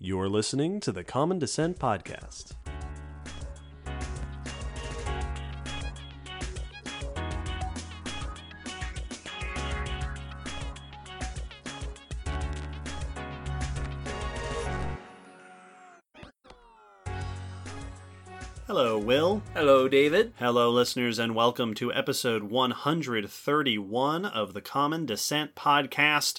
You're listening to the Common Descent Podcast. Hello, Will. Hello, David. Hello, listeners, and welcome to episode 131 of the Common Descent Podcast.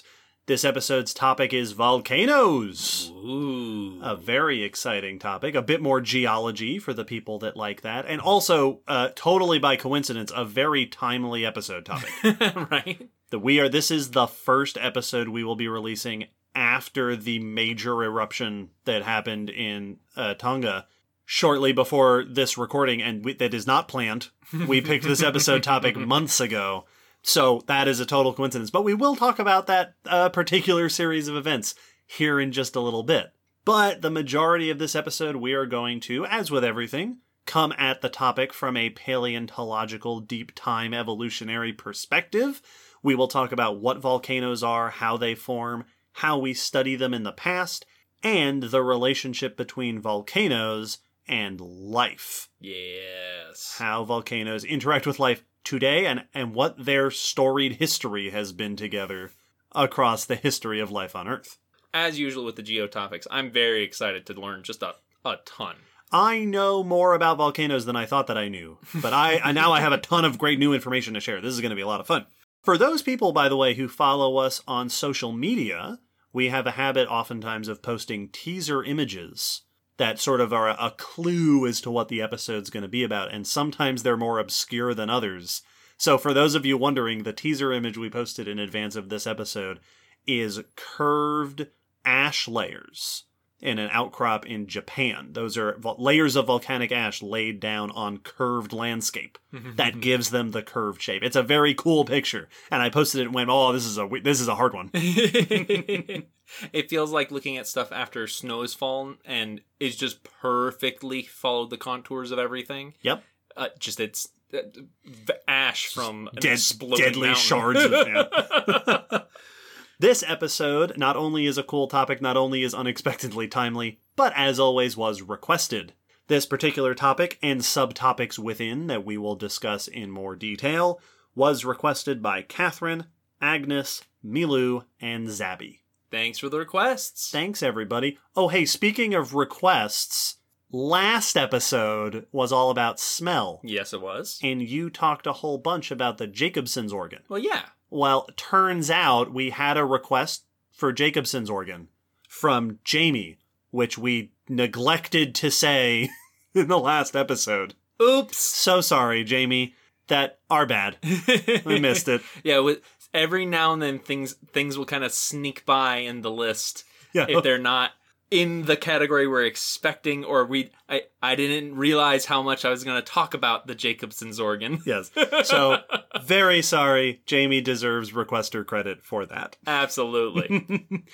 This episode's topic is volcanoes. Ooh. A very exciting topic, a bit more geology for the people that like that, and also, uh, totally by coincidence, a very timely episode topic. right? that we are. This is the first episode we will be releasing after the major eruption that happened in uh, Tonga. Shortly before this recording, and we, that is not planned. We picked this episode topic months ago, so that is a total coincidence. But we will talk about that uh, particular series of events here in just a little bit. But the majority of this episode, we are going to, as with everything, come at the topic from a paleontological deep time evolutionary perspective. We will talk about what volcanoes are, how they form, how we study them in the past, and the relationship between volcanoes and life. Yes. How volcanoes interact with life today and, and what their storied history has been together across the history of life on Earth. As usual with the geo topics, I'm very excited to learn just a, a ton. I know more about volcanoes than I thought that I knew, but I, I now I have a ton of great new information to share. This is going to be a lot of fun. For those people, by the way, who follow us on social media, we have a habit oftentimes of posting teaser images that sort of are a, clue as to what the episode's going to be about, and sometimes they're more obscure than others. So, for those of you wondering, the teaser image we posted in advance of this episode is curved ash layers in an outcrop in Japan. Those are layers of volcanic ash laid down on curved landscape that gives them the curved shape. It's a very cool picture, and I posted it and went, "Oh, this is a this is a hard one." it feels like looking at stuff after snow has fallen and it's just perfectly followed the contours of everything. Yep, Uh, just it's uh, ash from Dead, exploding deadly mountain. shards. Of, yeah. this episode not only is a cool topic, not only is unexpectedly timely, but as always was requested. This particular topic and subtopics within that we will discuss in more detail was requested by Catherine, Agnes, Milu, and Zabby. Thanks for the requests. Thanks, everybody. Oh, hey, speaking of requests, last episode was all about smell, yes, it was. and you talked a whole bunch about the Jacobson's organ. Well, yeah. Well, turns out we had a request for Jacobson's organ from Jamie, which we neglected to say in the last episode. Oops. So sorry, Jamie. That our bad. We missed it. Yeah, with every now and then things things will kind of sneak by in the list Yeah. if they're not in the category we're expecting or we I, I didn't realize how much I was going to talk about the Jacobson's organ. Yes. So very sorry. Jamie deserves requester credit for that. Absolutely.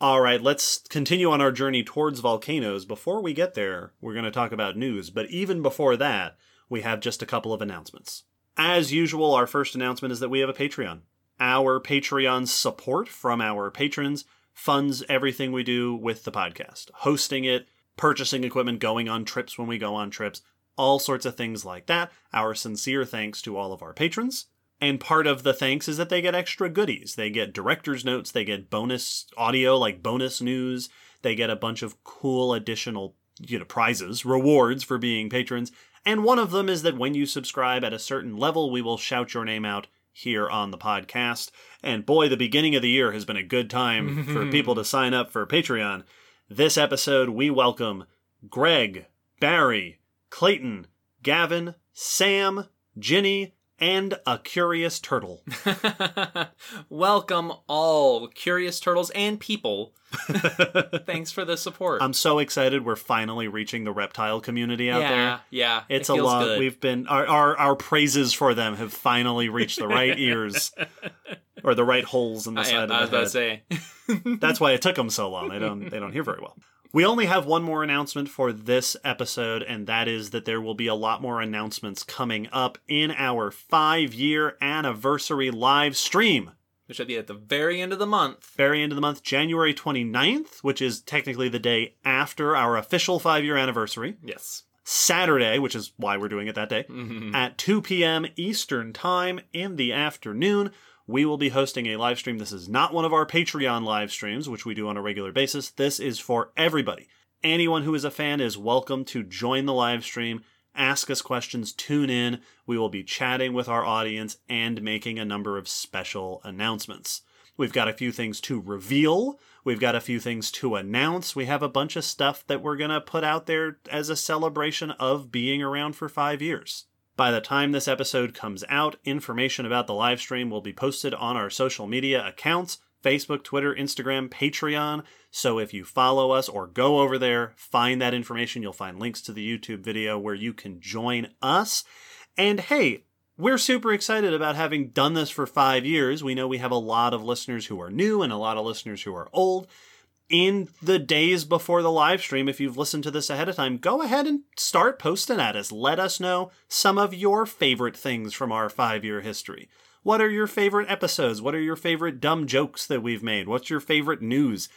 All right, let's continue on our journey towards volcanoes. Before we get there, we're going to talk about news, but even before that, we have just a couple of announcements. As usual, our first announcement is that we have a Patreon. Our Patreon support from our patrons funds everything we do with the podcast hosting it, purchasing equipment, going on trips when we go on trips, all sorts of things like that. Our sincere thanks to all of our patrons. And part of the thanks is that they get extra goodies. They get director's notes, they get bonus audio like bonus news, they get a bunch of cool additional you know prizes, rewards for being patrons. And one of them is that when you subscribe at a certain level, we will shout your name out here on the podcast. And boy, the beginning of the year has been a good time for people to sign up for Patreon. This episode, we welcome Greg, Barry, Clayton, Gavin, Sam, Ginny, and a curious turtle. Welcome all curious turtles and people. Thanks for the support. I'm so excited we're finally reaching the reptile community out yeah, there. yeah. It's it a lot. good. We've been our, our our praises for them have finally reached the right ears or the right holes in the I, side I of was the about to say. That's why it took them so long. They don't they don't hear very well. We only have one more announcement for this episode, and that is that there will be a lot more announcements coming up in our five year anniversary live stream which will be at the very end of the month. Very end of the month, January 29th, which is technically the day after our official five year anniversary. Yes. Saturday, which is why we're doing it that day, Mhm. at 2 p.m. Eastern Time in the afternoon. We will be hosting a live stream. This is not one of our Patreon live streams, which we do on a regular basis. This is for everybody. Anyone who is a fan is welcome to join the live stream, ask us questions, tune in. We will be chatting with our audience and making a number of special announcements. We've got a few things to reveal. We've got a few things to announce. We have a bunch of stuff that we're going to put out there as a celebration of being around for five years. By the time this episode comes out, information about the live stream will be posted on our social media accounts Facebook, Twitter, Instagram, Patreon. So if you follow us or go over there, find that information. You'll find links to the YouTube video where you can join us. And hey, we're super excited about having done this for five years. We know we have a lot of listeners who are new and a lot of listeners who are old. In the days before the live stream, if you've listened to this ahead of time, go ahead and start posting at us. Let us know some of your favorite things from our five year history. What are your favorite episodes? What are your favorite dumb jokes that we've made? What's your favorite news?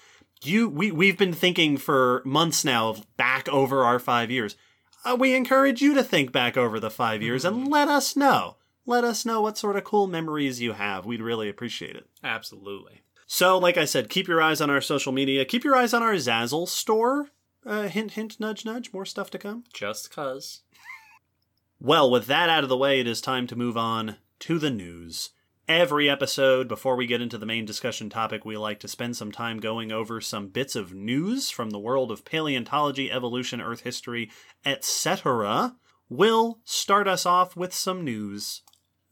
You we we've been thinking for months now of back over our 5 years. Uh, we encourage you to think back over the 5 years and let us know. Let us know what sort of cool memories you have. We'd really appreciate it. Absolutely. So, like I said, keep your eyes on our social media. Keep your eyes on our Zazzle store. Uh, hint, hint, nudge, nudge. More stuff to come. Just cuz. Well, with that out of the way, it is time to move on to the news. Every episode, before we get into the main discussion topic, we like to spend some time going over some bits of news from the world of paleontology, evolution, Earth history, etc. Will start us off with some news.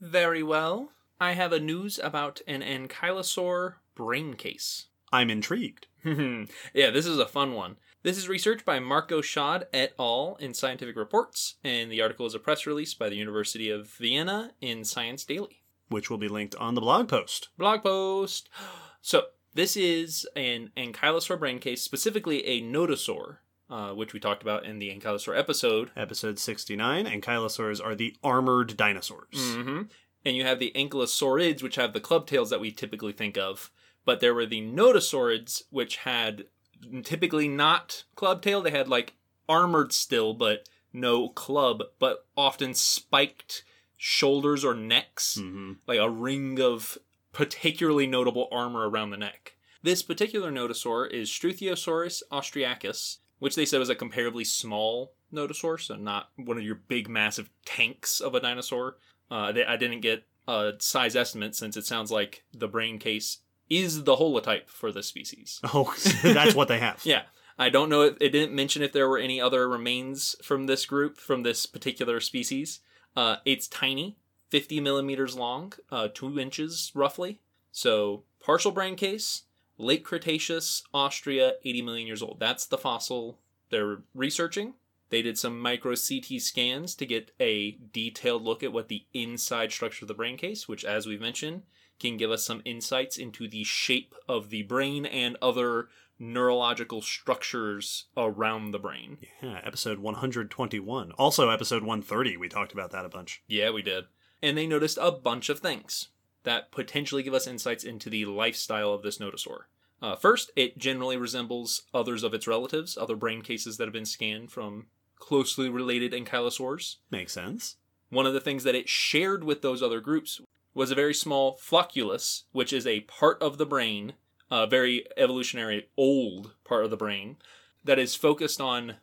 Very well. I have a news about an ankylosaur brain case. I'm intrigued. yeah, this is a fun one. This is research by Marco Schade et al. in Scientific Reports, and the article is a press release by the University of Vienna in Science Daily. Which will be linked on the blog post. Blog post. So, this is an ankylosaur brain case, specifically a nodosaur, uh, which we talked about in the ankylosaur episode. Episode 69 Ankylosaurs are the armored dinosaurs. hmm And you have the ankylosaurids, which have the club tails that we typically think of. But there were the nodosaurids, which had typically not club tail. They had like armored still, but no club, but often spiked shoulders or necks, hmm like a ring of particularly notable armor around the neck. This particular nodosaur is Struthiosaurus austriacus, which they said was a comparably small nodosaur, so not one of your big, massive tanks of a dinosaur. Uh, they- I didn't get a size estimate since it sounds like the brain case is the holotype for the species. Oh, that's what they have. Yeah. I don't know if it didn't mention if there were any other remains from this group, from this particular species. Uh, it's tiny, 50 millimeters long, uh, 2 inches roughly. So, partial brain case, late Cretaceous, Austria, 80 million years old. That's the fossil they're researching. They did some micro CT scans to get a detailed look at what the inside structure of the brain case, which, as we've mentioned, can give us some insights into the shape of the brain and other neurological structures around the brain. Yeah, episode 121. Also, episode 130, we talked about that a bunch. Yeah, we did. And they noticed a bunch of things that potentially give us insights into the lifestyle of this nodosaur. Uh, first, it generally resembles others of its relatives, other brain cases that have been scanned from closely related ankylosaurs. Makes sense. One of the things that it shared with those other groups was a very small flocculus, which is a part of the brain, a very evolutionary old part of the brain, that is focused on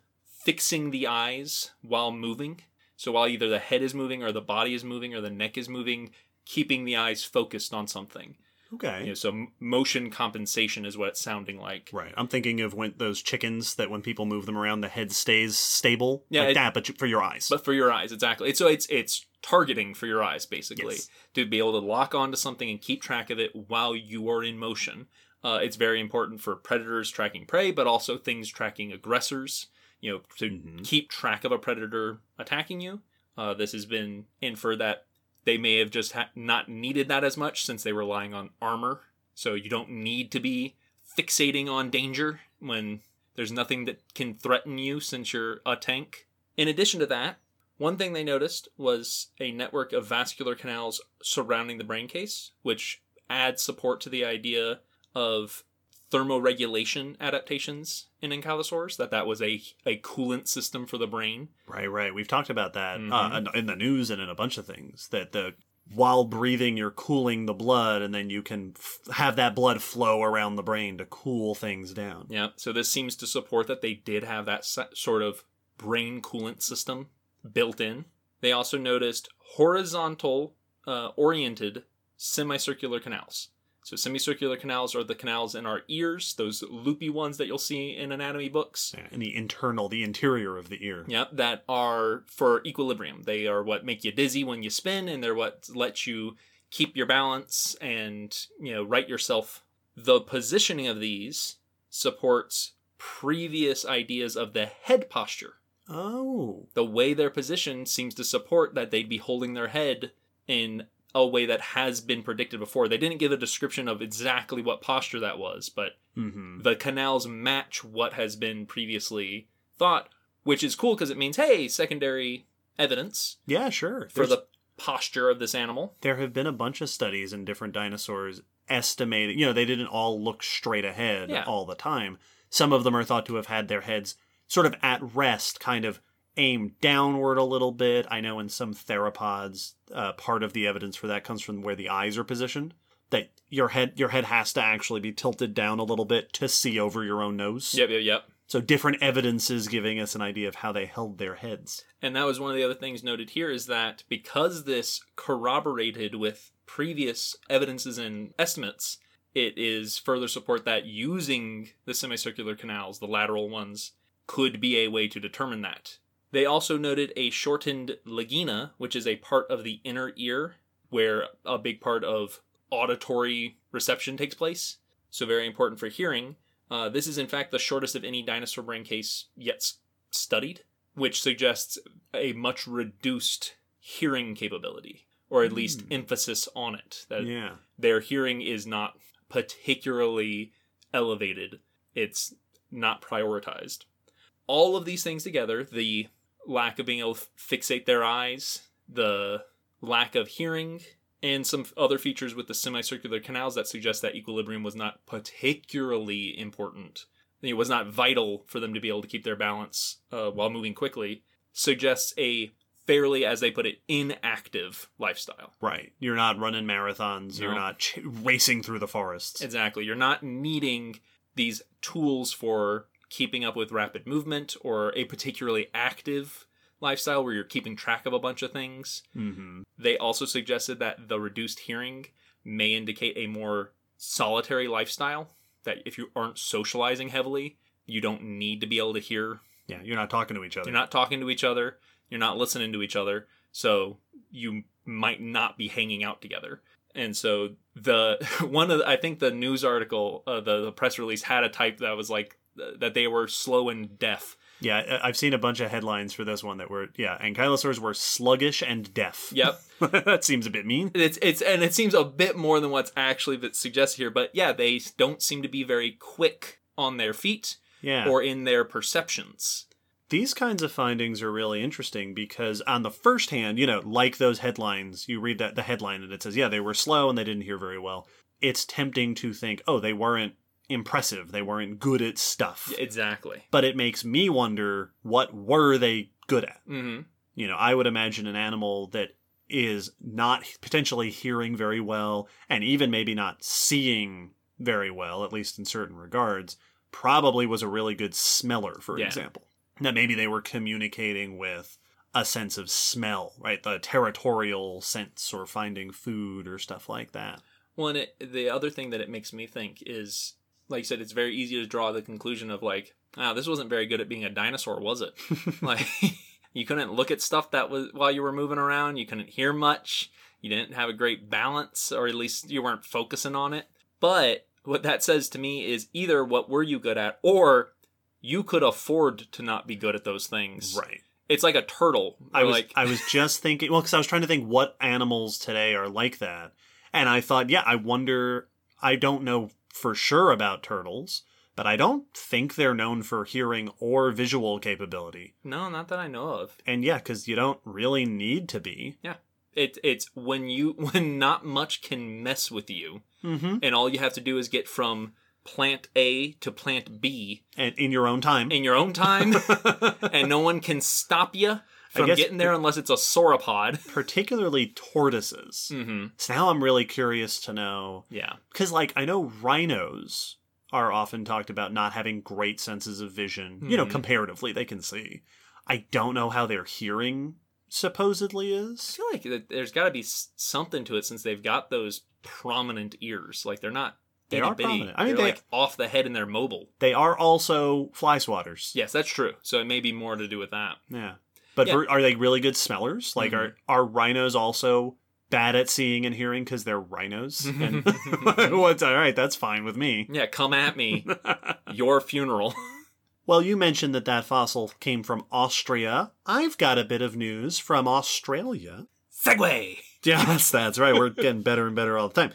fixing the eyes while moving. So while either the head is moving or the body is moving or the neck is moving, keeping the eyes focused on something. Okay. You know, so motion compensation is what it's sounding like. Right. I'm thinking of when those chickens that when people move them around, the head stays stable. Yeah, Like it- that, but for your eyes. But for your eyes, exactly. It's, so it's it's targeting for your eyes, basically, Yes. to be able to lock onto something and keep track of it while you are in motion. Uh, it's very important for predators tracking prey, but also things tracking aggressors. You know, to Mhm. keep track of a predator attacking you. Uh, this has been inferred that they may have just ha- not needed that as much since they were relying on armor. So you don't need to be fixating on danger when there's nothing that can threaten you since you're a tank. In addition to that, one thing they noticed was a network of vascular canals surrounding the brain case, which adds support to the idea of thermoregulation adaptations in ankylosaurs that that was a a coolant system for the brain Right, right. We've talked about that Mhm. uh, in- the news and in a bunch of things. That the while breathing, you're cooling the blood, and then you can f- have that blood flow around the brain to cool things down. yeah so this seems to support that they did have that sort of brain coolant system built in they also noticed horizontal uh, oriented semicircular canals so semicircular canals are the canals in our ears those loopy ones that you'll see in anatomy books Yeah, in the internal, the interior of the ear. Yep, that are for equilibrium. They are what make you dizzy when you spin, and they're what let you keep your balance and you know right yourself. The positioning of these supports previous ideas of the head posture. Oh, The way they're positioned seems to support that they'd be holding their head in a way that has been predicted before. They didn't give a description of exactly what posture that was, but hmm the canals match what has been previously thought, which is cool because it means, hey, secondary evidence yeah, sure. for There's- the posture of this animal. there have been a bunch of studies in different dinosaurs estimating. You know, they didn't all look straight ahead Yeah. all the time. Some of them are thought to have had their heads sort of at rest, kind of aimed downward a little bit. I know in some theropods, uh, part of the evidence for that comes from where the eyes are positioned. That your head your head has to actually be tilted down a little bit to see over your own nose. Yep, yep, yep. So different evidences giving us an idea of how they held their heads. And that was one of the other things noted here is that because this corroborated with previous evidences and estimates, it is further support that using the semicircular canals, the lateral ones, could be a way to determine that. They also noted a shortened lagena, which is a part of the inner ear where a big part of auditory reception takes place. So, very important for hearing. Uh, this is, in fact, the shortest of any dinosaur brain case yet studied, which suggests a much reduced hearing capability, or at least Hmm. emphasis on it. That Yeah. their hearing is not particularly elevated, it's not prioritized. All of these things together the lack of being able to fixate their eyes, the lack of hearing, and some other features with the semicircular canals that suggest that equilibrium was not particularly important. It was not vital for them to be able to keep their balance uh, while moving quickly, suggests a fairly, as they put it, inactive lifestyle. Right. You're not running marathons. You're not ch- racing through the forests. Exactly. You're not needing these tools for keeping up with rapid movement or a particularly active lifestyle where you're keeping track of a bunch of things. hmm They also suggested that the reduced hearing may indicate a more solitary lifestyle, that if you aren't socializing heavily, you don't need to be able to hear. Yeah, you're not talking to each other. You're not talking to each other, you're not listening to each other, so you might not be hanging out together. And so the one of the, I think the news article, uh, the the press release had a type that was like that they were slow and deaf. Yeah, I've seen a bunch of headlines for this one that were yeah, ankylosaurs were sluggish and deaf. Yep. that seems a bit mean. It's it's and it seems a bit more than what's actually suggested here, but yeah, they don't seem to be very quick on their feet Yeah. or in their perceptions. These kinds of findings are really interesting because on the first hand, you know, like those headlines, you read that the headline and it says, yeah, they were slow and they didn't hear very well. It's tempting to think, oh, they weren't impressive. They weren't good at stuff. Exactly. But it makes me wonder what were they good at? hmm You know, I would imagine an animal that is not potentially hearing very well and even maybe not seeing very well, at least in certain regards, probably was a really good smeller, for Yeah. example. That maybe they were communicating with a sense of smell, right? The territorial sense or finding food or stuff like that. Well, and it, the other thing that it makes me think is, like you said, it's very easy to draw the conclusion of like, ah, this wasn't very good at being a dinosaur, was it? like, you couldn't look at stuff that was while you were moving around. You couldn't hear much. You didn't have a great balance, or at least you weren't focusing on it. But what that says to me is either what were you good at, or you could afford to not be good at those things. Right. It's like a turtle. I was like, I was just thinking well because I was trying to think what animals today are like that, and I thought, yeah, I wonder. I don't know for sure about turtles, but I don't think they're known for hearing or visual capability. no, not that I know of. And yeah, because you don't really need to be. Yeah. It, it's when you when not much can mess with you, Mm-hmm. and all you have to do is get from plant A to plant B And in your own time. in your own time, and no one can stop you from guess- getting there unless it's a sauropod. particularly tortoises. Mm-hmm. So now I'm really curious to know Yeah. because, like, I know rhinos are often talked about not having great senses of vision. You know, Mhm. comparatively, they can see. I don't know how their hearing supposedly is. I feel like there's got to be something to it since they've got those prominent ears. Like they're not. They are itty-bitty. prominent. I mean, they're they- like off the head and they're mobile. They are also fly swatters. Yes, that's true. So it may be more to do with that. Yeah. But Yeah. ver- are they really good smellers? Like, are mm-hmm. are rhinos also bad at seeing and hearing because they're rhinos? Mm-hmm. And what's all right? That's fine with me. Yeah, come at me. Your funeral. Well, you mentioned that that fossil came from Austria. I've got a bit of news from Australia. Segue. Yes, that's right. We're getting better and better all the time.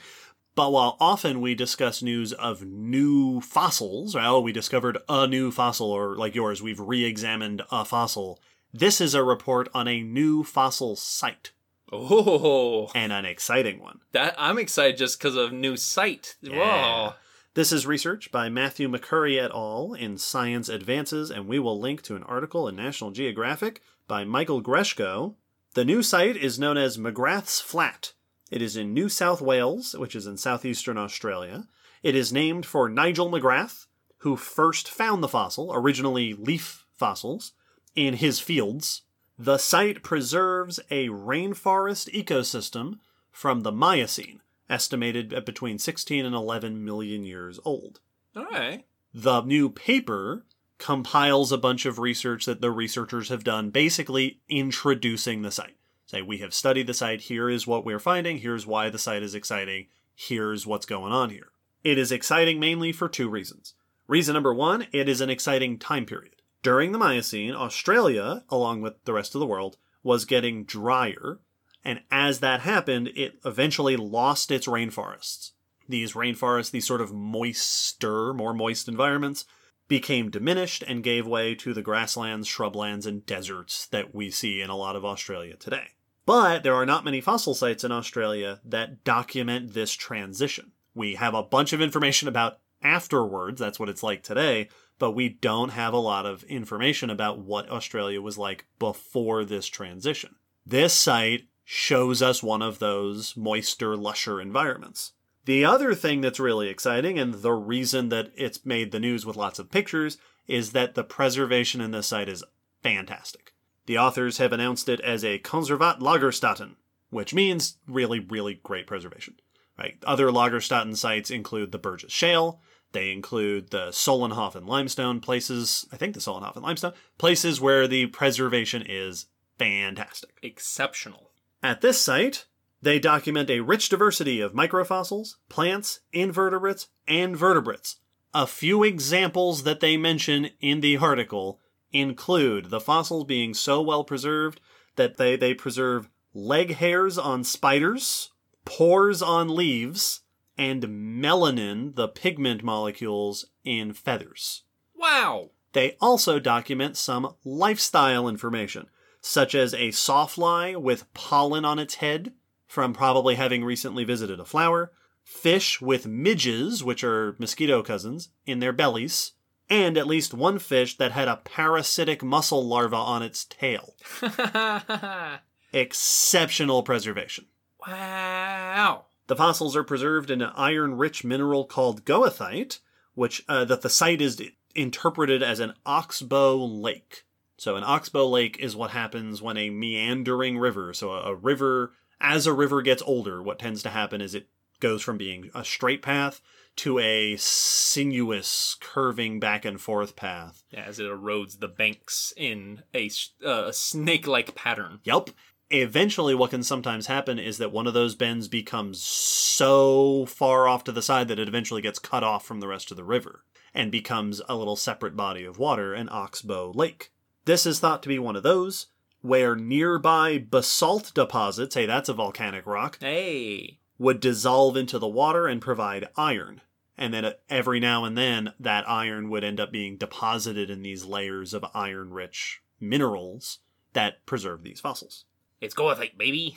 But while often we discuss news of new fossils, well, we discovered a new fossil, or like yours, we've re examined a fossil. This is a report on a new fossil site, Oh, and an exciting one. that I'm excited just because of new site. Yeah. Whoa. This is research by Matthew McCurry et al. in Science Advances, and we will link to an article in National Geographic by Michael Greshko. The new site is known as McGrath's Flat. It is in New South Wales, which is in southeastern Australia. It is named for Nigel McGrath, who first found the fossil, originally leaf fossils, in his fields. The site preserves a rainforest ecosystem from the Miocene, estimated at between 16 and 11 million years old. All right. The new paper compiles a bunch of research that the researchers have done, basically introducing the site. Say, we have studied the site, here is what we're finding, here's why the site is exciting, here's what's going on here. It is exciting mainly for two reasons. Reason number one, it is an exciting time period. During the Miocene, Australia, along with the rest of the world, was getting drier, and as that happened, it eventually lost its rainforests. These rainforests, these sort of moister, more moist environments, became diminished and gave way to the grasslands, shrublands, and deserts that we see in a lot of Australia today. But there are not many fossil sites in Australia that document this transition. We have a bunch of information about afterwards, that's what it's like today, but we don't have a lot of information about what Australia was like before this transition. This site shows us one of those moister, lusher environments. The other thing that's really exciting, and the reason that it's made the news with lots of pictures, is that the preservation in this site is fantastic. The authors have announced it as a Konservat Lagerstätten, which means really, really great preservation. Right? Other Lagerstätten sites include the Burgess Shale, they include the Solnhofen limestone places, I think the Solnhofen limestone, places where the preservation is fantastic. Exceptional. At this site, they document a rich diversity of microfossils, plants, invertebrates, and vertebrates. A few examples that they mention in the article include the fossils being so well preserved that they, they preserve leg hairs on spiders, pores on leaves, and melanin, the pigment molecules, in feathers. Wow. They also document some lifestyle information, such as a sawfly with pollen on its head from probably having recently visited a flower, fish with midges, which are mosquito cousins, in their bellies, and at least one fish that had a parasitic mussel larva on its tail. Exceptional preservation. wow. The fossils are preserved in an iron-rich mineral called goethite, which uh, that the site is interpreted as an oxbow lake. So an oxbow lake is what happens when a meandering river, so a, a river as a river gets older, what tends to happen is it goes from being a straight path to a sinuous curving back and forth path. Yeah, as it erodes the banks in a, uh, a snake-like pattern. Yep. Eventually, what can sometimes happen is that one of those bends becomes so far off to the side that it eventually gets cut off from the rest of the river and becomes a little separate body of water, an oxbow lake. This is thought to be one of those where nearby basalt deposits, hey, that's a volcanic rock, Hey. would dissolve into the water and provide iron. And then uh, every now and then, that iron would end up being deposited in these layers of iron rich minerals that preserve these fossils. It's Goethite, baby.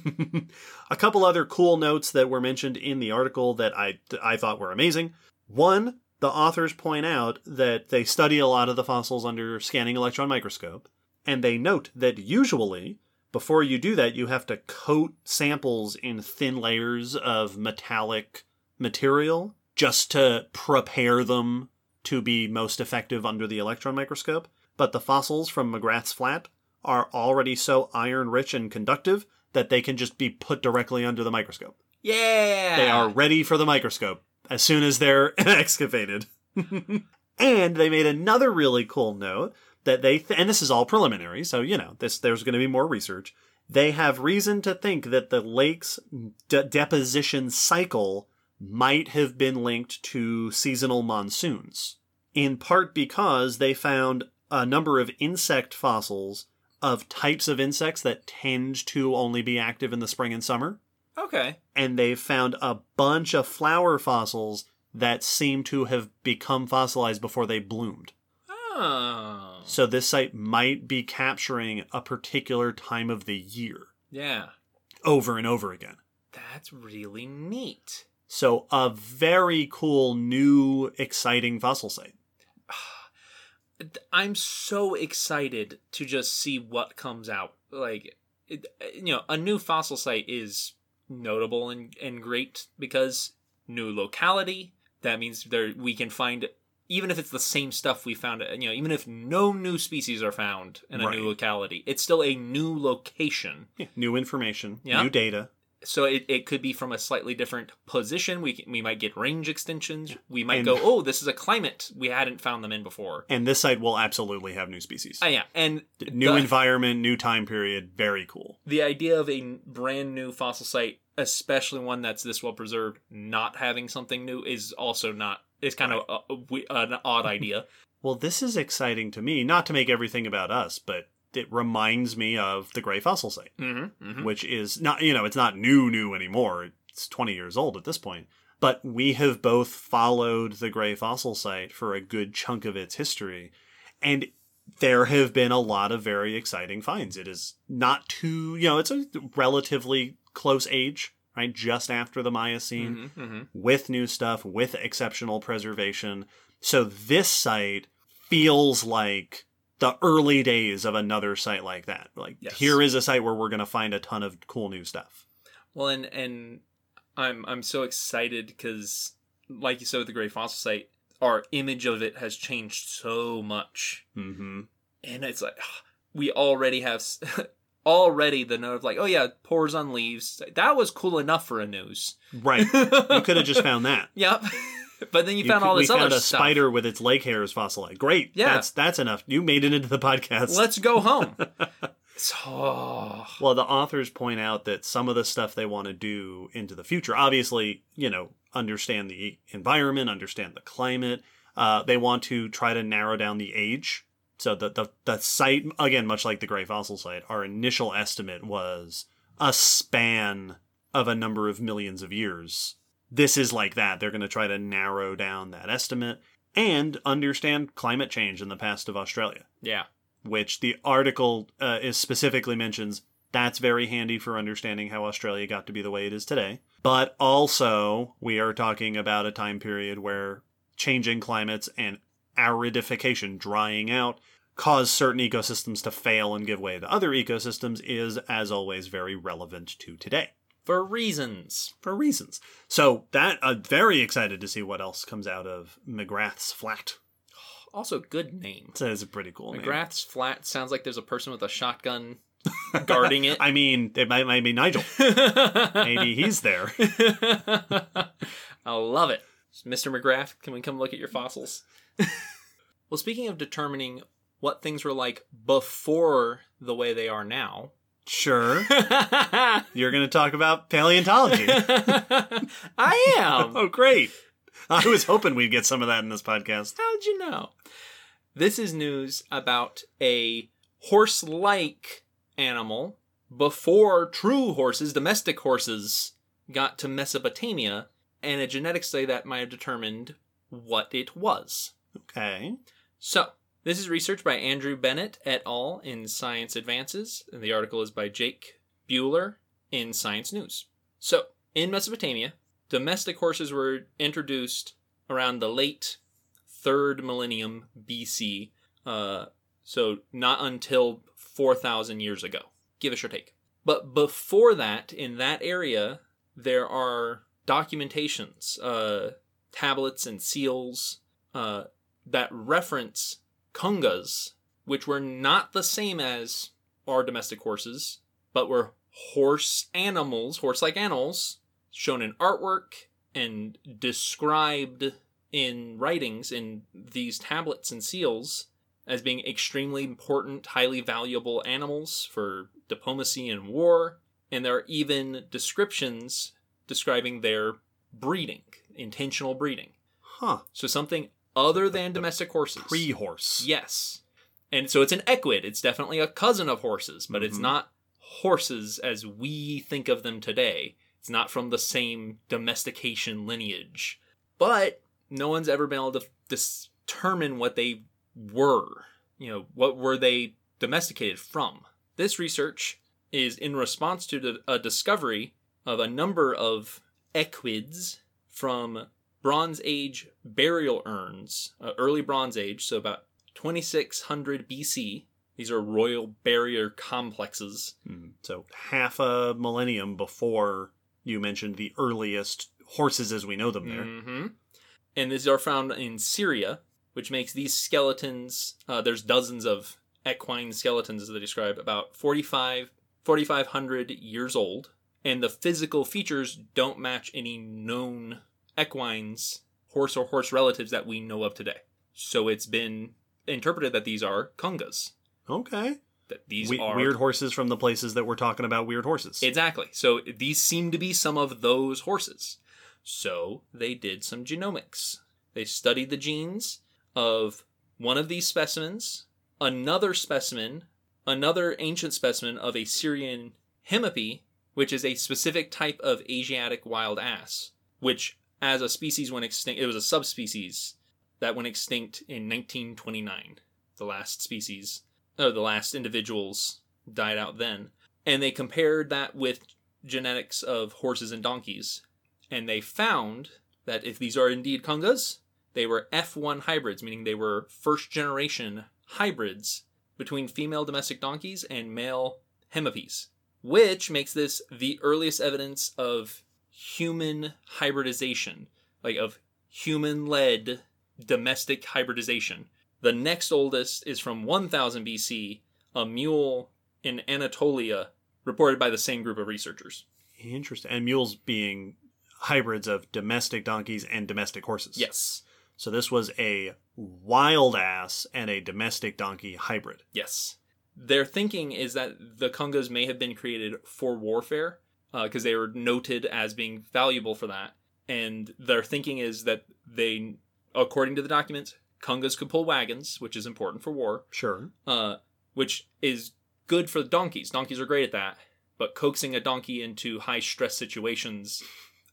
a couple other cool notes that were mentioned in the article that I I thought were amazing. One, the authors point out that they study a lot of the fossils under scanning electron microscope, and they note that usually before you do that, you have to coat samples in thin layers of metallic material just to prepare them to be most effective under the electron microscope. But the fossils from McGrath's Flat are already so iron rich and conductive that they can just be put directly under the microscope. Yeah. They are ready for the microscope as soon as they're excavated. and they made another really cool note that they th- and this is all preliminary, so you know, this there's going to be more research. They have reason to think that the lake's de- deposition cycle might have been linked to seasonal monsoons, in part because they found a number of insect fossils of types of insects that tend to only be active in the spring and summer. Okay. And they've found a bunch of flower fossils that seem to have become fossilized before they bloomed. Oh. So this site might be capturing a particular time of the year Yeah. over and over again. That's really neat. So a very cool new exciting fossil site. I'm so excited to just see what comes out. Like, it, you know, a new fossil site is notable and, and great because new locality. That means there we can find even if it's the same stuff we found. You know, even if no new species are found in a Right. new locality, it's still a new location. New information, Yeah. new data. So it, it could be from a slightly different position. We we might get range extensions. We might And- go, oh, this is a climate we hadn't found them in before. And this site will absolutely have new species. Uh, yeah, and new the- environment, new time period. Very cool. the idea of a brand new fossil site, especially one that's this well preserved, not having something new is also not. Is kind of a, a an odd idea. Well, this is exciting to me, not to make everything about us, but it reminds me of the Gray Fossil Site, mm-hmm, mm-hmm. which is not, you know, it's not new, new anymore. It's 20 years old at this point. But we have both followed the Gray Fossil Site for a good chunk of its history. And there have been a lot of very exciting finds. It is not too, you know, it's a relatively close age, right? Just after the Miocene Mm-hmm, mm-hmm. with new stuff, with exceptional preservation. So this site feels like the early days of another site like that. Like Yes. here is a site where we're going to find a ton of cool new stuff. Well, and and I'm I'm so excited because, like you said with the Gray Fossil Site, our image of it has changed so much, mm-hmm. and it's like we already have already the note of like, oh yeah, pores on leaves. That was cool enough for a news. Right. You could have just found that. Yep. but then you, found all this we other found a stuff. spider with its leg hairs fossilized. Great. Yeah. That's that's enough. You made it into the podcast. Let's go home. so Well, the authors point out that some of the stuff they want to do into the future, obviously, you know, understand the environment, understand the climate. Uh, they want to try to narrow down the age. So the, the the site, again, much like the Gray Fossil site, our initial estimate was a span of a number of millions of years. This is like that. They're going to try to narrow down that estimate and understand climate change in the past of Australia yeah, which the article uh, is specifically mentions that's very handy for understanding how Australia got to be the way it is today. But also, we are talking about a time period where changing climates and aridification, drying out, cause certain ecosystems to fail and give way to other ecosystems is, as always, very relevant to today for reasons. for reasons. So that I'm very excited to see what else comes out of McGrath's Flat. Also, good name. That is a pretty cool name. McGrath's flat sounds like there's a person with a shotgun guarding it. I mean, it might, might be Nigel. Maybe he's there. I love it. Mr. McGrath, can we come look at your fossils? well, speaking of determining what things were like before the way they are now, Sure. You're going to talk about paleontology. I am. oh, great. I was hoping we'd get some of that in this podcast. How'd you know? This is news about a horse like animal before true horses, domestic horses, got to Mesopotamia, and a genetic study that might have determined what it was. Okay. So, This is research by Andrew Bennett et al. in Science Advances, and the article is by Jake Buehler in Science News. So, in Mesopotamia, domestic horses were introduced around the late third millennium BC, uh, so not until 4,000 years ago. Give us your take. But before that, in that area, there are documentations, uh, tablets, and seals uh, that reference kungas, which were not the same as our domestic horses, but were horse animals, horse like animals, shown in artwork and described in writings in these tablets and seals as being extremely important, highly valuable animals for diplomacy and war. And there are even descriptions describing their breeding, intentional breeding. Huh. So something other than domestic horses. Pre horse. Yes. And so it's an equid. It's definitely a cousin of horses, but it's Mhm. not horses as we think of them today. It's not from the same domestication lineage. But no one's ever been able to dis- determine what they were. You know, what were they domesticated from? This research is in response to the, a discovery of a number of equids from Bronze Age burial urns, uh, early Bronze Age, so about 2600 BC. These are royal barrier complexes. Hmm. So half a millennium before you mentioned the earliest horses as we know them there. hmm And these are found in Syria, which makes these skeletons. Uh, there's dozens of equine skeletons, as they describe, about 45, 4,500 years old. And the physical features don't match any known equines, horse or horse relatives that we know of today. So it's been interpreted that these are kungas. Okay. That these We- are weird horses from the places that we're talking about weird horses. Exactly. So these seem to be some of those horses. So they did some genomics. They studied the genes of one of these specimens, another specimen, another ancient specimen of a Syrian hemippe, which is a specific type of Asiatic wild ass, which as a species went extinct, it was a subspecies that went extinct in 1929. The last species, or the last individuals died out then and they compared that with genetics of horses and donkeys and they found that if these are indeed kungas they were f1 hybrids meaning they were first generation hybrids between female domestic donkeys and male hemippes which makes this the earliest evidence of human hybridization like of human led domestic hybridization the next oldest is from 1000 bc a mule in Anatolia, reported by the same group of researchers. Interesting. And mules being hybrids of domestic donkeys and domestic horses. Yes. So this was a wild ass and a domestic donkey hybrid. Yes. Their thinking is that the Kungas may have been created for warfare because they were noted as being valuable for that. And their thinking is that they, according to the documents, Kungas could pull wagons, which is important for war, Sure. uh, which is good for donkeys. Donkeys are great at that. But coaxing a donkey into high stress situations,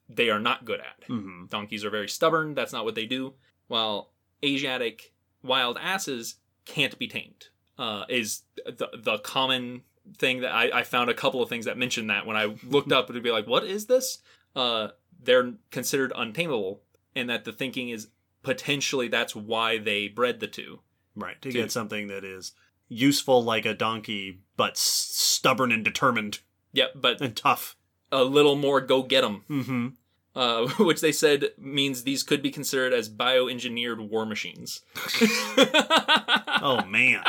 they are not good at. hmm Donkeys are very stubborn. That's not what they do. While Asiatic wild asses can't be tamed, uh, is the the common thing that I, I found a couple of things that mentioned that when I looked up, it would be like, what is this? Uh, they're considered untamable, and that the thinking is potentially that's why they bred the two. Right. To Dude. get something that is useful like a donkey, but stubborn and determined Yep, but and tough. a little more go get 'em, hmm uh, which they said means these could be considered as bioengineered war machines. Oh man.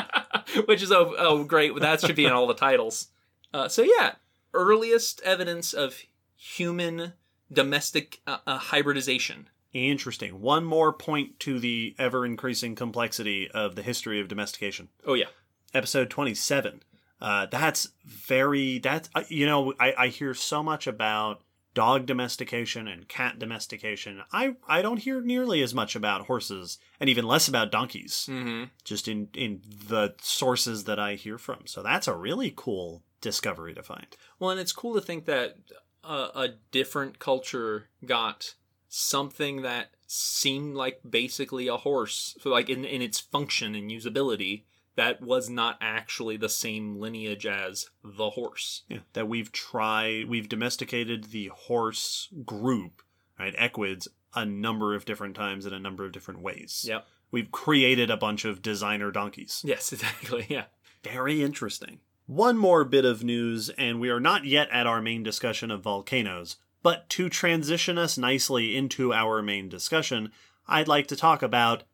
which is oh, oh great that should be in all the titles uh, so yeah earliest evidence of human domestic uh, uh, hybridization Interesting. One more point to the ever increasing complexity of the history of domestication. oh yeah Episode 27. Uh, that's very, that's, uh, you know, I, I hear so much about dog domestication and cat domestication. I, I don't hear nearly as much about horses and even less about donkeys, mm-hmm. just in, in the sources that I hear from. So that's a really cool discovery to find. well and it's cool to think that uh, a different culture got something that seemed like basically a horse. So like in, in its function and usability, that was not actually the same lineage as the horse. Yeah, that we've tried, we've domesticated the horse group, right? Equids, a number of different times in a number of different ways. Yep. We've created a bunch of designer donkeys. Yes, exactly. Yeah. Very interesting. One more bit of news, and we are not yet at our main discussion of volcanoes, but to transition us nicely into our main discussion, I'd like to talk about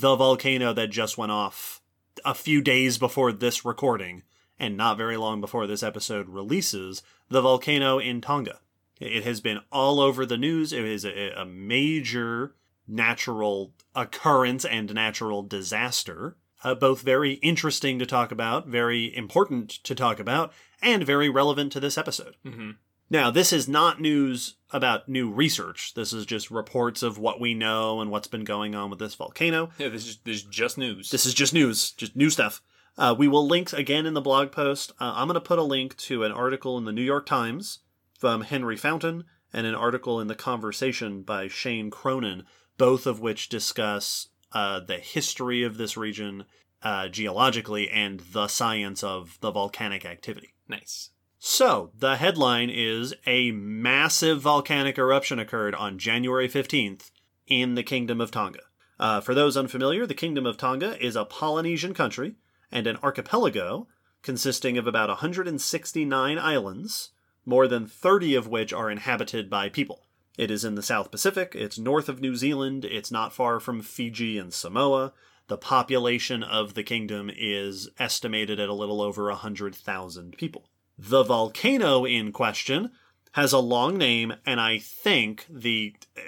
the volcano that just went off a few days before this recording, and not very long before this episode releases, the volcano in Tonga. It has been all over the news. It is a, a major natural occurrence and natural disaster. Uh, both very interesting to talk about, very important to talk about, and very relevant to this episode. Mm-hmm. Now, this is not news about new research. This is just reports of what we know and what's been going on with this volcano. Yeah, this is this is just news. This is just news, just new stuff. Uh, we will link again in the blog post. Uh, I'm going to put a link to an article in the New York Times from Henry Fountain and an article in The Conversation by Shane Cronin, both of which discuss uh, the history of this region uh, geologically and the science of the volcanic activity. nice. So, the headline is A massive volcanic eruption occurred on January 15th in the Kingdom of Tonga. Uh, for those unfamiliar, the Kingdom of Tonga is a Polynesian country and an archipelago consisting of about 169 islands, more than 30 of which are inhabited by people. It is in the South Pacific, it's north of New Zealand, it's not far from Fiji and Samoa. The population of the kingdom is estimated at a little over 100,000 people. The volcano in question has a long name, and I think the uh,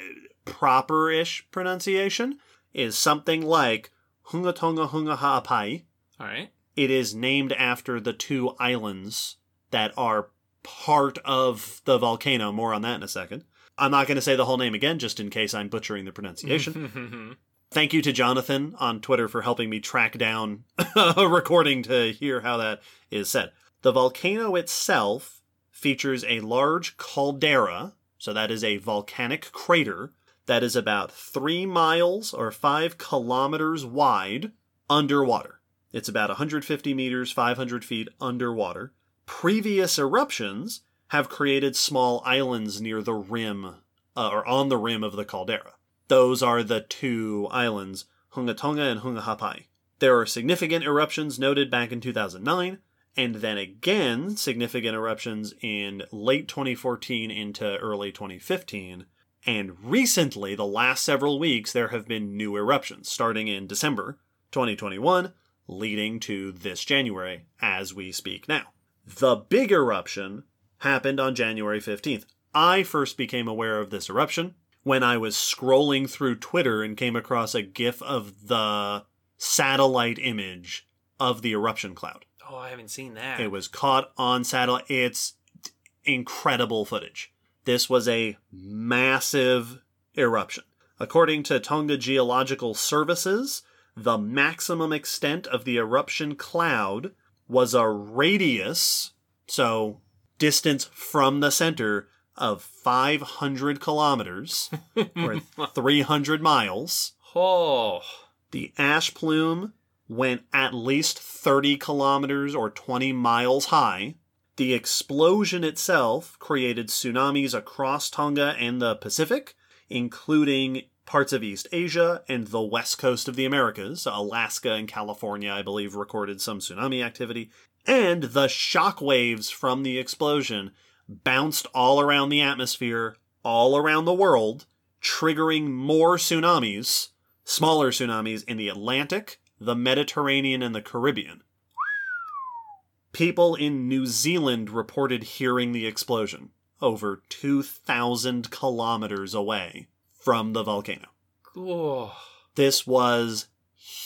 proper ish pronunciation is something like Hunga Tonga-Hunga Ha'apai. All right. It is named after the two islands that are part of the volcano. More on that in a second. I'm not going to say the whole name again, just in case I'm butchering the pronunciation. Thank you to Jonathan on Twitter for helping me track down a recording to hear how that is said. The volcano itself features a large caldera, so that is a volcanic crater that is about three miles or five kilometers wide underwater. It's about 150 meters, 500 feet underwater. Previous eruptions have created small islands near the rim, uh, or on the rim of the caldera. Those are the two islands, Hunga Tonga and Hunga Ha'apai. There are significant eruptions noted back in 2009, and then again significant eruptions in late 2014 into early 2015. And recently, the last several weeks, there have been new eruptions, starting in December 2021, leading to this January as we speak now. The big eruption happened on January 15th. I first became aware of this eruption when I was scrolling through Twitter and came across a GIF of the satellite image of the eruption cloud. Oh, I haven't seen that. It was caught on satellite. It's incredible footage. This was a massive eruption. According to Tonga Geological Services, the maximum extent of the eruption cloud was a radius, so distance from the center, of 500 kilometers, or 300 miles. oh, The ash plume went at least 30 kilometers or 20 miles high. The explosion itself created tsunamis across Tonga and the Pacific, including parts of East Asia and the west coast of the Americas. Alaska and California, I believe, recorded some tsunami activity. And the shock waves from the explosion bounced all around the atmosphere, all around the world, triggering more tsunamis, smaller tsunamis in the Atlantic, the Mediterranean, and the Caribbean. People in New Zealand reported hearing the explosion over 2,000 kilometers away from the volcano. oh. This was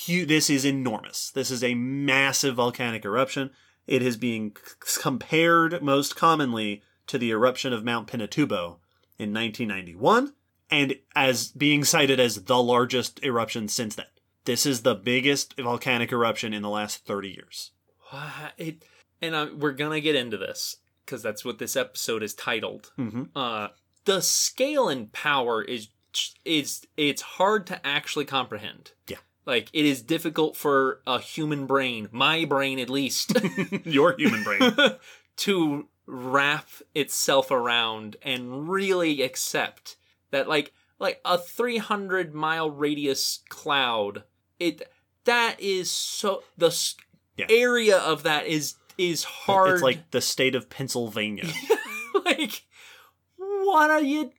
hu- This is enormous. This is a massive volcanic eruption. It is being c- compared most commonly to the eruption of Mount Pinatubo in 1991 and as being cited as the largest eruption since then. This is the biggest volcanic eruption in the last 30 years. It, and uh, we're gonna get into this because that's what this episode is titled. Mm-hmm. Uh, the scale and power is it's it's hard to actually comprehend. Yeah. Like it is difficult for a human brain, my brain at least, Your human brain. to wrap itself around and really accept that like like a 300 mile radius cloud it that is so the Yeah. area of that is is hard It's like the state of Pennsylvania. like what are you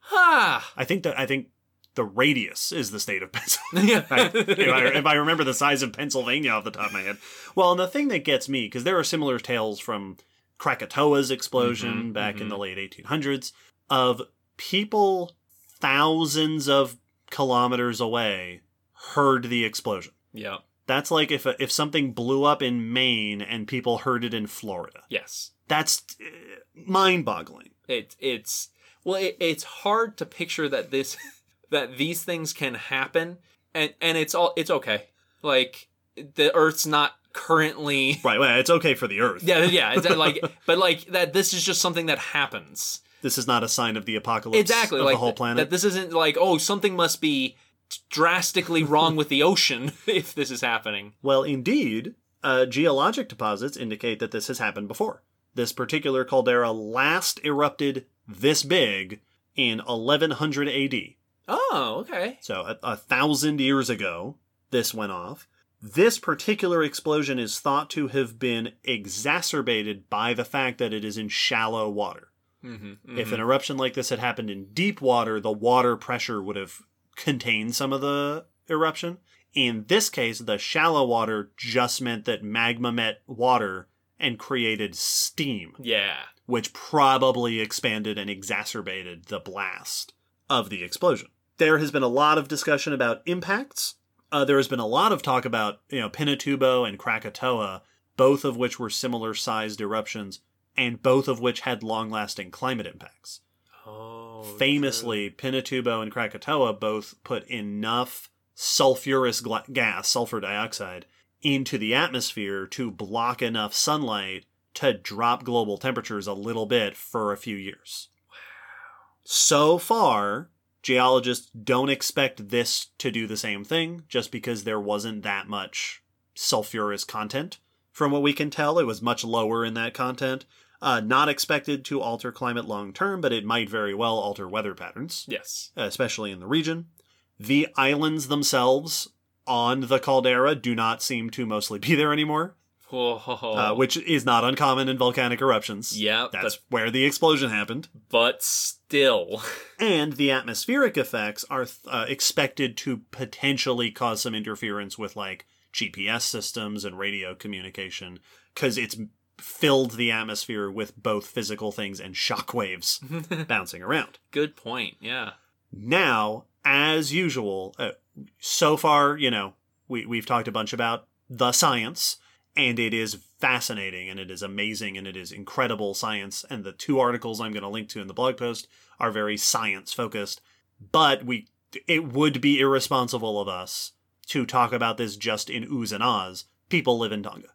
ha I think that I think the radius is the state of Pennsylvania. yeah if, I, if I remember the size of Pennsylvania off the top of my head. Well, and the thing that gets me, because there are similar tales from Krakatoa's explosion Mhm, back in mhm. the late 1800s of people thousands of kilometers away heard the explosion. yeah That's like if if something blew up in Maine and people heard it in Florida. yes That's uh, mind-boggling. it it's well it, it's hard to picture that this that these things can happen and and it's all it's okay like the earth's not currently Right. Well, it's okay for the Earth. yeah yeah it's like but like that this is just something that happens This is not a sign of the apocalypse exactly of like the whole planet. that this isn't like oh something must be drastically wrong with the ocean if this is happening Well, indeed, uh, geologic deposits indicate that this has happened before. This particular caldera last erupted this big in 1100 AD. oh okay So, a, a thousand years ago, this went off. This particular explosion is thought to have been exacerbated by the fact that it is in shallow water. mm-hmm, If an eruption like this had happened in deep water, the water pressure would have contained some of the eruption. In this case, the shallow water just meant that magma met water and created steam, yeah which probably expanded and exacerbated the blast of the explosion. There has been a lot of discussion about impacts. Uh, there has been a lot of talk about you know Pinatubo and Krakatoa, both of which were similar sized eruptions, and both of which had long lasting climate impacts. oh Oh, famously, Pinatubo and Krakatoa both put enough sulfurous gla- gas, sulfur dioxide, into the atmosphere to block enough sunlight to drop global temperatures a little bit for a few years. So far, geologists don't expect this to do the same thing just because there wasn't that much sulfurous content. From what we can tell, it was much lower in that content. Uh, not expected to alter climate long term, but it might very well alter weather patterns, yes especially in the region. The islands themselves on the caldera do not seem to mostly be there anymore, uh, which is not uncommon in volcanic eruptions. Yeah That's but, where the explosion happened. but still And the atmospheric effects are uh, expected to potentially cause some interference with like GPS systems and radio communication because it's filled the atmosphere with both physical things and shock waves bouncing around. good point yeah Now, as usual, uh, so far, you know, we, we've talked a bunch about the science, and it is fascinating and it is amazing and it is incredible science. And the two articles I'm going to link to in the blog post are very science focused. But we, it would be irresponsible of us to talk about this just in oohs and ahs. People live in Tonga.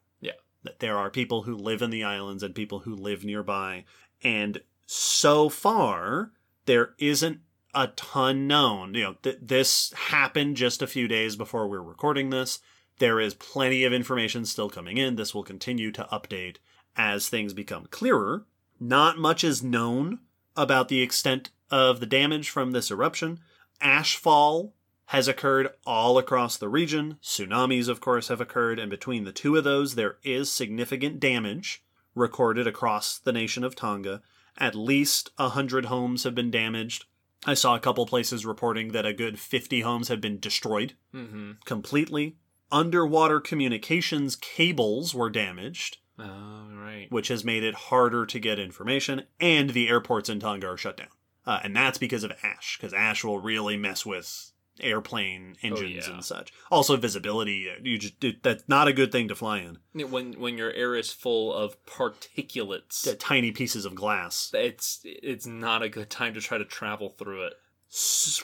That there are people who live in the islands and people who live nearby. And so far, there isn't a ton known. You know, th- this happened just a few days before we're recording this. There is plenty of information still coming in. This will continue to update as things become clearer. Not much is known about the extent of the damage from this eruption. Ashfall has occurred all across the region. Tsunamis, of course, have occurred, and between the two of those, there is significant damage recorded across the nation of Tonga. At least 100 homes have been damaged. I saw a couple places reporting that a good 50 homes have been destroyed mm-hmm completely. Underwater communications cables were damaged, oh right which has made it harder to get information, and the airports in Tonga are shut down. Uh, and that's because of ash, because ash will really mess with airplane engines yeah. and such. Also, visibility. uh, You just it, that's not a good thing to fly in. when when your air is full of particulates Tiny pieces of glass. it's it's not a good time to try to travel through it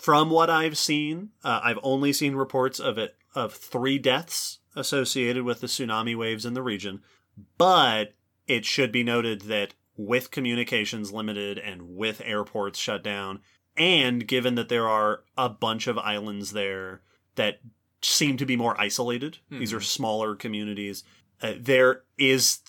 From what I've seen, uh, I've only seen reports of it of three deaths associated with the tsunami waves in the region. But it should be noted that with communications limited and with airports shut down And given that there are a bunch of islands there that seem to be more isolated, these are smaller communities, uh, there is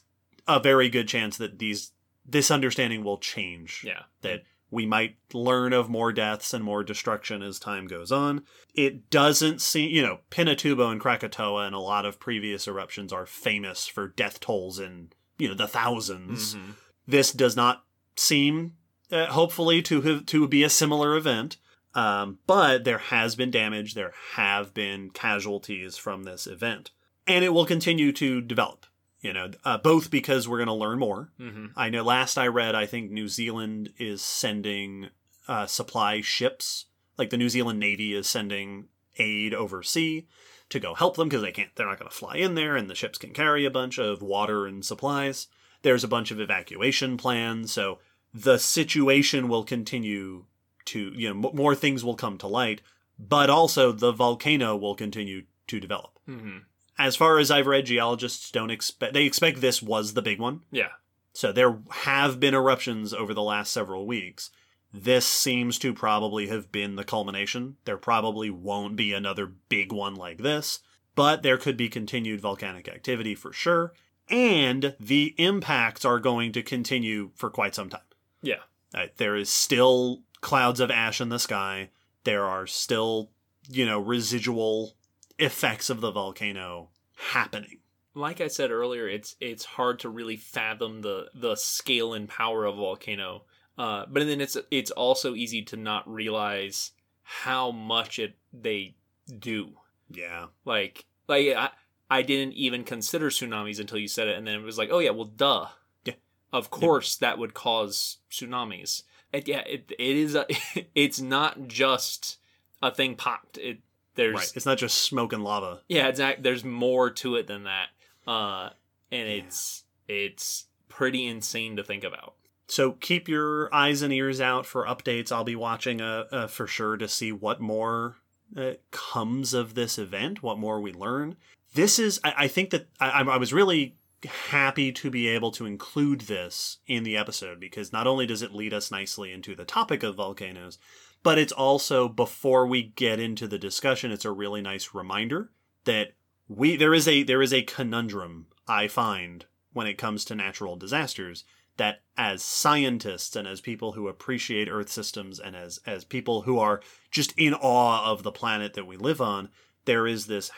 a very good chance that these this understanding will change Yeah. that we might learn of more deaths and more destruction as time goes on. It doesn't seem, you know, Pinatubo and Krakatoa and a lot of previous eruptions are famous for death tolls in, you know, the 1000s Mhm. This does not seem, uh, hopefully, to to be a similar event. Um, but there has been damage. There have been casualties from this event, and it will continue to develop. You know, uh, both because we're going to learn more, Mhm. I know last I read, I think New Zealand is sending uh, supply ships. Like the New Zealand Navy is sending aid overseas to go help them because they can't. They're not going to fly in there, and the ships can carry a bunch of water and supplies. There's a bunch of evacuation plans, so the situation will continue to you know m- more things will come to light, but also the volcano will continue to develop. Mhm. As far as I've read, geologists don't expect they expect this was the big one. Yeah. So there have been eruptions over the last several weeks. This seems to probably have been the culmination. There probably won't be another big one like this, but there could be continued volcanic activity for sure. And the impacts are going to continue for quite some time. Yeah. Uh, there is still clouds of ash in the sky. There are still, you know, residual effects of the volcano happening. Like I said earlier, it's it's hard to really fathom the the scale and power of a volcano. Uh, but then it's it's also easy to not realize how much it they do. Yeah. Like like I I didn't even consider tsunamis until you said it, and then it was like, oh yeah, well, duh. Yeah. Of course, that would cause tsunamis. And yeah, it it is. A, it's not just a thing popped. It there's Right. It's not just smoke and lava. yeah, exactly. There's more to it than that, uh, and it's it's pretty insane to think about. So keep your eyes and ears out for updates. I'll be watching uh, uh, for sure to see what more uh, comes of this event, what more we learn. This is, I, I think that I, I was really happy to be able to include this in the episode because not only does it lead us nicely into the topic of volcanoes, but it's also before we get into the discussion, it's a really nice reminder that we there is a there is a conundrum I find when it comes to natural disasters that as scientists and as people who appreciate earth systems and as as people who are just in awe of the planet that we live on there is this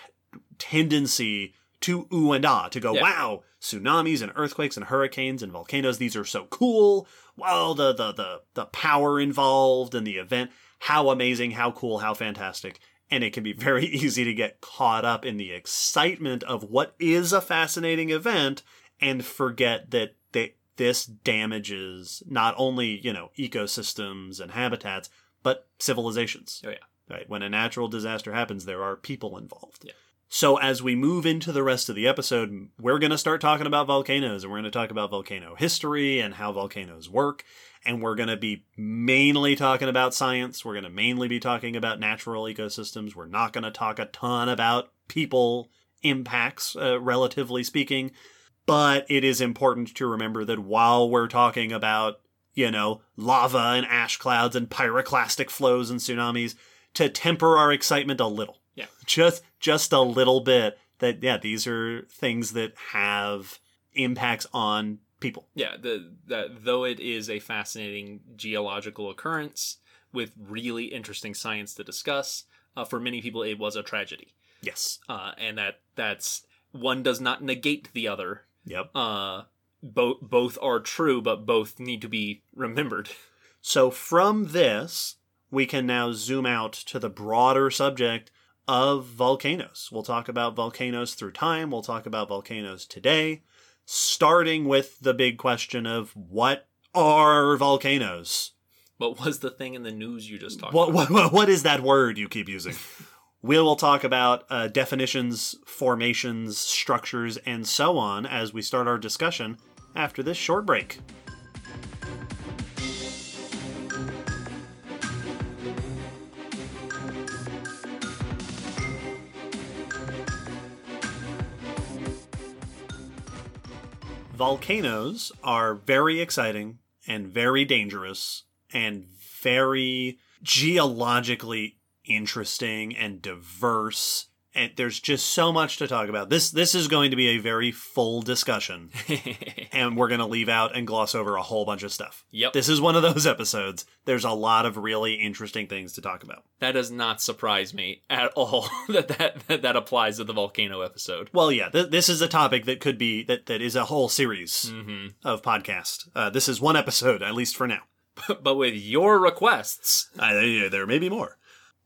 tendency to ooh and ah to go Yeah. wow tsunamis and earthquakes and hurricanes and volcanoes these are so cool wow the the the the power involved and the event how amazing how cool how fantastic and it can be very easy to get caught up in the excitement of what is a fascinating event and forget that they, this damages not only you know ecosystems and habitats but civilizations Oh, yeah. right when a natural disaster happens there are people involved Yeah. So as we move into the rest of the episode we're going to start talking about volcanoes and we're going to talk about volcano history and how volcanoes work and we're going to be mainly talking about science. We're going to mainly be talking about natural ecosystems. We're not going to talk a ton about people impacts uh, relatively speaking. But it is important to remember that while we're talking about, you know, lava and ash clouds and pyroclastic flows and tsunamis, to temper our excitement a little. Yeah. Just just a little bit that yeah, these are things that have impacts on people. Yeah, the that though it is a fascinating geological occurrence with really interesting science to discuss, uh, for many people it was a tragedy, Yes. uh, and that that's one does not negate the other. Yep. Uh, both both are true, but both need to be remembered. So from this, we can now zoom out to the broader subject of volcanoes. We'll talk about volcanoes through time, we'll talk about volcanoes today, starting with the big question of what are volcanoes? What was the thing in the news you just talked What, about? what, what is that word you keep using? we will talk about uh, definitions, formations, structures, and so on as we start our discussion after this short break. Volcanoes are very exciting and very dangerous and very geologically interesting and diverse and there's just so much to talk about. This this is going to be a very full discussion and we're going to leave out and gloss over a whole bunch of stuff. Yep. This is one of those episodes. There's a lot of really interesting things to talk about. that does not surprise me at all that that, that, that applies to the volcano episode. Well, yeah, th- this is a topic that could be that that is a whole series hmm of podcast. Uh, this is one episode, at least for now. but with your requests, there there may be more.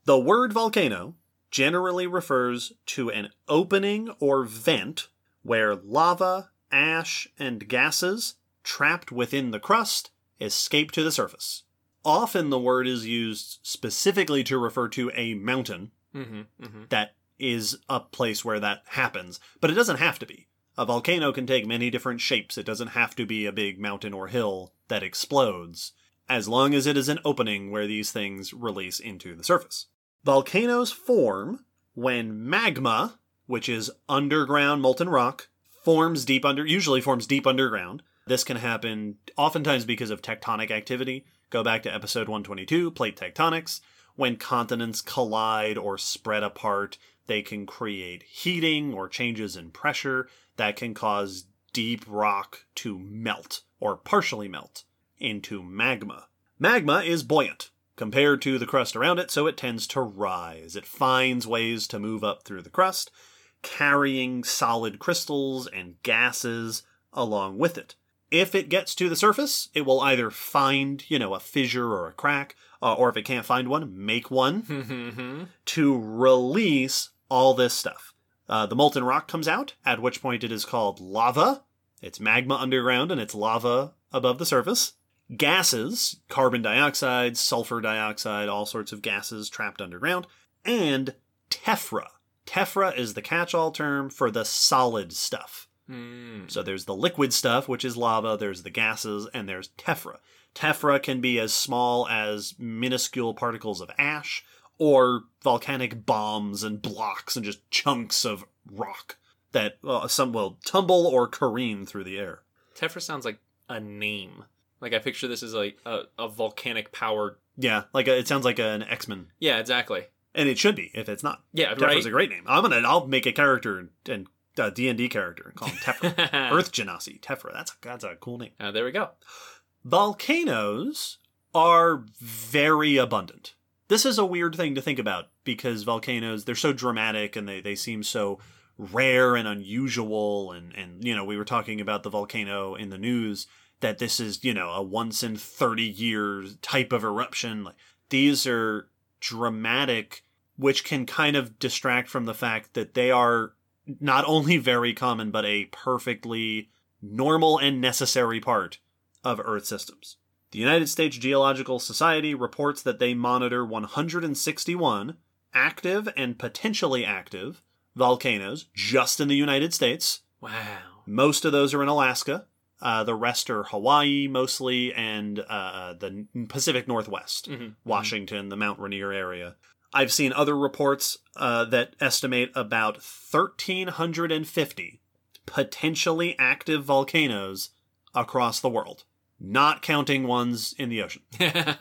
The word volcano generally refers to an opening or vent where lava, ash, and gases trapped within the crust escape to the surface. Often the word is used specifically to refer to a mountain hmm hmm that is a place where that happens, but it doesn't have to be. A volcano can take many different shapes. It doesn't have to be a big mountain or hill that explodes, as long as it is an opening where these things release into the surface. Volcanoes form when magma, which is underground molten rock, forms deep under usually forms deep underground. This can happen oftentimes because of tectonic activity. Go back to episode 122, plate tectonics. When continents collide or spread apart, they can create heating or changes in pressure that can cause deep rock to melt or partially melt into magma. Magma is buoyant compared to the crust around it, so it tends to rise. It finds ways to move up through the crust, carrying solid crystals and gases along with it. If it gets to the surface, it will either find, you know, a fissure or a crack, uh, or if it can't find one, make one hmm to release all this stuff. Uh, the molten rock comes out, at which point it is called lava. It's magma underground and it's lava above the surface. Gases, carbon dioxide, sulfur dioxide, all sorts of gases trapped underground. And tephra. Tephra is the catch all term for the solid stuff. Mm. So there's the liquid stuff, which is lava, there's the gases, and there's tephra. Tephra can be as small as minuscule particles of ash, or volcanic bombs and blocks and just chunks of rock that some will tumble or careen through the air. Tephra sounds like a name. Like I picture this as like a, a volcanic powered. Yeah, like a, it sounds like an X Men, Yeah, exactly. and it should be if it's not. Yeah, Tephra's right. a great name. I'm gonna I'll make a character and D and D character and call him Tephra. Earth Genasi Tephra. That's a, that's a cool name. Uh, there we go. Volcanoes are very abundant. This is a weird thing to think about because volcanoes, they're so dramatic and they, they seem so rare and unusual. And, and, you know, we were talking about the volcano in the news that this is, you know, a once in 30 years type of eruption. Like, these are dramatic, which can kind of distract from the fact that they are not only very common, but a perfectly normal and necessary part of Earth systems. The United States Geological Society reports that they monitor 161 active and potentially active volcanoes just in the United States. Wow. Most of those are in Alaska. Uh, the rest are Hawaii mostly and uh, the Pacific Northwest, Mhm. Washington, the Mount Rainier area. I've seen other reports uh, that estimate about 1,350 potentially active volcanoes across the world, not counting ones in the ocean.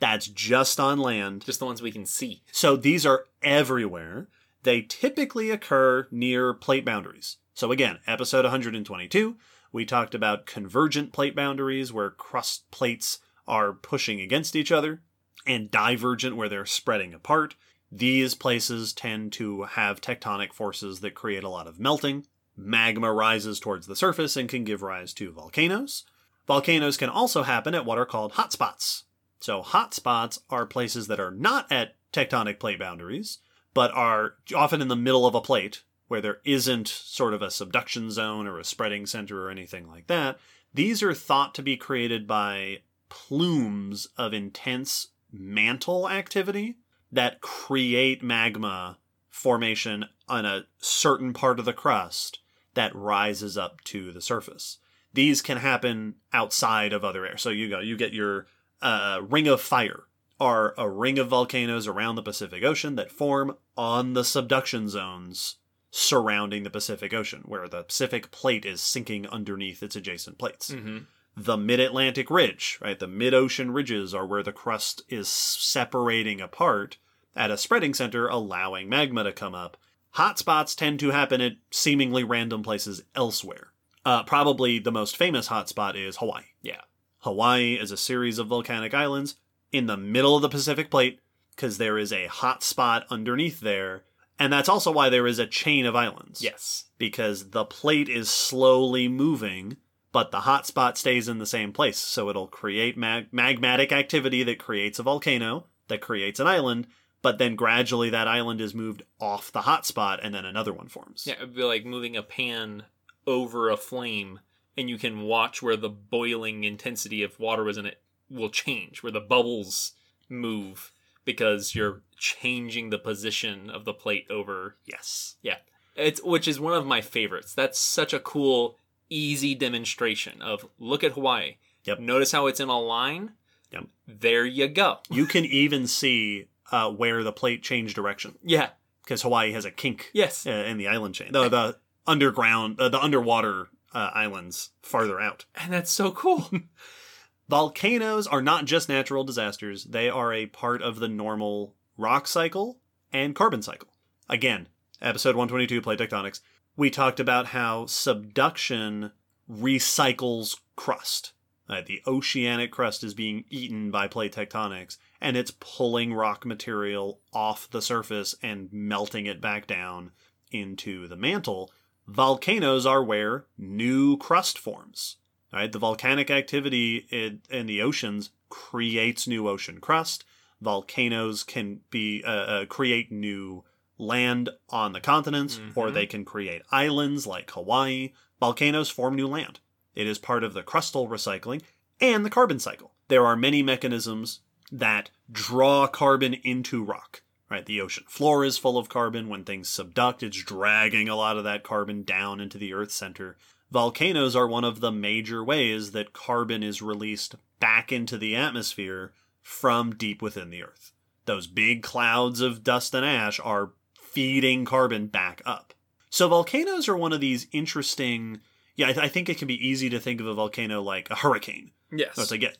That's just on land. Just the ones we can see. So these are everywhere. They typically occur near plate boundaries. So again, episode 122, we talked about convergent plate boundaries where crust plates are pushing against each other, and divergent where they're spreading apart. These places tend to have tectonic forces that create a lot of melting. Magma rises towards the surface and can give rise to volcanoes. Volcanoes can also happen at what are called hotspots. So, hotspots are places that are not at tectonic plate boundaries, but are often in the middle of a plate where there isn't sort of a subduction zone or a spreading center or anything like that. These are thought to be created by plumes of intense mantle activity that create magma formation on a certain part of the crust that rises up to the surface. These can happen outside of other air. So you go, you get your uh, ring of fire, are a ring of volcanoes around the Pacific Ocean that form on the subduction zones surrounding the Pacific Ocean, where the Pacific plate is sinking underneath its adjacent plates. hmm the mid Atlantic ridge, right? The mid ocean ridges are where the crust is separating apart at a spreading center, allowing magma to come up. Hotspots tend to happen at seemingly random places elsewhere. Uh, probably the most famous hotspot is Hawaii. Yeah. Hawaii is a series of volcanic islands in the middle of the Pacific Plate because there is a hot spot underneath there. And that's also why there is a chain of islands. Yes. Because the plate is slowly moving, but the hot spot stays in the same place. So it'll create mag- magmatic activity that creates a volcano, that creates an island, but then gradually that island is moved off the hot spot and then another one forms. Yeah, it'd be like moving a pan over a flame, and you can watch where the boiling intensity of water was in it will change, where the bubbles move because you're changing the position of the plate over. Yes. Yeah, it's which is one of my favorites. That's such a cool, easy demonstration of look at Hawaii. Yep. Notice how it's in a line. Yep. There you go. You can even see uh, where the plate changed direction Yeah. because Hawaii has a kink Yes. uh, in the island chain. The, the underground, uh, the underwater uh, islands farther out. And that's so cool. Volcanoes are not just natural disasters, they are a part of the normal rock cycle and carbon cycle. Again, episode 122, Plate Tectonics, we talked about how subduction recycles crust. The oceanic crust is being eaten by plate tectonics, and it's pulling rock material off the surface and melting it back down into the mantle. Volcanoes are where new crust forms. Right? The volcanic activity in, in the oceans creates new ocean crust. Volcanoes can be uh, uh, create new land on the continents, or Mhm. they can create islands like Hawaii. Volcanoes form new land. It is part of the crustal recycling and the carbon cycle. There are many mechanisms that draw carbon into rock. Right, the ocean floor is full of carbon. When things subduct, it's dragging a lot of that carbon down into the Earth's center. Volcanoes are one of the major ways that carbon is released back into the atmosphere from deep within the Earth. Those big clouds of dust and ash are feeding carbon back up. So volcanoes are one of these interesting. Yeah, I, th- I think it can be easy to think of a volcano like a hurricane. yes. So it's like yeah,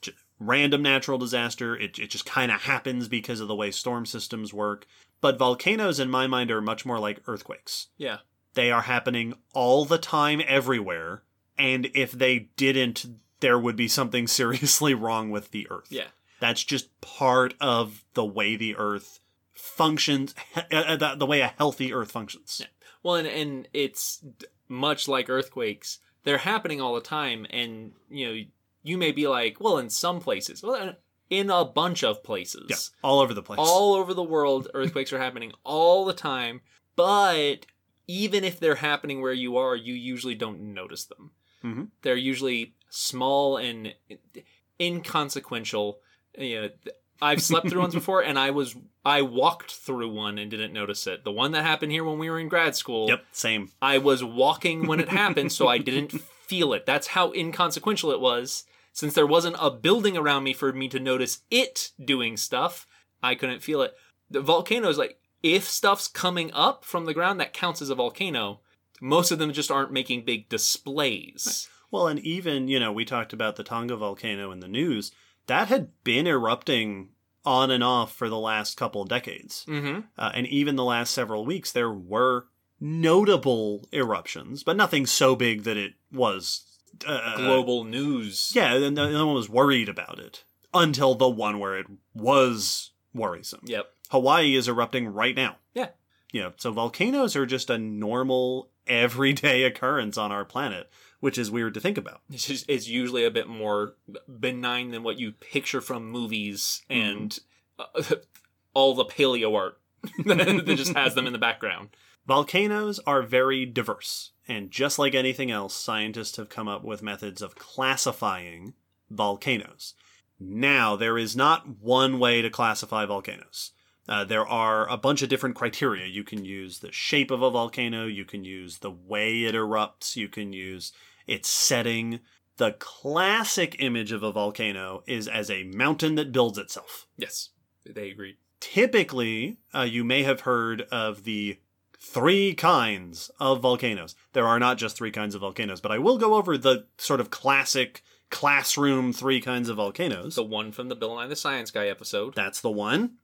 random natural disaster. It, it just kind of happens because of the way storm systems work. But volcanoes, in my mind, are much more like earthquakes. yeah. They are happening all the time, everywhere. And if they didn't, there would be something seriously wrong with the Earth. Yeah. That's just part of the way the Earth functions, uh, the, the way a healthy Earth functions. Yeah. Well, and and it's much like earthquakes. They're happening all the time, and you know you may be like, well, in some places, well, in a bunch of places, Yeah, all over the place. all over the world, earthquakes are happening all the time. But even if they're happening where you are, you usually don't notice them. Mhm. They're usually small and inconsequential. You know, I've slept through ones before, and I was I walked through one and didn't notice it. The one that happened here when we were in grad school. Yep, same. I was walking when it happened, so I didn't feel it. That's how inconsequential it was. Since there wasn't a building around me for me to notice it doing stuff, I couldn't feel it. The volcano volcanoes, like, if stuff's coming up from the ground, that counts as a volcano. Most of them just aren't making big displays. Well, and even, you know, we talked about the Tonga volcano in the news. That had been erupting on and off for the last couple of decades. Mm-hmm. Uh, and even the last several weeks, there were notable eruptions, but nothing so big that it was uh, Global news. Yeah, no, no one was worried about it until the one where it was worrisome. Yep. Hawaii is erupting right now. Yeah. You know, so volcanoes are just a normal, everyday occurrence on our planet, which is weird to think about. It's, just, it's usually a bit more benign than what you picture from movies and uh, all the paleo art that just has them in the background. Volcanoes are very diverse, and just like anything else, scientists have come up with methods of classifying volcanoes. Now, there is not one way to classify volcanoes. Uh, there are a bunch of different criteria. You can use the shape of a volcano, you can use the way it erupts, you can use its setting. The classic image of a volcano is as a mountain that builds itself. Yes, they agreed. Typically, uh, you may have heard of the three kinds of volcanoes. There are not just three kinds of volcanoes, but I will go over the sort of classic classroom three kinds of volcanoes. The one from the Bill Nye the Science Guy episode. That's the one.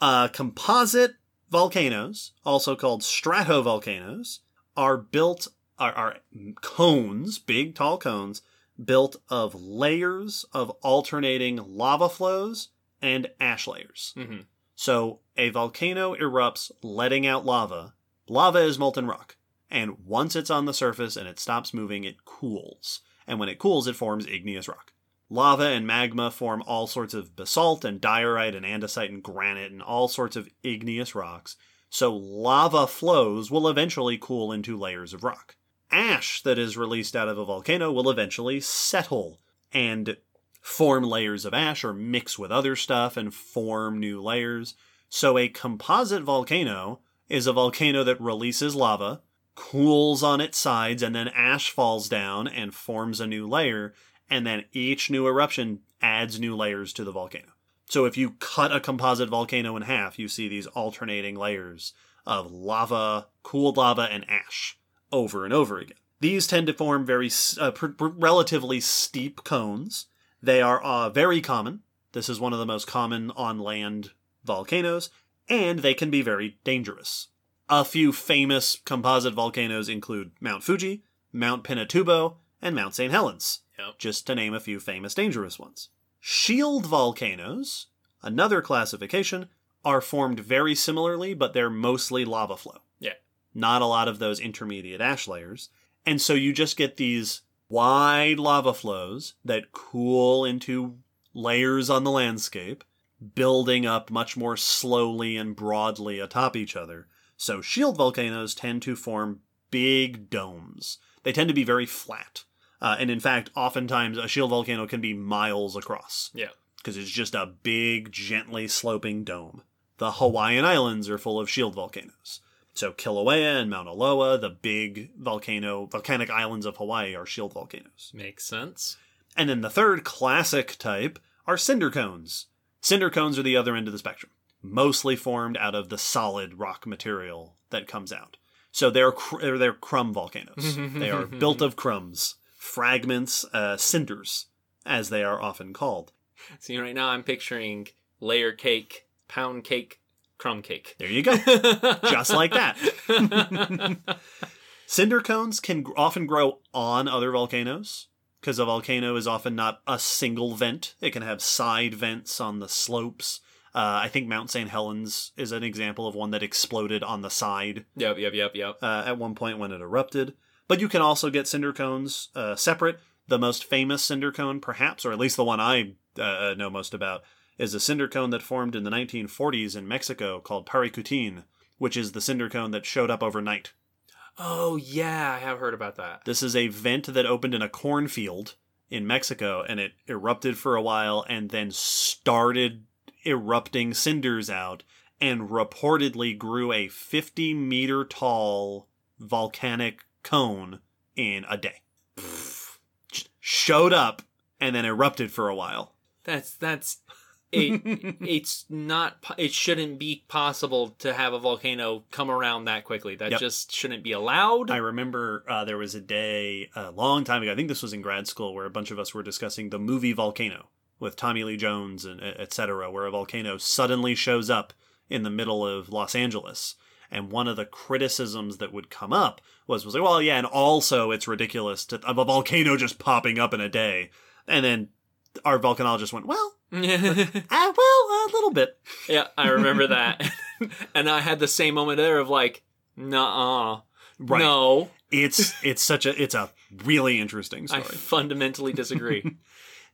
Uh, composite volcanoes, also called stratovolcanoes, are built are, are cones, big tall cones, built of layers of alternating lava flows and ash layers. Mhm. So a volcano erupts, letting out lava. Lava is molten rock, and once it's on the surface and it stops moving, it cools. And when it cools, it forms igneous rock. Lava and magma form all sorts of basalt and diorite and andesite and granite and all sorts of igneous rocks. So lava flows will eventually cool into layers of rock. Ash that is released out of a volcano will eventually settle and form layers of ash or mix with other stuff and form new layers. So a composite volcano is a volcano that releases lava, cools on its sides, and then ash falls down and forms a new layer, and then each new eruption adds new layers to the volcano. So if you cut a composite volcano in half, you see these alternating layers of lava, cooled lava, and ash over and over again. These tend to form very uh, pr- relatively steep cones. They are uh, very common. This is one of the most common on land volcanoes, and they can be very dangerous. A few famous composite volcanoes include Mount Fuji, Mount Pinatubo, and Mount St. Helens, Yep. just to name a few famous dangerous ones. Shield volcanoes, another classification, are formed very similarly, but they're mostly lava flow. Yeah. Not a lot of those intermediate ash layers. And so you just get these wide lava flows that cool into layers on the landscape, building up much more slowly and broadly atop each other. So shield volcanoes tend to form big domes. They tend to be very flat. Uh, and in fact, oftentimes a shield volcano can be miles across Yeah. because it's just a big, gently sloping dome. The Hawaiian Islands are full of shield volcanoes. So Kilauea and Mauna Loa, the big volcano volcanic islands of Hawaii, are shield volcanoes. Makes sense. And then the third classic type are cinder cones. Cinder cones are the other end of the spectrum, mostly formed out of the solid rock material that comes out. So they're cr- they're crumb volcanoes. they are built of crumbs, fragments, uh, cinders, as they are often called. See, right now I'm picturing layer cake, pound cake, crumb cake. There you go. Just like that. Cinder cones can often grow on other volcanoes because a volcano is often not a single vent. It can have side vents on the slopes. Uh, I think Mount St. Helens is an example of one that exploded on the side Yep, yep, yep, yep. uh, at one point when it erupted. But you can also get cinder cones uh, separate. The most famous cinder cone, perhaps, or at least the one I uh, know most about, is a cinder cone that formed in the 1940s in Mexico called Paricutin, which is the cinder cone that showed up overnight. Oh yeah, I have heard about that. This is a vent that opened in a cornfield in Mexico and it erupted for a while and then started erupting cinders out and reportedly grew a 50 meter tall volcanic cone in a day. Showed up and then erupted for a while. That's that's it. it's not. It shouldn't be possible to have a volcano come around that quickly. That Yep. just shouldn't be allowed. I remember uh, there was a day a long time ago. I think this was in grad school where a bunch of us were discussing the movie Volcano with Tommy Lee Jones and etc., where a volcano suddenly shows up in the middle of Los Angeles. And one of the criticisms that would come up was, was like, well, yeah, and also it's ridiculous to a volcano just popping up in a day. And then our volcanologist went, well, ah, well, a little bit. yeah, I remember that, and I had the same moment there of like, nah, Right. no, It's it's such a it's a really interesting story. I fundamentally disagree.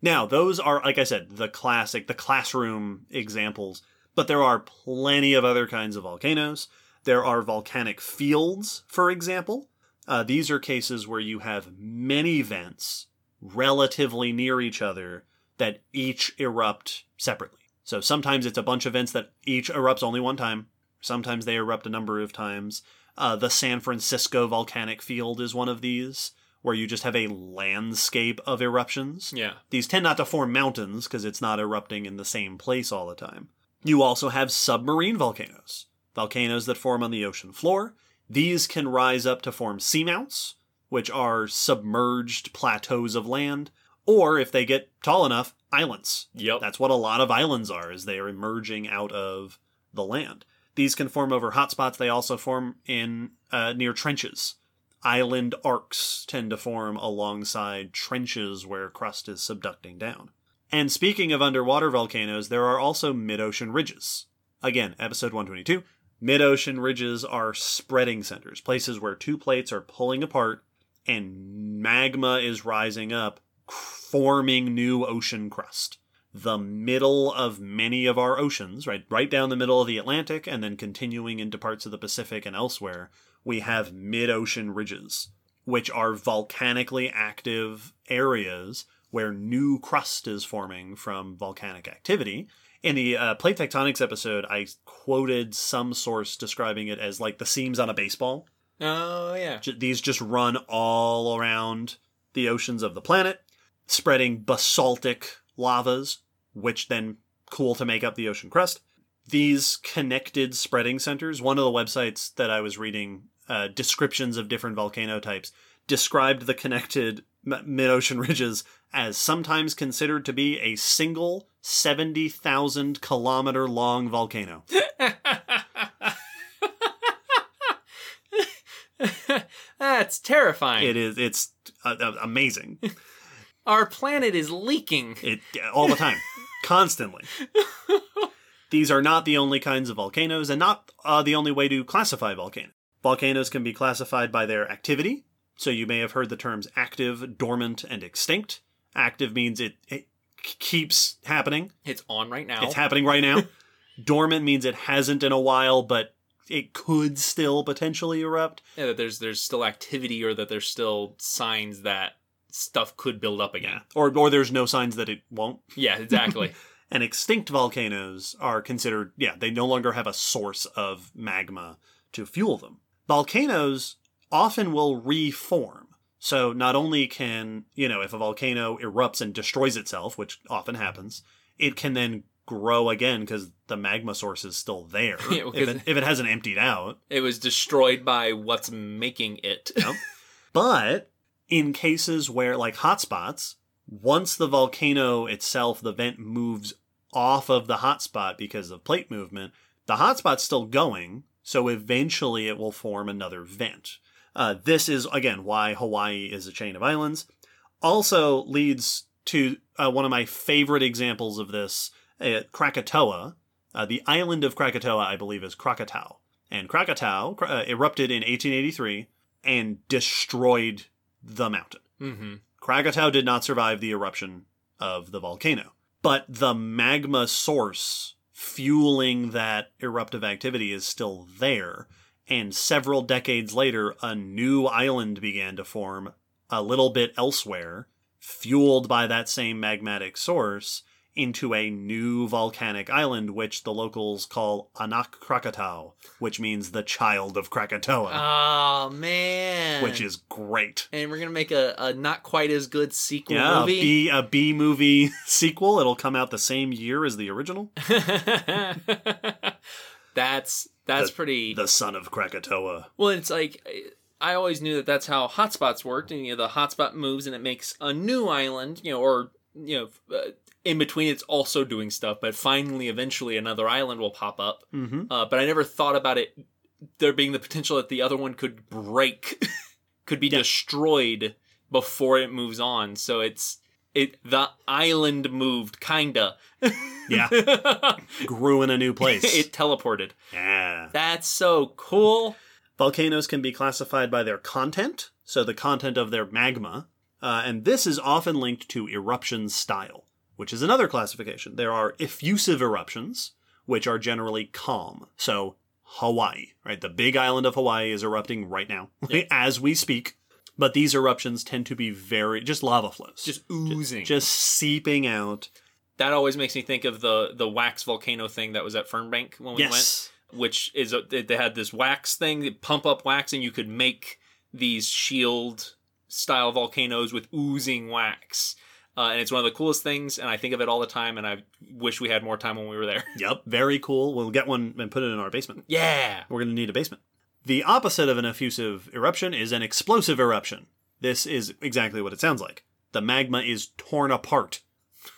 Now, those are, like I said, the classic, the classroom examples, but there are plenty of other kinds of volcanoes. There are volcanic fields, for example. Uh, these are cases where you have many vents relatively near each other that each erupt separately. So sometimes it's a bunch of vents that each erupts only one time. Sometimes they erupt a number of times. Uh, the San Francisco volcanic field is one of these, where you just have a landscape of eruptions. yeah, These tend not to form mountains because it's not erupting in the same place all the time. You also have submarine volcanoes, volcanoes that form on the ocean floor. These can rise up to form seamounts, which are submerged plateaus of land, Or if they get tall enough, islands. Yep. That's what a lot of islands are, is they are emerging out of the land. These can form over hotspots. They also form in uh, near trenches. Island arcs tend to form alongside trenches where crust is subducting down. And speaking of underwater volcanoes, there are also mid-ocean ridges. Again, episode 122. Mid-ocean ridges are spreading centers, places where two plates are pulling apart and magma is rising up, forming new ocean crust the middle of many of our oceans, right, right down the middle of the Atlantic, and then continuing into parts of the Pacific and elsewhere, we have mid-ocean ridges, which are volcanically active areas where new crust is forming from volcanic activity. In the uh, plate tectonics episode, I quoted some source describing it as like the seams on a baseball. Oh yeah. J- These just run all around the oceans of the planet, spreading basaltic lavas, which then cool to make up the ocean crust. These connected spreading centers, one of the websites that I was reading uh, descriptions of different volcano types, described the connected m- mid ocean ridges as sometimes considered to be a single 70,000 kilometer long volcano. That's terrifying. It is, it's uh, uh, amazing. Our planet is leaking. It all the time, constantly. These are not the only kinds of volcanoes, and not uh, the only way to classify volcanoes. Volcanoes can be classified by their activity. So you may have heard the terms active, dormant, and extinct. Active means it, it keeps happening. It's on right now. It's happening right now. dormant means it hasn't in a while, but it could still potentially erupt. yeah, that there's there's still activity or that there's still signs that stuff could build up again. Or, or there's no signs that it won't. Yeah, exactly. And extinct volcanoes are considered, yeah, they no longer have a source of magma to fuel them. Volcanoes often will reform. So not only can, you know, if a volcano erupts and destroys itself, which often happens, it can then grow again because the magma source is still there. Yeah, well, if, it, if it hasn't emptied out. it was destroyed by what's making it. But in cases where, like hotspots, once the volcano itself, the vent moves off of the hotspot because of plate movement, the hotspot's still going, so eventually it will form another vent. Uh, this is, again, why Hawaii is a chain of islands. Also leads to uh, one of my favorite examples of this uh, Krakatoa. Uh, the island of Krakatoa, I believe, is Krakatau. And Krakatau uh, erupted in 1883 and destroyed the mountain. mm-hmm. Krakatau did not survive the eruption of the volcano. But the magma source fueling that eruptive activity is still there. And several decades later, a new island began to form a little bit elsewhere, fueled by that same magmatic source, into a new volcanic island, which the locals call Anak Krakatau, which means the child of Krakatoa, Oh man. which is great. and we're gonna make a, a not quite as good sequel Yeah, a movie. B a B movie sequel. It'll come out the same year as the original. that's that's pretty. The son of Krakatoa. well, it's like I always knew that that's how hotspots worked, and you know the hotspot moves and it makes a new island, you know, or you know. Uh, in between, it's also doing stuff, but finally, eventually, another island will pop up. Mm-hmm. Uh, but I never thought about it there being the potential that the other one could break, could be Yeah. destroyed before it moves on. So it's it the island moved kinda. Yeah, grew in a new place. it teleported. yeah. That's so cool. Volcanoes can be classified by their content, so the content of their magma, uh, and this is often linked to eruption style, which is another classification. There are effusive eruptions, which are generally calm. So Hawaii, right? The big island of Hawaii is erupting right now, as we speak. But these eruptions tend to be very just lava flows, Just oozing. just seeping out. that always makes me think of the the wax volcano thing that was at Fernbank when we went. which is a, they they had this wax thing, they pump up wax, and you could make these shield style volcanoes with oozing wax. Uh, and it's one of the coolest things, and I think of it all the time. And I wish we had more time when we were there. yep, very cool. We'll get one and put it in our basement. yeah, We're going to need a basement. The opposite of an effusive eruption is an explosive eruption. This is exactly what it sounds like. the magma is torn apart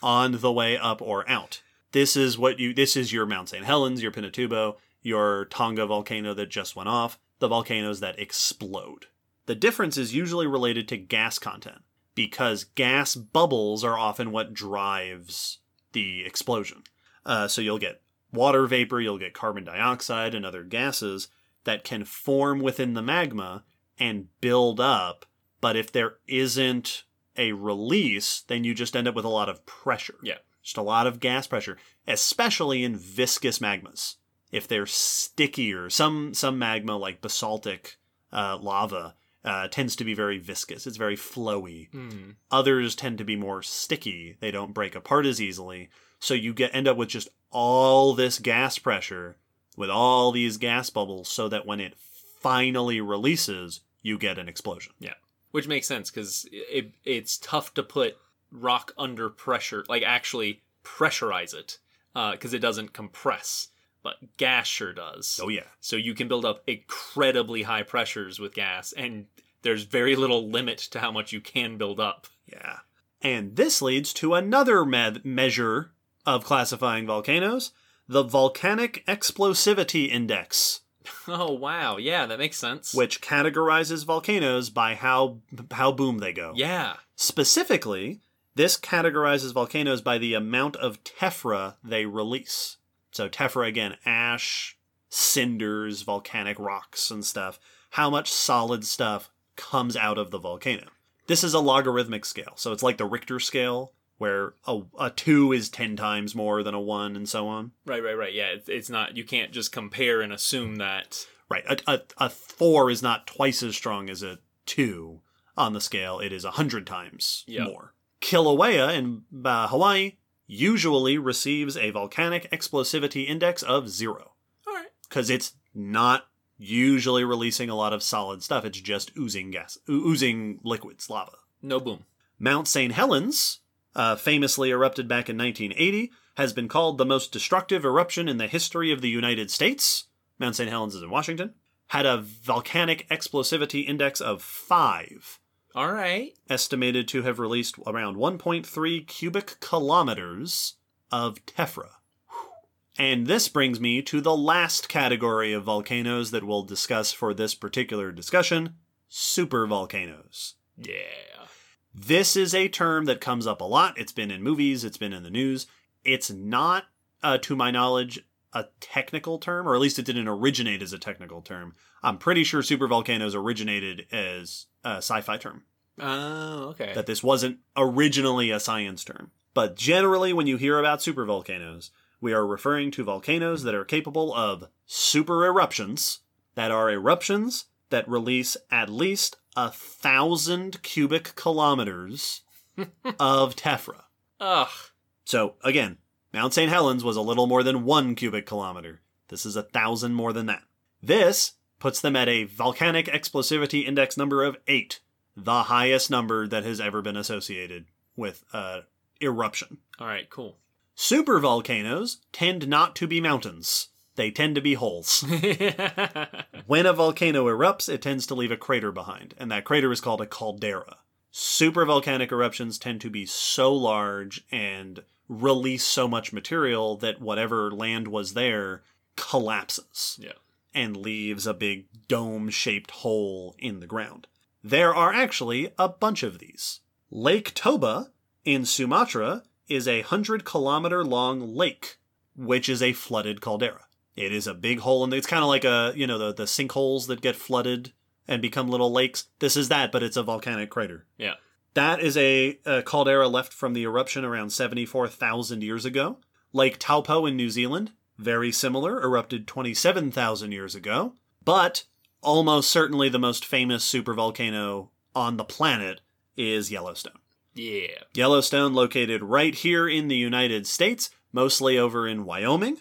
on the way up or out. This is what you this is your Mount St. Helens, your Pinatubo, your Tonga volcano that just went off, the volcanoes that explode. The difference is usually related to gas content because gas bubbles are often what drives the explosion. Uh, so you'll get water vapor, you'll get carbon dioxide and other gases that can form within the magma and build up. But if there isn't a release, then you just end up with a lot of pressure. Yeah. Just a lot of gas pressure, especially in viscous magmas. If they're stickier, some some magma like basaltic uh, lava uh, tends to be very viscous. It's very flowy. Hmm. Others tend to be more sticky. They don't break apart as easily. So you get end up with just all this gas pressure with all these gas bubbles so that when it finally releases, you get an explosion. Yeah. Which makes sense because it, it's tough to put rock under pressure, like actually pressurize it, uh, because it doesn't compress. But gas sure does. Oh yeah. So you can build up incredibly high pressures with gas, and there's very little limit to how much you can build up. Yeah. And this leads to another me- measure of classifying volcanoes, the Volcanic Explosivity Index. Oh wow, yeah, that makes sense. which categorizes volcanoes by how how boom they go. yeah, Specifically, this categorizes volcanoes by the amount of tephra they release. So tephra again, ash, cinders, volcanic rocks and stuff. How much solid stuff comes out of the volcano. This is a logarithmic scale. So it's like the Richter scale where a, a 2 is 10 times more than a 1 and so on. right, right, right. Yeah, it's, it's not. You can't just compare and assume that. Right. A, a, a four is not twice as strong as a two on the scale. It is a hundred times Yeah. more. Kilauea in uh, Hawaii usually receives a volcanic explosivity index of zero All right. because it's not usually releasing a lot of solid stuff. It's just oozing gas, oozing liquids, lava. No boom. Mount St. Helens, uh, famously erupted back in 1980, has been called the most destructive eruption in the history of the United States. Mount St. Helens is in Washington. Had a volcanic explosivity index of 5, All right. estimated to have released around 1.3 cubic kilometers of tephra. And this brings me to the last category of volcanoes that we'll discuss for this particular discussion supervolcanoes. Yeah. This is a term that comes up a lot. It's been in movies, it's been in the news. It's not, uh, to my knowledge, a technical term, or at least it didn't originate as a technical term. I'm pretty sure supervolcanoes originated as a sci fi term, Oh, okay. that this wasn't originally a science term. But generally, when you hear about supervolcanoes, we are referring to volcanoes that are capable of super eruptions, that are eruptions that release at least a thousand cubic kilometers of tephra. Ugh. So again, Mount St. Helens was a little more than one cubic kilometer. This is a thousand more than that. This puts them at a volcanic explosivity index number of eight, the highest number that has ever been associated with uh, eruption. All right. Cool. Supervolcanoes tend not to be mountains. They tend to be holes. when a volcano erupts, it tends to leave a crater behind, and that crater is called a caldera. Supervolcanic eruptions tend to be so large and release so much material that whatever land was there collapses yeah. and leaves a big dome shaped hole in the ground. There are actually a bunch of these. Lake Toba in Sumatra is a 100 kilometer long lake, which is a flooded caldera. It is a big hole, and it's kind of like a, you know, the, the sinkholes that get flooded and become little lakes. This is that, but it's a volcanic crater. Yeah. That is a, a caldera left from the eruption around 74,000 years ago. Lake Taupo in New Zealand, very similar, erupted 27,000 years ago. But almost certainly the most famous supervolcano on the planet is Yellowstone. Yeah. Yellowstone, located right here in the United States, mostly over in Wyoming.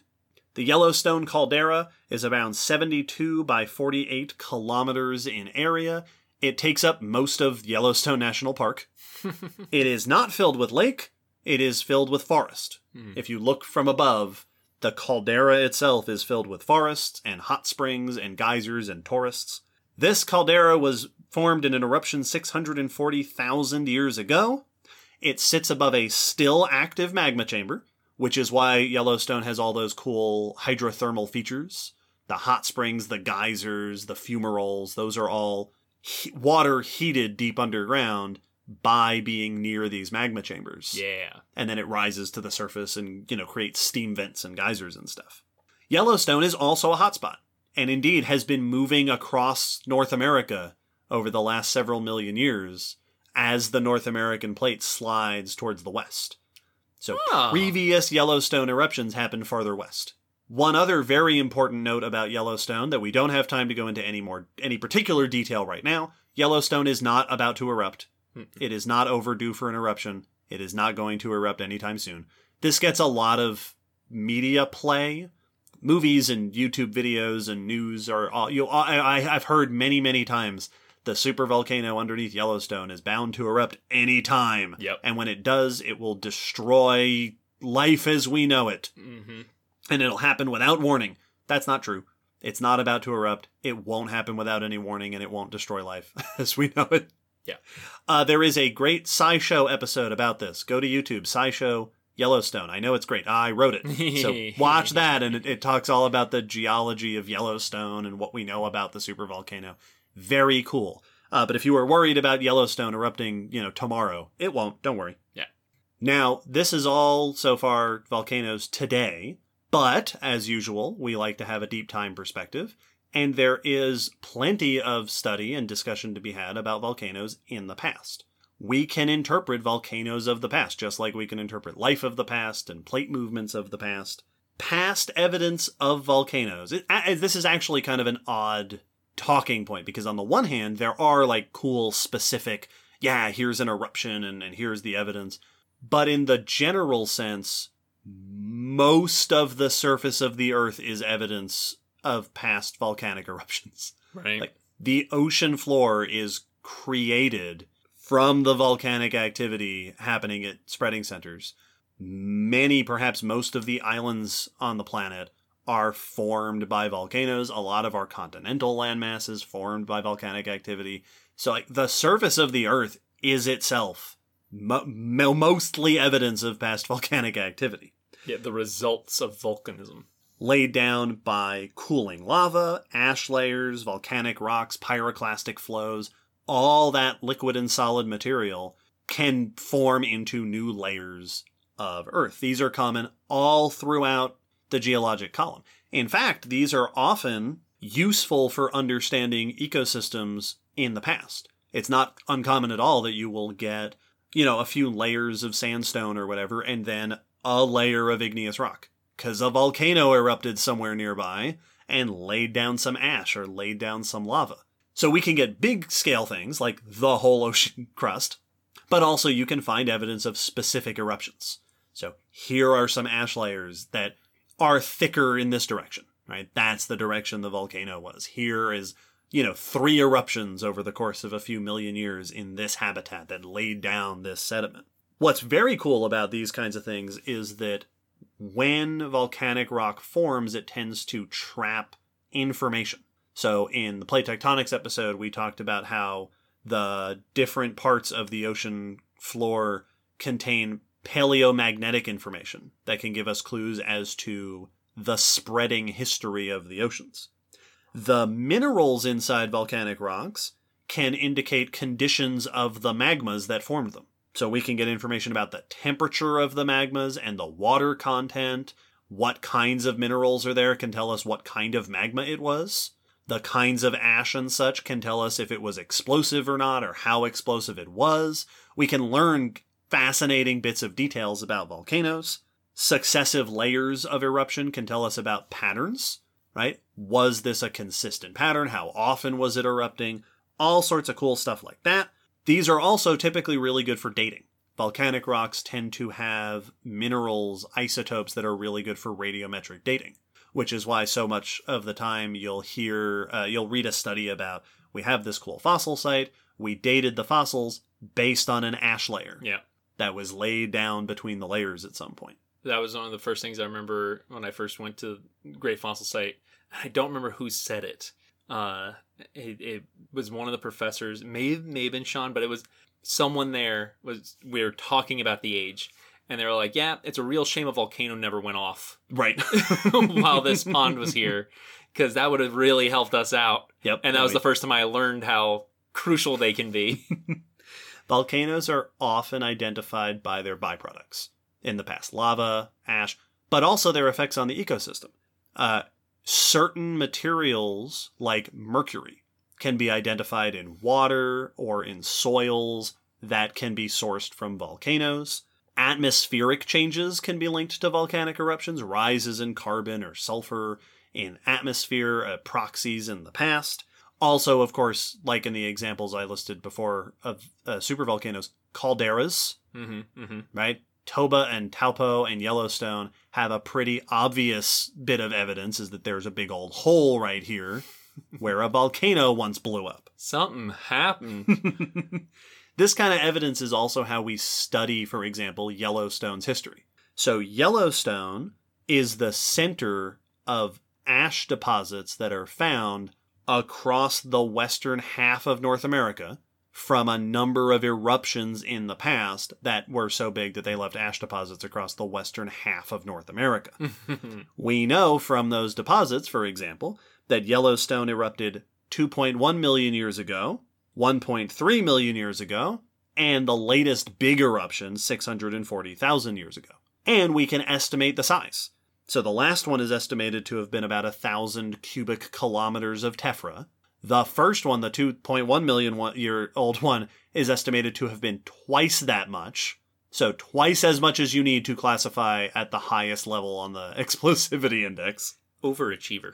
The Yellowstone caldera is around 72 by 48 kilometers in area. It takes up most of Yellowstone National Park. it is not filled with lake, it is filled with forest. Hmm. If you look from above, the caldera itself is filled with forests and hot springs and geysers and tourists. This caldera was formed in an eruption 640,000 years ago. It sits above a still active magma chamber, which is why Yellowstone has all those cool hydrothermal features. The hot springs, the geysers, the fumaroles, those are all he- water heated deep underground by being near these magma chambers Yeah. and then it rises to the surface and you know creates steam vents and geysers and stuff. Yellowstone is also a hotspot, and indeed has been moving across North America over the last several million years as the North American plate slides towards the west. So Ah. previous Yellowstone eruptions happened farther west. One other very important note about Yellowstone that we don't have time to go into any more any particular detail right now. Yellowstone is not about to erupt. It is not overdue for an eruption. It is not going to erupt anytime soon. This gets a lot of media play. Movies and YouTube videos and news are all you. I, I I've heard many many times the super volcano underneath Yellowstone is bound to erupt any time. Yep. And when it does, it will destroy life as we know it, hmm and it'll happen without warning. That's not true. It's not about to erupt. It won't happen without any warning, and it won't destroy life as we know it. Yeah. Uh, there is a great SciShow episode about this. Go to YouTube, SciShow Yellowstone. I know it's great. I wrote it. So watch that, and it, it talks all about the geology of Yellowstone and what we know about the supervolcano. Very cool. Uh, but if you were worried about Yellowstone erupting, you know, tomorrow, it won't. Don't worry. Yeah. Now, this is all so far volcanoes today, but as usual, we like to have a deep time perspective, and there is plenty of study and discussion to be had about volcanoes in the past. We can interpret volcanoes of the past, just like we can interpret life of the past and plate movements of the past. Past evidence of volcanoes. It, this is actually kind of an odd talking point because, on the one hand, there are like cool, specific, yeah, here's an eruption and, and here's the evidence. But in the general sense, most of the surface of the earth is evidence of past volcanic eruptions. Right. Like the ocean floor is created from the volcanic activity happening at spreading centers. Many, perhaps most of the islands on the planet are formed by volcanoes. A lot of our continental landmasses formed by volcanic activity. So, like, the surface of the earth is itself mo- mo- mostly evidence of past volcanic activity yeah. The results of volcanism. laid down by cooling lava, ash layers, volcanic rocks, pyroclastic flows, all that liquid and solid material can form into new layers of Earth. These are common all throughout the geologic column. In fact, these are often useful for understanding ecosystems in the past. It's not uncommon at all that you will get, you know, a few layers of sandstone or whatever, and then a layer of igneous rock because a volcano erupted somewhere nearby and laid down some ash or laid down some lava. So we can get big scale things like the whole ocean crust, but also you can find evidence of specific eruptions. So here are some ash layers that are thicker in this direction, right? That's the direction the volcano was. Here is, you know, three eruptions over the course of a few million years in this habitat that laid down this sediment. What's very cool about these kinds of things is that when volcanic rock forms, it tends to trap information. So in the plate tectonics episode, we talked about how the different parts of the ocean floor contain paleomagnetic information that can give us clues as to the spreading history of the oceans. The minerals inside volcanic rocks can indicate conditions of the magmas that formed them. So we can get information about the temperature of the magmas and the water content. What kinds of minerals are there can tell us what kind of magma it was. The kinds of ash and such can tell us if it was explosive or not or how explosive it was. We can learn fascinating bits of details about volcanoes. Successive layers of eruption can tell us about patterns, right? Was this a consistent pattern? How often was it erupting? All sorts of cool stuff like that. These are also typically really good for dating. Volcanic rocks tend to have minerals, isotopes that are really good for radiometric dating, which is why so much of the time you'll hear, uh, you'll read a study about we have this cool fossil site, we dated the fossils based on an ash layer Yeah. That was laid down between the layers at some point. That was one of the first things I remember when I first went to Gray Fossil Site. I don't remember who said it. Uh, it, it was one of the professors, may may have been Sean, but it was someone there was we were talking about the age, and they were like, "Yeah, it's a real shame a volcano never went off Right. while this pond was here, because that would have really helped us out." yep. And that was the first time I learned how crucial they can be. Volcanoes are often identified by their byproducts in the past lava, ash, but also their effects on the ecosystem. Uh, certain materials, like mercury, can be identified in water or in soils that can be sourced from volcanoes. Atmospheric changes can be linked to volcanic eruptions, rises in carbon or sulfur in atmosphere, uh, proxies in the past. Also, of course, like in the examples I listed before of uh, supervolcanoes, calderas, hmm hmm right? Toba and Taupo and Yellowstone have a pretty obvious bit of evidence is that there's a big old hole right here where a volcano once blew up. Something happened. this kind of evidence is also how we study, for example, Yellowstone's history. So, Yellowstone is the center of ash deposits that are found across the western half of North America from a number of eruptions in the past that were so big that they left ash deposits across the western half of North America. We know from those deposits, for example, that Yellowstone erupted 2.1 million years ago, 1.3 million years ago, and the latest big eruption 640,000 years ago. And we can estimate the size. So the last one is estimated to have been about a thousand cubic kilometers of tephra. The first one, the 2.1 million year old one, is estimated to have been twice that much. So twice as much as you need to classify at the highest level on the explosivity index. Overachiever.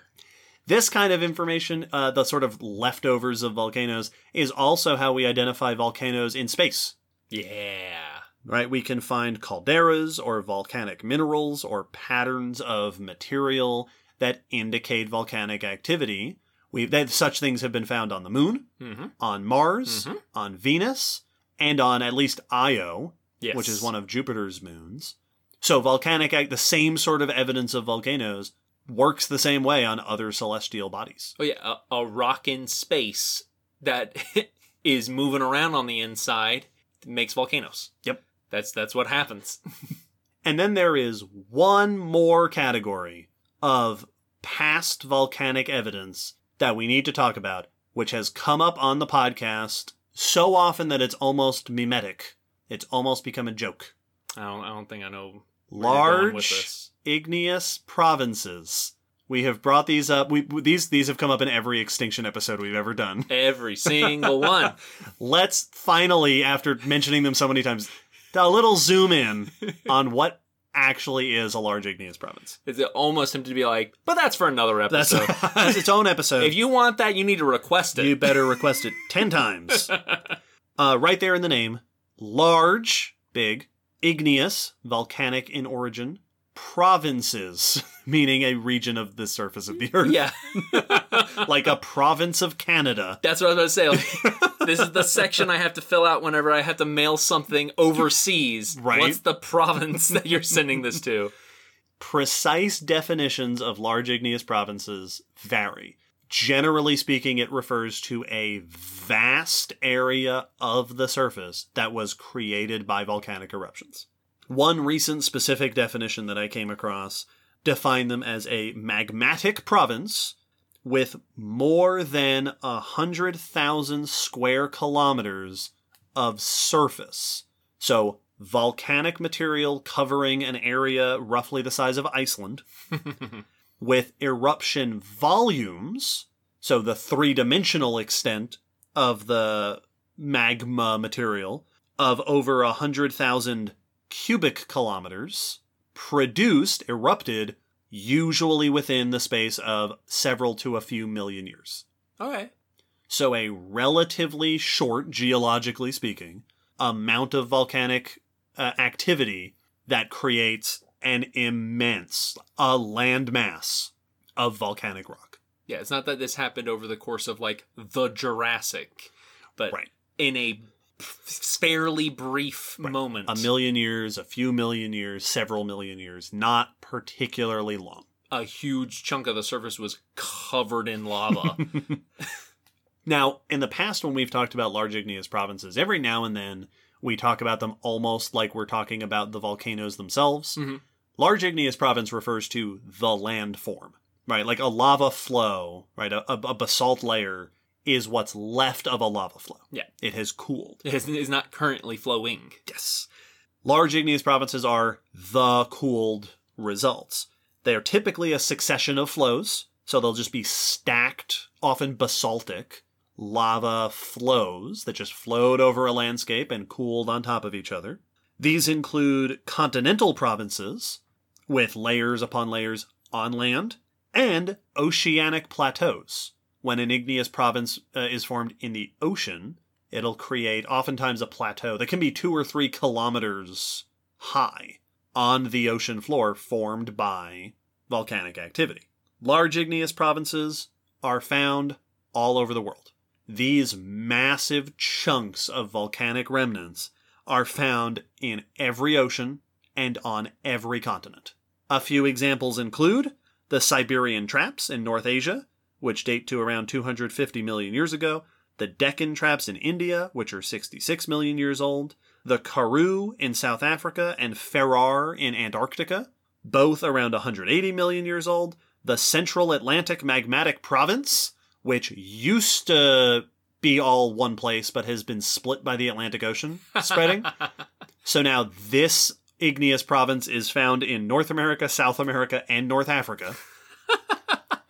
This kind of information, uh, the sort of leftovers of volcanoes, is also how we identify volcanoes in space. Yeah. Right? We can find calderas or volcanic minerals or patterns of material that indicate volcanic activity. We've, that such things have been found on the moon, hmm on Mars, Mhm. on Venus, and on at least Io, Yes. which is one of Jupiter's moons. So volcanic the same sort of evidence of volcanoes works the same way on other celestial bodies. Oh yeah, a, a rock in space that is moving around on the inside makes volcanoes. Yep. That's that's what happens. And then there is one more category of past volcanic evidence that we need to talk about, which has come up on the podcast so often that it's almost mimetic. It's almost become a joke. I don't I don't think I know where you're going with Large this. igneous provinces. We have brought these up. We these these have come up in every extinction episode we've ever done. Every single one. Let's finally, after mentioning them so many times, a little zoom in on what actually is a large igneous province. It's almost tempted to be like, but that's for another That's, episode. that's its own episode. if you want that, you need to request it. You better request it 10 times. Uh, right there in the name large, big, igneous, volcanic in origin, provinces, meaning a region of the surface of the earth. yeah. Like a province of Canada. That's what I was about to say. Like, this is the section I have to fill out whenever I have to mail something overseas. Right. What's the province that you're sending this to? Precise definitions of large igneous provinces vary. Generally speaking, it refers to a vast area of the surface that was created by volcanic eruptions. One recent specific definition that I came across defined them as a magmatic province with more than a hundred thousand square kilometers of surface. So, volcanic material covering an area roughly the size of Iceland with eruption volumes, so the three dimensional extent of the magma material, of over a hundred thousand cubic kilometers, produced, erupted, usually within the space of several to a few million years. okay. So, a relatively short, geologically speaking, amount of volcanic uh, activity that creates an immense, a landmass of volcanic rock. Yeah, it's not that this happened over the course of like the Jurassic, but Right. in a fairly brief moment. A million years, a few million years, several million years, not particularly long. a huge chunk of the surface was covered in lava. Now, in the past, when we've talked about large igneous provinces, every now and then we talk about them almost like we're talking about the volcanoes themselves. Mhm. Large igneous province refers to the landform, right? Like a lava flow, right? A, a, a basalt layer is what's left of a lava flow. Yeah. It has cooled. It is, is not currently flowing. Yes. Large igneous provinces are the cooled results. They are typically a succession of flows, so they'll just be stacked, often basaltic, lava flows that just flowed over a landscape and cooled on top of each other. These include continental provinces, with layers upon layers on land, and oceanic plateaus. When an igneous province uh, is formed in the ocean, it'll create oftentimes a plateau that can be two or three kilometers high on the ocean floor formed by volcanic activity. Large igneous provinces are found all over the world. These massive chunks of volcanic remnants are found in every ocean and on every continent. A few examples include the Siberian traps in North Asia, which date to around 250 million years ago, the Deccan traps in India, which are 66 million years old, the Karoo in South Africa, and Ferrar in Antarctica, both around 180 million years old, the Central Atlantic Magmatic Province, which used to be all one place but has been split by the Atlantic Ocean spreading. so now this igneous province is found in North America, South America, and North Africa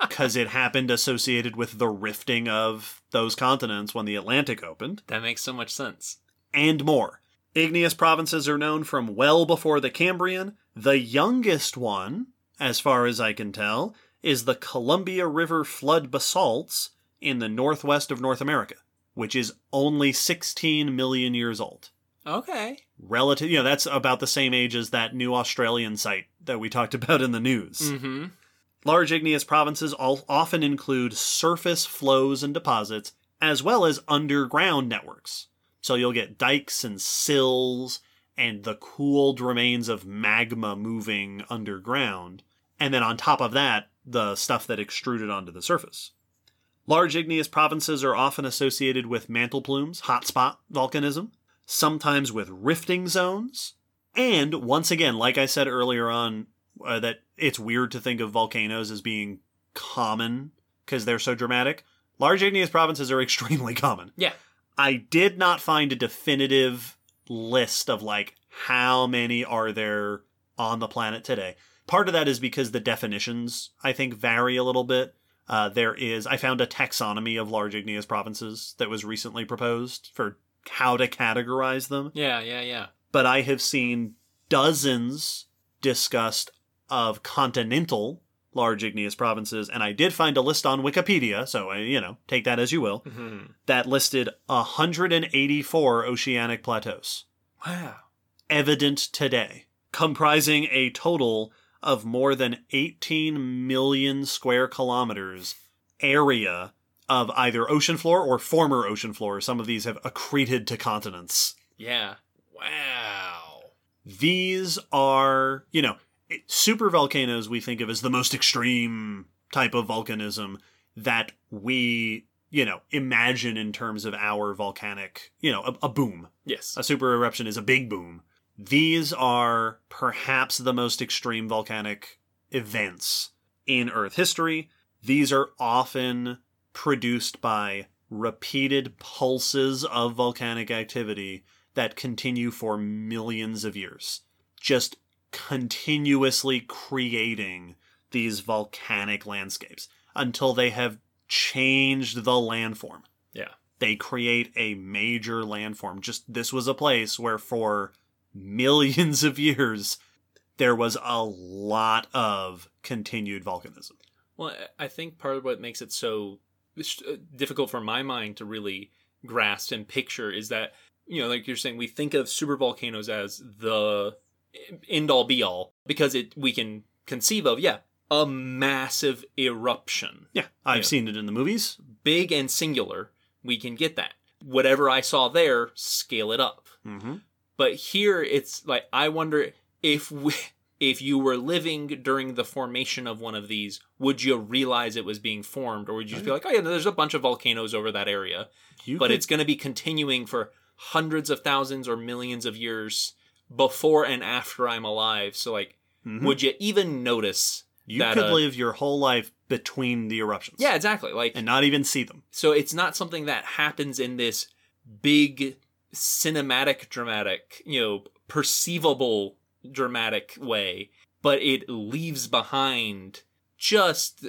because it happened associated with the rifting of those continents when the Atlantic opened, That makes so much sense. and more. Igneous provinces are known from well before the Cambrian. The youngest one, as far as I can tell, is the Columbia River flood basalts in the northwest of North America, which is only 16 million years old. Okay. Relative, you know, that's about the same age as that new Australian site that we talked about in the news. Mm-hmm. Large igneous provinces all often include surface flows and deposits, as well as underground networks. So you'll get dikes and sills and the cooled remains of magma moving underground. And then on top of that, the stuff that extruded onto the surface. Large igneous provinces are often associated with mantle plumes, hotspot volcanism, sometimes with rifting zones, and once again, like I said earlier on, uh, that it's weird to think of volcanoes as being common because they're so dramatic. Large igneous provinces are extremely common. Yeah. I did not find a definitive list of like how many are there on the planet today. Part of that is because the definitions I think vary a little bit. Uh, there is I found a taxonomy of large igneous provinces that was recently proposed for how to categorize them Yeah, yeah, yeah. but I have seen dozens discussed of continental large igneous provinces, and I did find a list on Wikipedia, so uh, you know, take that as you will, Mm-hmm. that listed 184 oceanic plateaus Wow. evident today, comprising a total of more than 18 million square kilometers area of either ocean floor or former ocean floor. Some of these have accreted to continents. Yeah. Wow. these are, you know, super volcanoes we think of as the most extreme type of volcanism that we, you know, imagine in terms of our volcanic, you know, a, a boom. Yes. A super eruption is a big boom. These are perhaps the most extreme volcanic events in Earth history. These are often produced by repeated pulses of volcanic activity that continue for millions of years. Just continuously creating these volcanic landscapes until they have changed the landform Yeah. they create a major landform. Just this was a place where for millions of years there was a lot of continued volcanism. Well, I think part of what makes it so uh, difficult for my mind to really grasp and picture is that, you know, like you're saying, we think of super volcanoes as the end all be all because it we can conceive of, yeah, a massive eruption, Yeah, I've Yeah. seen it in the movies. big and singular. We can get that. Whatever I saw there, scale it up. Mm-hmm. But here it's like I wonder if we if you were living during the formation of one of these, would you realize it was being formed, or would you just be like, "Oh yeah, there's a bunch of volcanoes over that area," You but could- it's going to be continuing for hundreds of thousands or millions of years before and after I'm alive. So like, Mhm. would you even notice? you that, could uh, live your whole life between the eruptions. Yeah, exactly. Like, and not even see them. so it's not something that happens in this big cinematic dramatic, you know, perceivable dramatic way, but it leaves behind just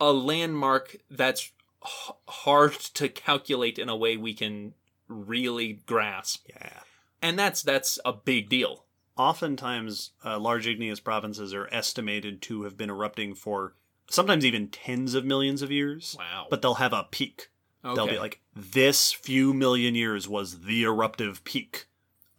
a landmark that's h- hard to calculate in a way we can really grasp. Yeah. And that's that's a big deal. Oftentimes, uh, large igneous provinces are estimated to have been erupting for sometimes even tens of millions of years. Wow. But they'll have a peak. Okay. They'll be like, this few million years was the eruptive peak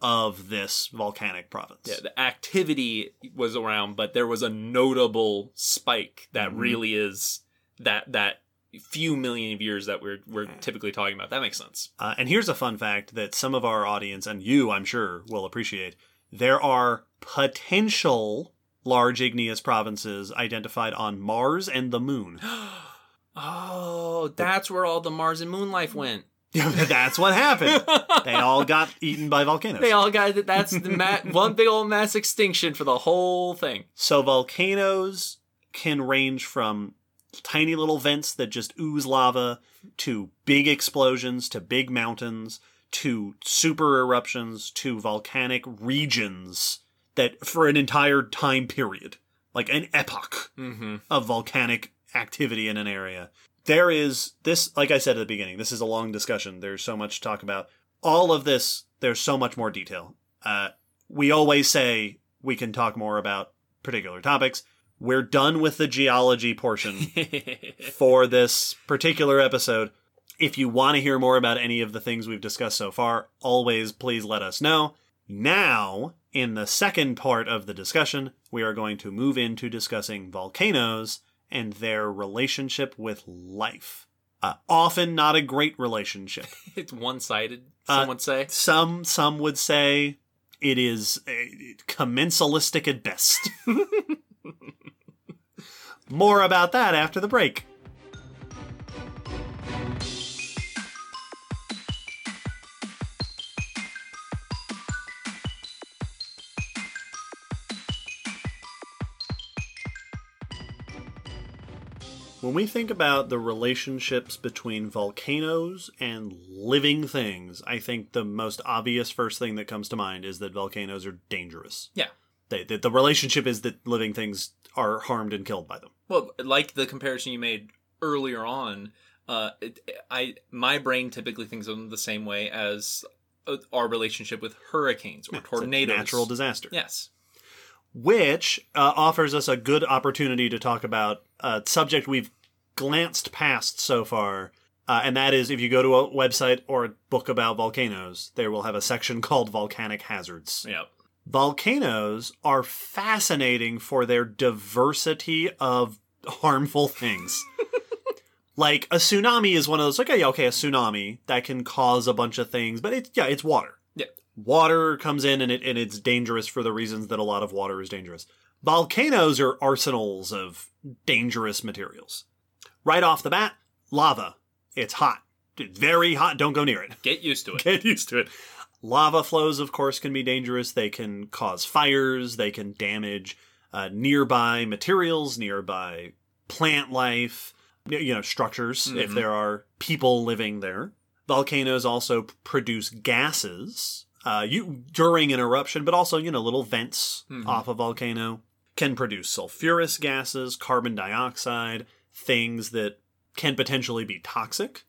of this volcanic province. Yeah, the activity was around, but there was a notable spike that Mhm. really is that that few million of years that we're we're Yeah. typically talking about. That makes sense. Uh, and here's a fun fact that some of our audience, and you, I'm sure, will appreciate. There are potential large igneous provinces identified on Mars and the Moon. oh, that's where all the Mars and Moon life went. That's what happened. They all got eaten by volcanoes. They all got that's the ma- one big old mass extinction for the whole thing. So volcanoes can range from tiny little vents that just ooze lava to big explosions to big mountains to super eruptions to volcanic regions that for an entire time period, like an epoch Mm-hmm. of volcanic activity in an area. There is this, like I said at the beginning, this is a long discussion. There's so much to talk about. All of this, there's so much more detail. Uh, we always say we can talk more about particular topics. We're done with the geology portion for this particular episode. If you want to hear more about any of the things we've discussed so far, always please let us know. Now, in the second part of the discussion, we are going to move into discussing volcanoes and their relationship with life. Uh, often not a great relationship. it's one sided. Uh, Some would say. Some some would say it is uh, commensalistic at best. More about that after the break. When we think about the relationships between volcanoes and living things, I think the most obvious first thing that comes to mind is that volcanoes are dangerous. Yeah. They, that the relationship is that living things are harmed and killed by them. Well, like the comparison you made earlier on, uh, it, I my brain typically thinks of them the same way as uh, our relationship with hurricanes or It's a tornadoes. natural disaster. Yes. Which uh, offers us a good opportunity to talk about a subject we've glanced past so far. Uh, and that is if you go to a website or a book about volcanoes, they will have a section called Volcanic Hazards. Yep. Volcanoes are fascinating for their diversity of harmful things. like a tsunami is one of those like okay, okay, a tsunami that can cause a bunch of things, but it's yeah, it's water. Yeah. Water comes in and it and it's dangerous for the reasons that a lot of water is dangerous. Volcanoes are arsenals of dangerous materials. Right off the bat, lava. It's hot. It's very hot. Don't go near it Get used to it. get used to it. Lava flows, of course, can be dangerous. They can cause fires. They can damage uh, nearby materials, nearby plant life, you know, structures if Mhm. there are people living there. Volcanoes also produce gases uh, you during an eruption, but also you know little vents Mhm. off a volcano can produce sulfurous gases, carbon dioxide, things that can potentially be toxic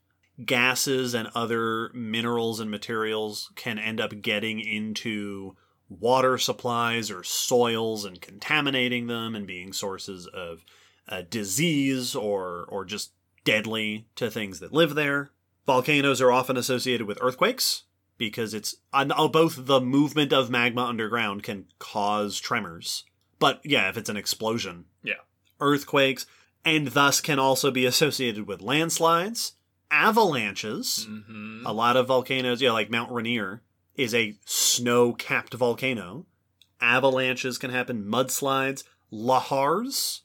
gases and other minerals and materials can end up getting into water supplies or soils and contaminating them and being sources of uh, disease or or just deadly to things that live there. Volcanoes are often associated with earthquakes because it's oh, both the movement of magma underground can cause tremors. But yeah, if it's an explosion, Yeah. earthquakes and thus can also be associated with landslides, avalanches. Mm-hmm. A lot of volcanoes, yeah, like Mount Rainier is a snow-capped volcano. Avalanches can happen, mudslides, lahars,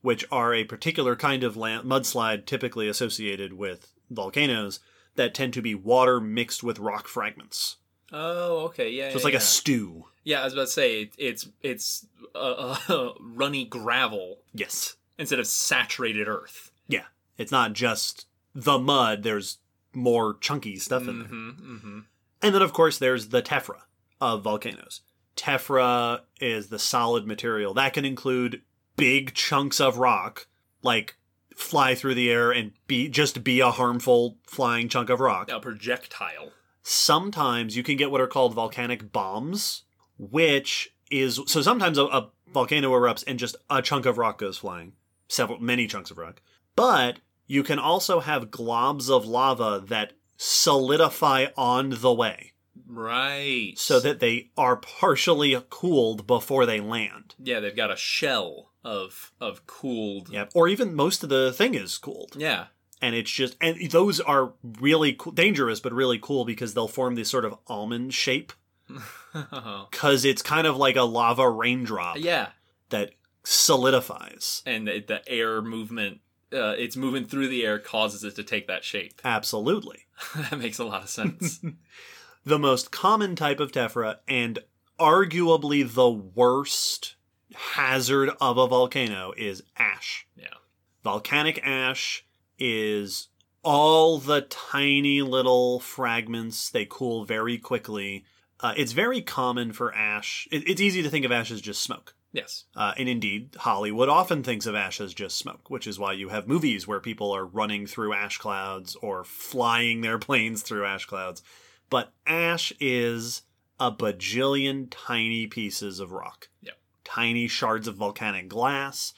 which are a particular kind of land, mudslide typically associated with volcanoes that tend to be water mixed with rock fragments. Oh, okay, yeah. So it's yeah, like yeah. a stew. Yeah, I was about to say it, it's it's uh, uh, runny gravel Yes. instead of saturated earth. Yeah. It's not just the mud, there's more chunky stuff in there. Mm-hmm, mm-hmm. And then, of course, there's the tephra of volcanoes. Tephra is the solid material. That can include big chunks of rock, like fly through the air and be just be a harmful flying chunk of rock. A projectile. Sometimes you can get what are called volcanic bombs, which is so sometimes a, a volcano erupts and just a chunk of rock goes flying, several many chunks of rock. But you can also have globs of lava that solidify on the way Right. so that they are partially cooled before they land. yeah, they've got a shell of of cooled. Yeah, or even most of the thing is cooled. Yeah. And it's just and those are really cool, dangerous but really cool because they'll form this sort of almond shape cuz it's kind of like a lava raindrop yeah, that solidifies. and the, the air movement. Uh, it's moving through the air causes it to take that shape. Absolutely. that makes a lot of sense. The most common type of tephra and arguably the worst hazard of a volcano is ash. yeah. Volcanic ash is all the tiny little fragments. They cool very quickly. Uh, it's very common for ash. It, it's easy to think of ash as just smoke. Yes. Uh, and indeed, Hollywood often thinks of ash as just smoke, which is why you have movies where people are running through ash clouds or flying their planes through ash clouds. But ash is a bajillion tiny pieces of rock. Yep. Tiny shards of volcanic glass.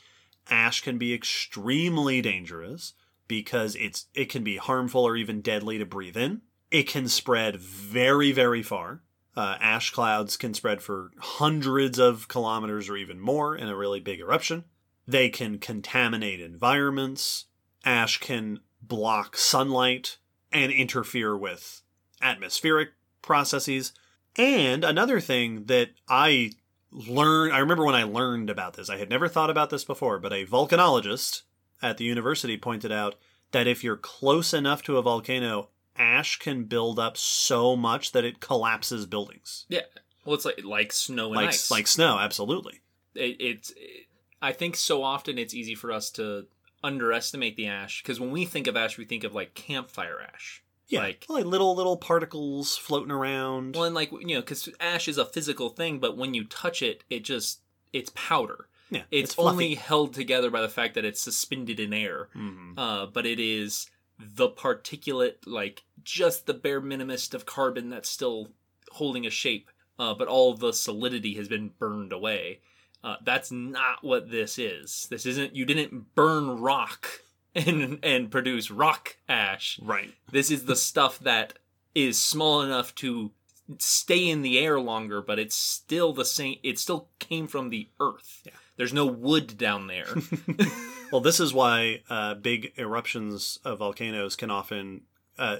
Ash can be extremely dangerous because it's it can be harmful or even deadly to breathe in. It can spread very, very far. Uh, ash clouds can spread for hundreds of kilometers or even more in a really big eruption. They can contaminate environments. Ash can block sunlight and interfere with atmospheric processes. And another thing that I learned, I remember when I learned about this, I had never thought about this before, but a volcanologist at the university pointed out that if you're close enough to a volcano, ash can build up so much that it collapses buildings. Yeah. Well, it's like like snow and Like ice. like snow, absolutely. it, it's it, I think so often it's easy for us to underestimate the ash because when we think of ash, we think of like campfire ash. Yeah, Like- like, little little particles floating around. Well, and like you know, because ash is a physical thing, but when you touch it, it just it's powder. yeah, It's, fluffy. only held together by the fact that it's suspended in air. Mhm. Uh, but it is the particulate, like just the bare minimist of carbon that's still holding a shape. Uh, but all the solidity has been burned away. Uh, that's not what this is. This isn't. You didn't burn rock and and produce rock ash. Right. This is the stuff that is small enough to stay in the air longer, but it's still the same. It still came from the earth. Yeah. There's no wood down there. Well, this is why uh, big eruptions of volcanoes can often uh,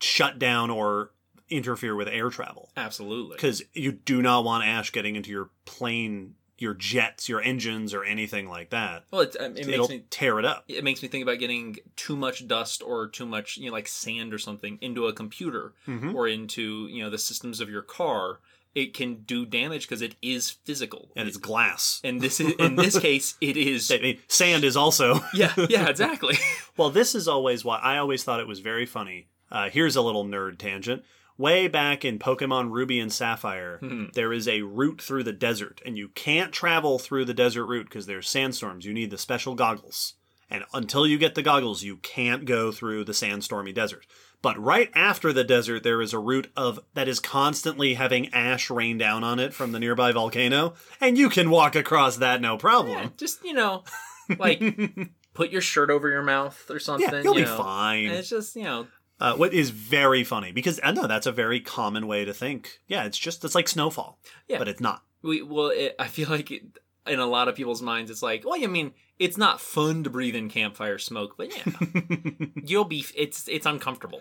shut down or interfere with air travel Absolutely. because you do not want ash getting into your plane, your jets, your engines, or anything like that. Well, it, it makes It'll me tear it up. it makes me think about getting too much dust or too much you know like sand or something into a computer Mhm. or into you know the systems of your car. It can do damage because it is physical. And it's glass. and this is in this case it is. I mean, sand is also. Yeah, yeah, exactly. Well, this is always why I always thought it was very funny. Uh, here's a little nerd tangent. Way back in Pokemon Ruby and Sapphire, Hmm. there is a route through the desert, and you can't travel through the desert route because there's sandstorms. You need the special goggles. And until you get the goggles, you can't go through the sandstormy desert. But right after the desert, there is a route of that is constantly having ash rain down on it from the nearby volcano, and you can walk across that no Yeah, problem. just you know, like put your shirt over your mouth or something. Yeah, you'll you be know. fine. And it's just you know, Uh, what is very funny because I know that's a very common way to think. Yeah, it's just it's like snowfall, Yeah. but it's not. we well, it, I feel like it, in a lot of people's minds, it's like, well, I mean, it's not fun to breathe in campfire smoke, but yeah, you'll be. It's it's uncomfortable.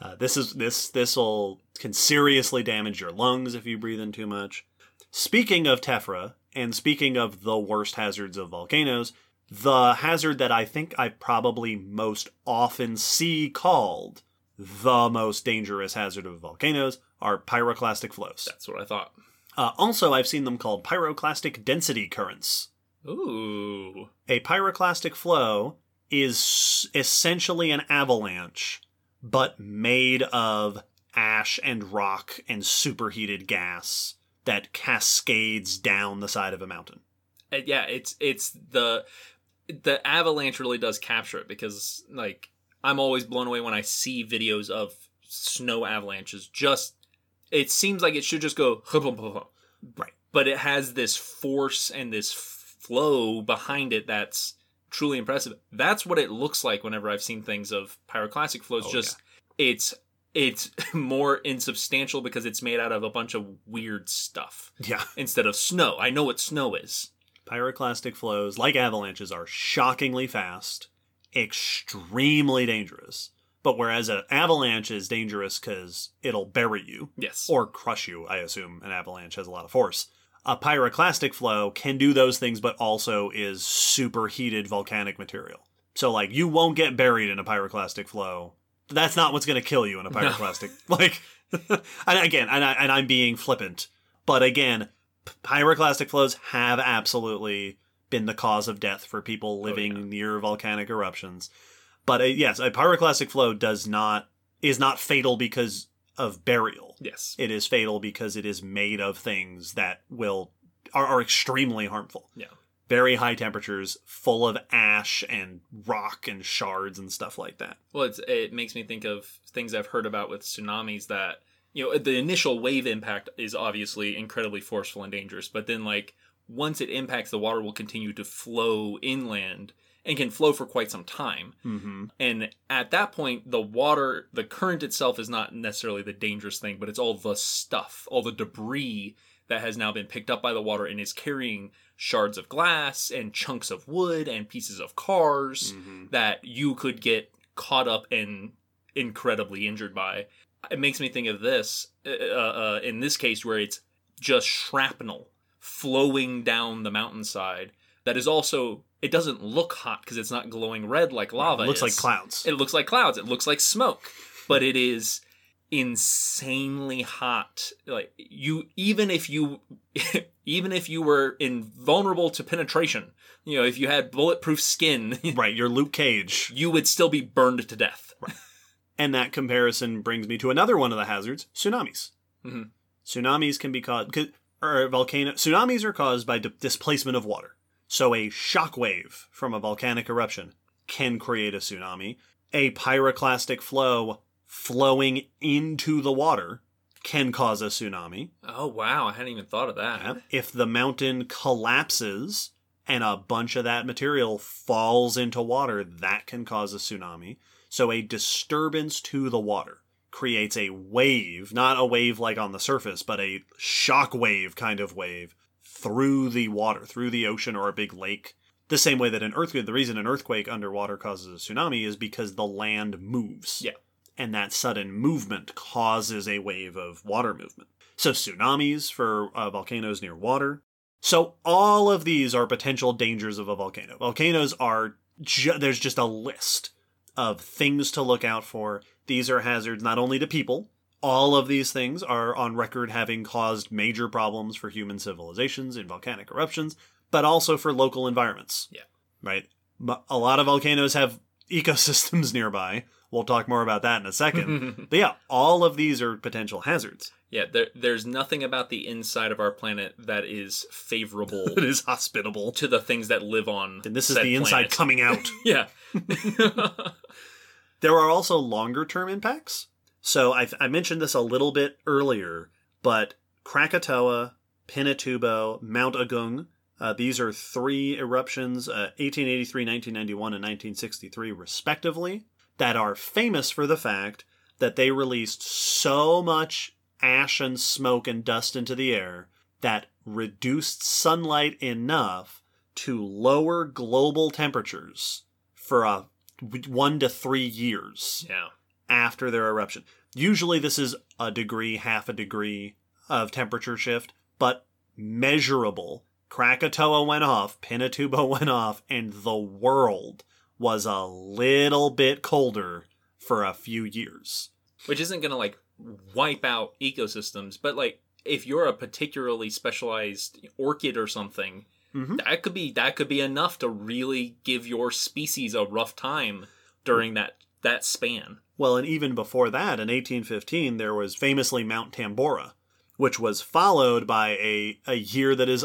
Uh, this is this this will can seriously damage your lungs if you breathe in too much. Speaking of tephra, and speaking of the worst hazards of volcanoes, the hazard that I think I probably most often see called the most dangerous hazard of volcanoes are pyroclastic flows. That's what I thought. Uh, also, I've seen them called pyroclastic density currents. Ooh. A pyroclastic flow is essentially an avalanche, but made of ash and rock and superheated gas that cascades down the side of a mountain. Uh, yeah, it's it's the the avalanche really does capture it because like I'm always blown away when I see videos of snow avalanches. Just it seems like it should just go Right. but it has this force and this flow behind it that's truly impressive. That's what it looks like whenever I've seen things of pyroclastic flows. Oh, just it's it's more insubstantial because it's made out of a bunch of weird stuff Yeah. instead of snow. I know what snow is. Pyroclastic flows, like avalanches, are shockingly fast, extremely dangerous. But whereas an avalanche is dangerous because it'll bury you Yes. or crush you, I assume an avalanche has a lot of force. A pyroclastic flow can do those things, but also is superheated volcanic material. So, like, you won't get buried in a pyroclastic flow. That's not what's going to kill you in a pyroclastic. Like, and again, and, I, and I'm being flippant, but again, pyroclastic flows have absolutely been the cause of death for people living yeah. near volcanic eruptions. But uh, yes, a pyroclastic flow does not is not fatal because of burial. yes. It is fatal because it is made of things that will are, are extremely harmful. Yeah. Very high temperatures, full of ash and rock and shards and stuff like that. Well, it's, it makes me think of things I've heard about with tsunamis that, you know, the initial wave impact is obviously incredibly forceful and dangerous, but then, like, once it impacts, the water will continue to flow inland and can flow for quite some time. Mm-hmm. And at that point, the water, the current itself is not necessarily the dangerous thing, but it's all the stuff, all the debris that has now been picked up by the water and is carrying shards of glass and chunks of wood and pieces of cars Mm-hmm. that you could get caught up and incredibly injured by. It makes me think of this uh, uh, in this case where it's just shrapnel flowing down the mountainside that is also it doesn't look hot because it's not glowing red like lava It looks is. like clouds. it looks like clouds it looks like smoke but it is insanely hot like you even if you even if you were invulnerable to penetration you know if you had bulletproof skin right, you're Luke Cage. you would still be burned to death And that comparison brings me to another one of the hazards: tsunamis. Mhm. Tsunamis can be caused or volcano. Tsunamis are caused by di- displacement of water. So a shock wave from a volcanic eruption can create a tsunami. A pyroclastic flow flowing into the water can cause a tsunami. oh wow i hadn't even thought of that If the mountain collapses and a bunch of that material falls into water, that can cause a tsunami. So a disturbance to the water creates a wave, not a wave like on the surface, but a shock wave kind of wave through the water, through the ocean or a big lake. The same way that an earthquake, the reason an earthquake underwater causes a tsunami is because the land moves. Yeah. And that sudden movement causes a wave of water movement. So tsunamis for uh, volcanoes near water. So all of these are potential dangers of a volcano. Volcanoes are ju- there's just a list of things to look out for. These are hazards not only to people. All of these things are on record having caused major problems for human civilizations in volcanic eruptions, but also for local environments. Yeah. Right? But a lot of volcanoes have ecosystems nearby. We'll talk more about that in a second. but yeah, all of these are potential hazards. yeah there, there's nothing about the inside of our planet that is favorable It is hospitable. to the things that live on And this is the inside planet. coming out. yeah There are also longer term impacts. So I, I mentioned this a little bit earlier, but Krakatoa, Pinatubo, Mount Agung, uh, these are three eruptions, uh, 1883, 1991, and 1963, respectively, that are famous for the fact that they released so much ash and smoke and dust into the air that reduced sunlight enough to lower global temperatures for a one to three years. yeah after their eruption. Usually this is a degree, half a degree of temperature shift, but measurable. Krakatoa went off, Pinatubo went off, and the world was a little bit colder for a few years. Which isn't going to like wipe out ecosystems, but like if you're a particularly specialized orchid or something, Mhm. that could be that could be enough to really give your species a rough time during that that span. Well, and even before that, in 1815, there was famously Mount Tambora, which was followed by a, a year that is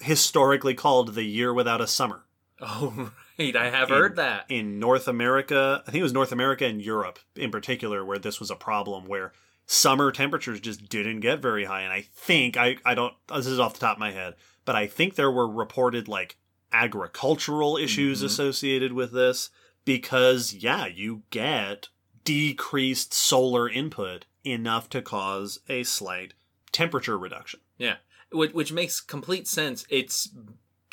historically called the year without a summer. Oh right, I have heard that. In North America, I think it was North America and Europe in particular, where this was a problem where summer temperatures just didn't get very high. And I think, I, I don't, this is off the top of my head, but I think there were reported like agricultural issues Mhm. associated with this because, yeah, you get decreased solar input enough to cause a slight temperature reduction. Yeah, which, which makes complete sense. It's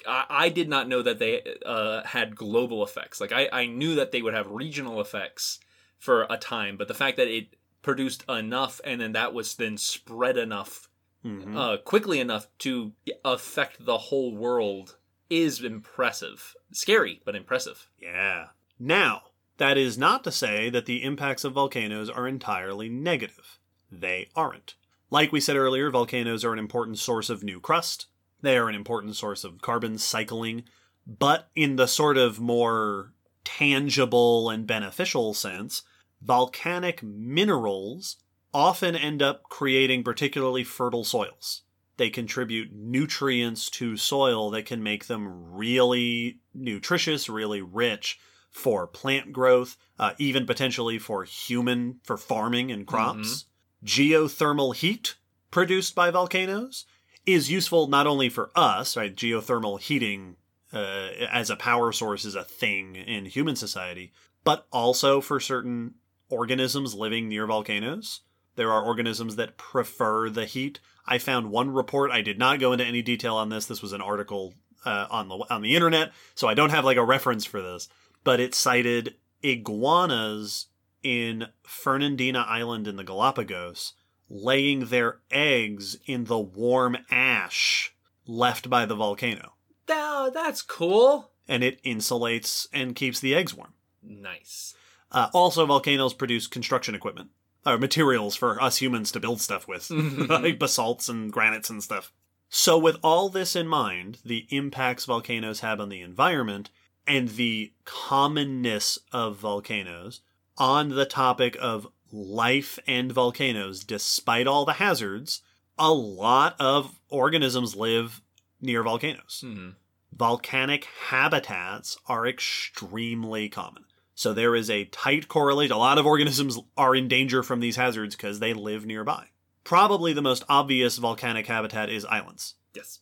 I, I did not know that they uh, had global effects. Like I, I knew that they would have regional effects for a time, but the fact that it produced enough and then that was then spread enough Mhm. uh, quickly enough to affect the whole world is impressive. Scary, but impressive. Yeah. Now, that is not to say that the impacts of volcanoes are entirely negative. They aren't. Like we said earlier, volcanoes are an important source of new crust. They are an important source of carbon cycling, but in the sort of more tangible and beneficial sense, volcanic minerals often end up creating particularly fertile soils. They contribute nutrients to soil that can make them really nutritious, really rich for plant growth, uh, even potentially for human, for farming and crops. Geothermal heat produced by volcanoes is useful not only for us, right? Geothermal heating uh, as a power source is a thing in human society, but also for certain organisms living near volcanoes. There are organisms that prefer the heat. I found one report. I did not go into any detail on this. This was an article uh, on the on the internet, so I don't have like a reference for this. But it cited iguanas in Fernandina Island in the Galapagos laying their eggs in the warm ash left by the volcano, Oh, that's cool. and it insulates and keeps the eggs warm. Nice. Uh, also, volcanoes produce construction equipment, or materials for us humans to build stuff with, like basalts and granites and stuff. So, with all this in mind, the impacts volcanoes have on the environment and the commonness of volcanoes, on the topic of life and volcanoes, despite all the hazards, a lot of organisms live near volcanoes Hmm. volcanic habitats are extremely common. So there is a tight correlation. A lot of organisms are in danger from these hazards because they live nearby. Probably the most obvious volcanic habitat is islands. Yes.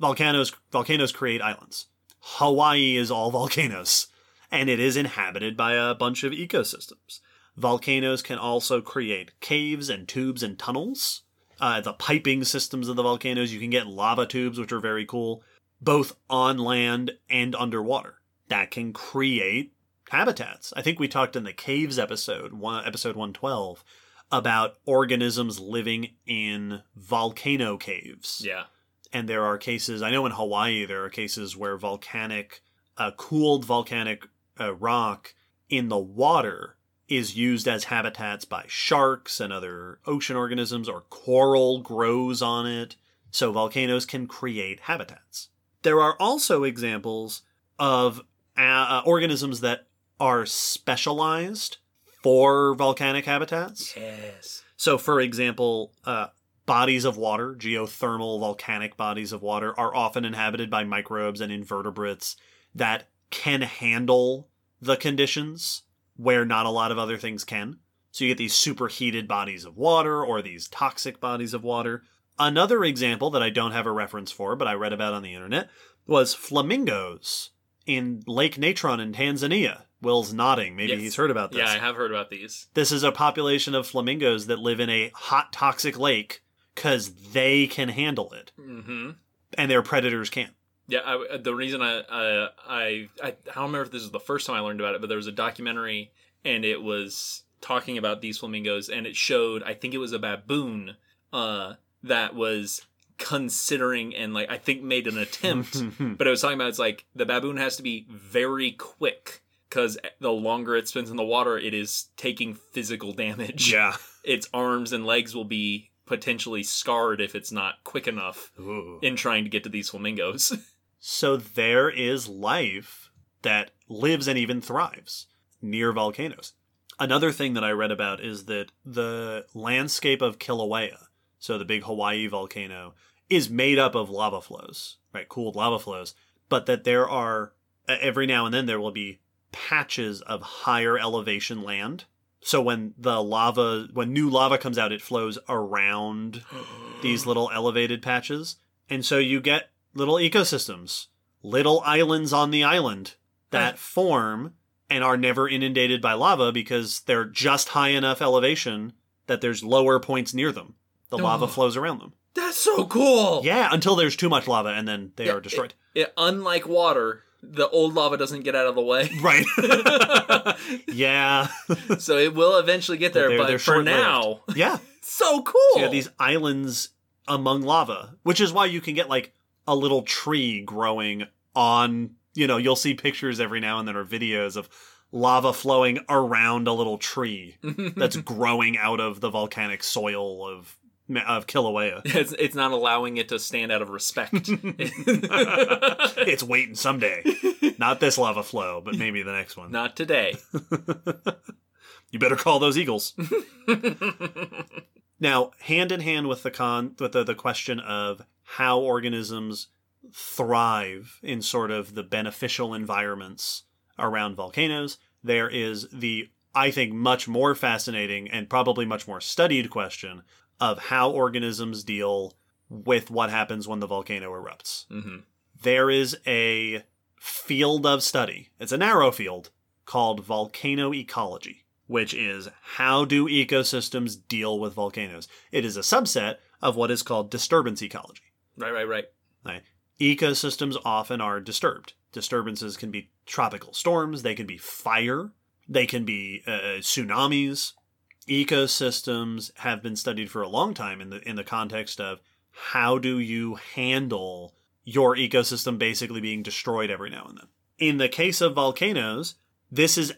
Volcanoes volcanoes create islands. Hawaii is all volcanoes, and it is inhabited by a bunch of ecosystems. Volcanoes can also create caves and tubes and tunnels. Uh, the piping systems of the volcanoes, you can get lava tubes, which are very cool, both on land and underwater. That can create habitats. I think we talked in the caves episode, one, episode 112, about organisms living in volcano caves Yeah. And there are cases i know in hawaii there are cases where volcanic uh, cooled volcanic uh, rock in the water is used as habitats by sharks and other ocean organisms or coral grows on it. So volcanoes can create habitats. There are also examples of uh, uh, organisms that are specialized for volcanic habitats. Yes. so, for example, uh, bodies of water, geothermal volcanic bodies of water, are often inhabited by microbes and invertebrates that can handle the conditions where not a lot of other things can. So, you get these superheated bodies of water or these toxic bodies of water. Another example that I don't have a reference for, but I read about on the internet, was flamingos in Lake Natron in Tanzania. Will's nodding. Maybe Yes. he's heard about this. Yeah, I have heard about these. This is a population of flamingos that live in a hot, toxic lake because they can handle it, Mm-hmm. and their predators can't. Yeah, I, the reason I, uh, I I I don't remember if this is the first time I learned about it, but there was a documentary and it was talking about these flamingos, and it showed I think it was a baboon uh, that was considering and like I think made an attempt, but it was talking about it's like the baboon has to be very quick because the longer it spends in the water, it is taking physical damage. yeah. Its arms and legs will be potentially scarred if it's not quick enough Ooh. in trying to get to these flamingos. So there is life that lives and even thrives near volcanoes. Another thing that I read about is that the landscape of Kilauea, so the big Hawaii volcano, is made up of lava flows, right? Cooled lava flows, but that there are every now and then there will be patches of higher elevation land. So when the lava, when new lava comes out, it flows around these little elevated patches. And so you get little ecosystems, little islands on the island that form and are never inundated by lava because they're just high enough elevation that there's lower points near them. The lava Oh. flows around them. That's so cool. Yeah, until there's too much lava and then they Yeah, are destroyed. It, unlike water, the old lava doesn't get out of the way. right. yeah. so it will eventually get there, They're- but they're for now, Yeah. so cool. So you have these islands among lava, which is why you can get like a little tree growing on, you know, you'll see pictures every now and then or videos of lava flowing around a little tree that's growing out of the volcanic soil of of Kilauea. it's, it's not allowing it to stand out of respect. it's waiting someday. Not this lava flow, but maybe the next one. not today. You better call those eagles. Now, hand in hand with the con with the, the question of how organisms thrive in sort of the beneficial environments around volcanoes, there is the I think much more fascinating and probably much more studied question of how organisms deal with what happens when the volcano erupts. hmm There is a field of study. It's a narrow field called volcano ecology, which is how do ecosystems deal with volcanoes? It is a subset of what is called disturbance ecology. Right, right, right. Right? Ecosystems often are disturbed. Disturbances can be tropical storms, they can be fire, they can be uh, tsunamis. Ecosystems have been studied for a long time in the in the context of how do you handle your ecosystem basically being destroyed every now and then. In the case of volcanoes, this is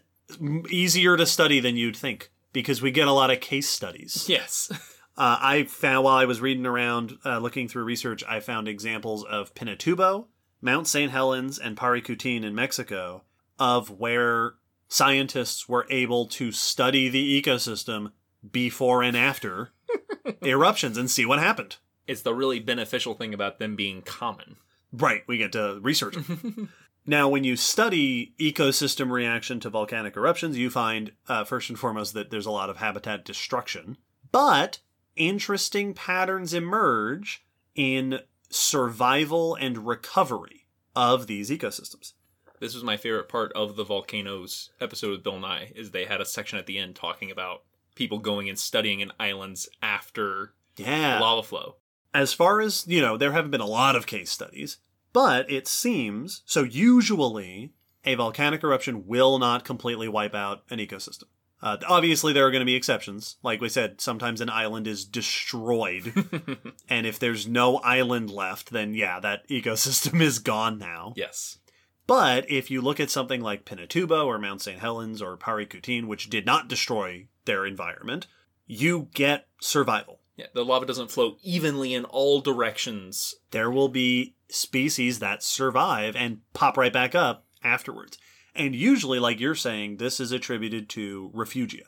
easier to study than you'd think because we get a lot of case studies. Yes. Uh, I found while I was reading around, uh, looking through research, I found examples of Pinatubo, Mount St. Helens, and Paricutin in Mexico, of where scientists were able to study the ecosystem before and after eruptions and see what happened. It's the really beneficial thing about them being common. Right, we get to research. now, when you study ecosystem reaction to volcanic eruptions, you find uh, first and foremost that there's a lot of habitat destruction, but interesting patterns emerge in survival and recovery of these ecosystems. This was my favorite part of the volcanoes episode with Bill Nye is they had a section at the end talking about people going and studying in islands after Yeah. lava flow. as far as you know there haven't been a lot of case studies but it seems so usually a volcanic eruption will not completely wipe out an ecosystem uh, obviously there are going to be exceptions like we said sometimes an island is destroyed and if there's no island left then yeah that ecosystem is gone now yes. But if you look at something like pinatubo or mount st helens or paricutin which did not destroy their environment you get survival Yeah, the lava doesn't flow evenly in all directions. there will be species that survive and pop right back up afterwards. And usually, like you're saying, this is attributed to refugia,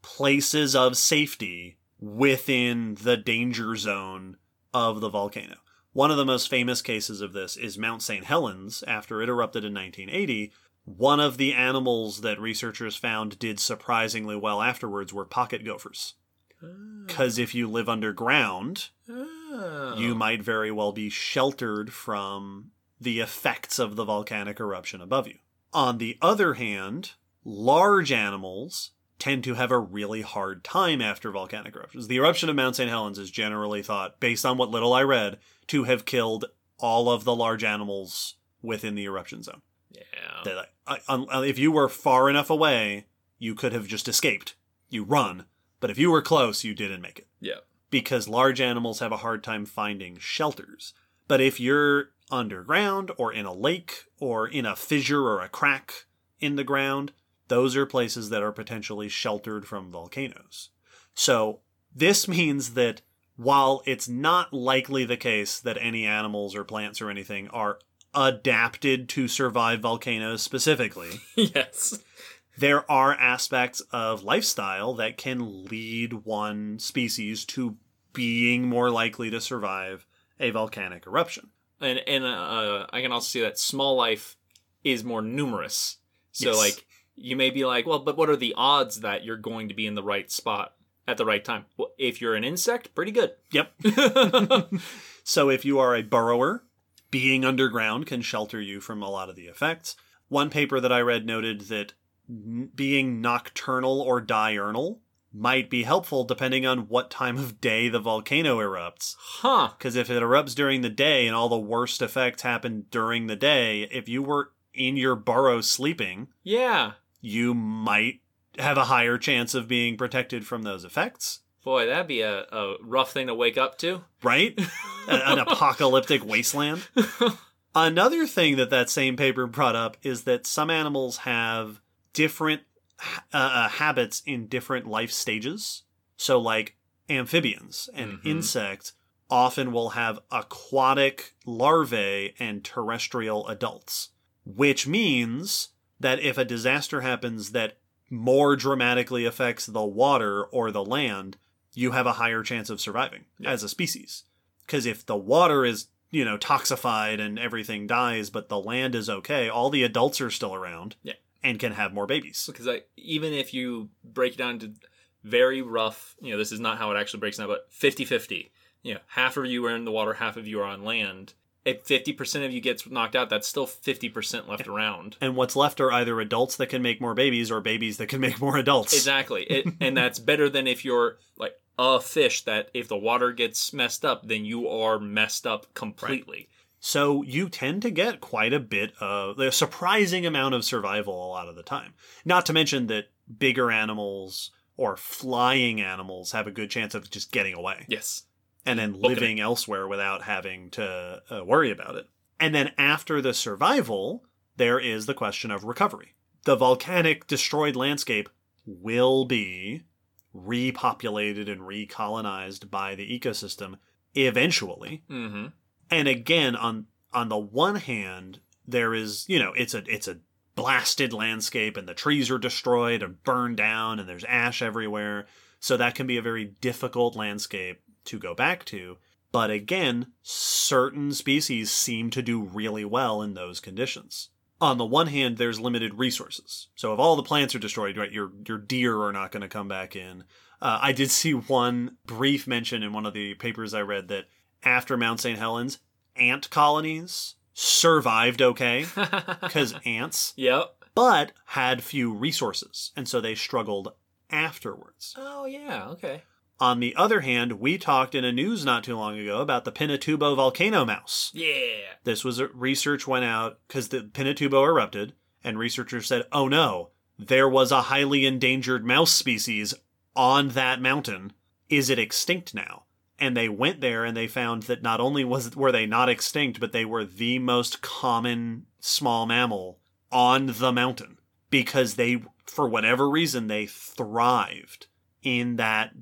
places of safety within the danger zone of the volcano. One of the most famous cases of this is Mount St. Helens after it erupted in 1980. One of the animals that researchers found did surprisingly well afterwards were pocket gophers. Oh. Because if you live underground, Oh. you might very well be sheltered from the effects of the volcanic eruption above you. On the other hand, large animals tend to have a really hard time after volcanic eruptions. The eruption of Mount St. Helens is generally thought, based on what little I read, to have killed all of the large animals within the eruption zone. Yeah. That, uh, if you were far enough away, you could have just escaped you run. But if you were close, you didn't make it Yeah. because large animals have a hard time finding shelters. But if you're underground or in a lake or in a fissure or a crack in the ground, those are places that are potentially sheltered from volcanoes. So this means that while it's not likely the case that any animals or plants or anything are adapted to survive volcanoes specifically, yes. there are aspects of lifestyle that can lead one species to being more likely to survive a volcanic eruption. And and uh, I can also see that small life is more numerous. So Yes. like you may be like, well, but what are the odds that you're going to be in the right spot at the right time? Well, if you're an insect, pretty good. Yep. so if you are a burrower, being underground can shelter you from a lot of the effects. One paper that I read noted that being nocturnal or diurnal might be helpful depending on what time of day the volcano erupts. huh. Because if it erupts during the day and all the worst effects happen during the day, if you were in your burrow sleeping, Yeah. you might have a higher chance of being protected from those effects, Boy, that'd be a, a rough thing to wake up to. right? An apocalyptic wasteland. Another thing that that same paper brought up is that some animals have different uh, uh, habits in different life stages. So, like amphibians and Mhm. insects often will have aquatic larvae and terrestrial adults, which means that if a disaster happens that more dramatically affects the water or the land, you have a higher chance of surviving Yeah. as a species. Because if the water is, you know, toxified and everything dies, but the land is okay, all the adults are still around Yeah. and can have more babies. because like even if you break it down to very rough you know this is not how it actually breaks down but 50-50 you know half of you are in the water half of you are on land if 50% of you gets knocked out that's still 50% left around. And what's left are either adults that can make more babies or babies that can make more adults. exactly. It, and that's better than if you're like a fish that if the water gets messed up then you are messed up completely. So you tend to get quite a bit of a surprising amount of survival a lot of the time. Not to mention that bigger animals or flying animals have a good chance of just getting away. Yes and then living elsewhere without having to uh, worry about it. And then after the survival, there is the question of recovery. The volcanic destroyed landscape will be repopulated and recolonized by the ecosystem eventually mm-hmm and again on on the one hand there is you know it's a it's a blasted landscape and the trees are destroyed and burned down and there's ash everywhere so that can be a very difficult landscape to go back to but again certain species seem to do really well in those conditions on the one hand there's limited resources so if all the plants are destroyed right your your deer are not going to come back in uh, i did see one brief mention in one of the papers i read that after Mount St. Helens, ant colonies survived okay because ants, yep but had few resources, and so they struggled afterwards. oh yeah okay On the other hand, we talked in a news not too long ago about the Pinatubo volcano mouse. yeah This was a, research went out because the Pinatubo erupted, and researchers said, "Oh no, there was a highly endangered mouse species on that mountain. Is it extinct now?" And they went there and they found that not only was were they not extinct, but they were the most common small mammal on the mountain because they, for whatever reason, they thrived in that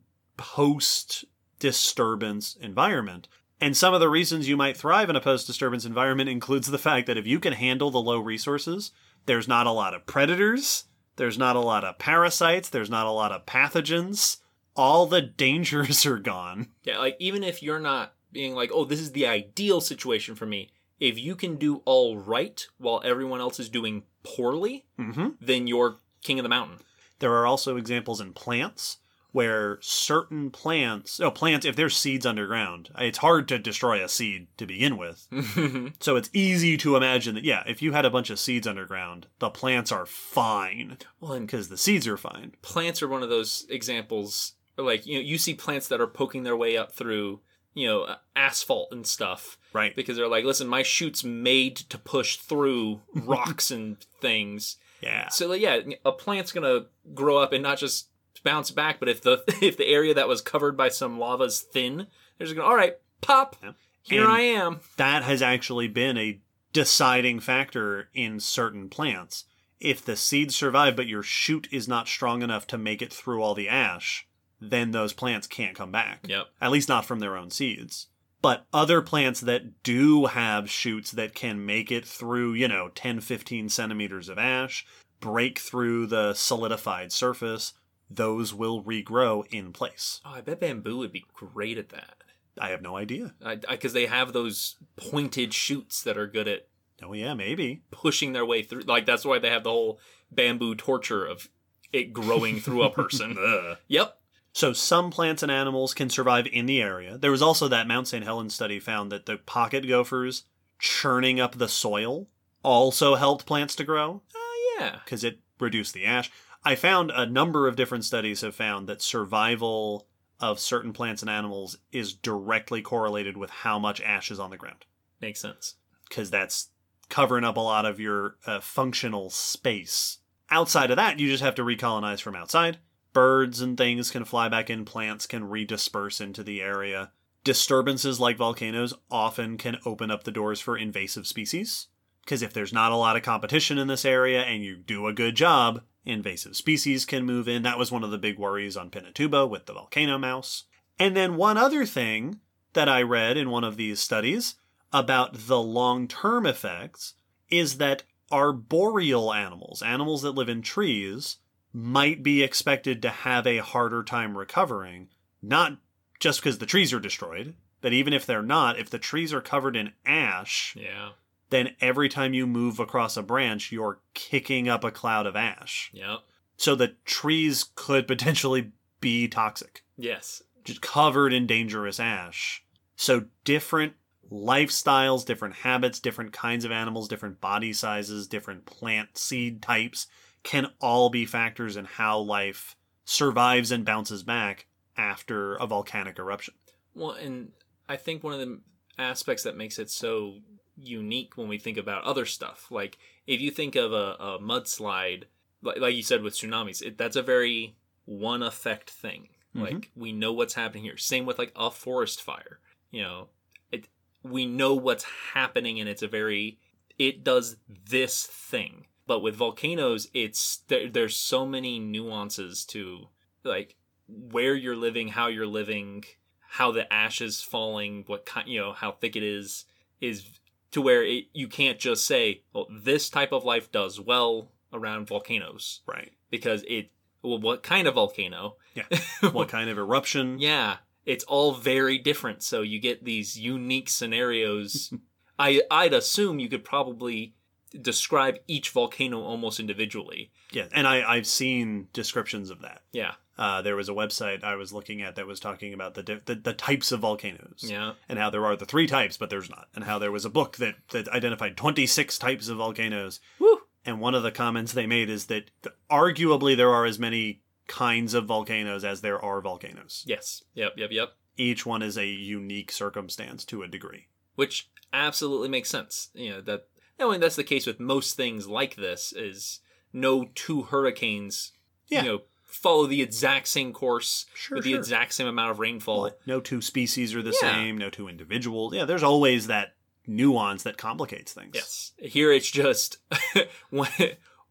post disturbance environment. And some of the reasons you might thrive in a post disturbance environment includes the fact that if you can handle the low resources, there's not a lot of predators, there's not a lot of parasites, there's not a lot of pathogens. All the dangers are gone. Yeah, like even if you're not being like, oh, this is the ideal situation for me, if you can do all right while everyone else is doing poorly, hmm then you're king of the mountain. There are also examples in plants where certain plants, oh, plants, if there's seeds underground, it's hard to destroy a seed to begin with. Mm-hmm. So it's easy to imagine that, yeah, if you had a bunch of seeds underground, the plants are fine well, and because the seeds are fine. plants are one of those examples. Like you know, you see plants that are poking their way up through you know asphalt and stuff Right. because they're like, listen, my shoot's made to push through rocks and things. Yeah. So like, yeah, a plant's gonna grow up and not just bounce back. But if the if the area that was covered by some lava is thin, they're just going, all right, pop. Yeah. Here And- I am. that has actually been a deciding factor in certain plants. If the seeds survive, but your shoot is not strong enough to make it through all the ash, then those plants can't come back. Yep. At least not from their own seeds. But other plants that do have shoots that can make it through, you know, 10, 15 centimeters of ash, break through the solidified surface, those will regrow in place. Oh, I bet bamboo would be great at that. I have no idea. Because they have those pointed shoots that are good at Oh, yeah, maybe. pushing their way through. Like that's why they have the whole bamboo torture of it growing through a person. Yep. So some plants and animals can survive in the area. There was also that Mount St. Helens study found that the pocket gophers churning up the soil also helped plants to grow Uh, yeah. because it reduced the ash. I found a number of different studies have found that survival of certain plants and animals is directly correlated with how much ash is on the ground Makes sense. because that's covering up a lot of your uh, functional space. Outside of that, you just have to recolonize from outside. Birds and things can fly back in, plants can redisperse into the area. Disturbances like volcanoes often can open up the doors for invasive species. Because if there's not a lot of competition in this area and you do a good job, invasive species can move in. That was one of the big worries on Pinatubo with the volcano mouse. And then one other thing that I read in one of these studies about the long term effects is that arboreal animals, animals that live in trees, might be expected to have a harder time recovering, not just because the trees are destroyed, but even if they're not, if the trees are covered in ash, Yeah. Then every time you move across a branch, you're kicking up a cloud of ash. Yep. So the trees could potentially be toxic Yes. just covered in dangerous ash. So different lifestyles, different habits, different kinds of animals, different body sizes, different plant seed types can all be factors in how life survives and bounces back after a volcanic eruption. Well, and I think one of the aspects that makes it so unique when we think about other stuff, like if you think of a, a mudslide, like, like you said with tsunamis, it, that's a very one effect thing. Mm-hmm. Like we know what's happening here. Same with like a forest fire. You know, it we know what's happening, and it's a very it does this thing. But with volcanoes, it's there, there's so many nuances to like where you're living, how you're living, how the ash is falling, what kind, you know, how thick it is, is to where it, you can't just say, well, this type of life does well around volcanoes Right. because it, well, what kind of volcano? Yeah. What kind of eruption? Yeah, it's all very different. So you get these unique scenarios. I I'd assume you could probably describe each volcano almost individually. Yeah. And I, I've seen descriptions of that. Yeah, Uh, there was a website I was looking at that was talking about the, the the types of volcanoes. yeah, and how there are the three types, but there's not, and how there was a book that that identified 26 types of volcanoes. Woo. And one of the comments they made is that th- arguably there are as many kinds of volcanoes as there are volcanoes. yes, yep, yep, yep. Each one is a unique circumstance to a degree. Which absolutely makes sense. You know that. I mean, that's the case with most things like this. Is no two hurricanes, Yeah. you know, follow the exact same course Sure, with the sure. exact same amount of rainfall. Well, no two species are the Yeah. same, no two individuals. Yeah, there's always that nuance that complicates things. Yes. Here it's just when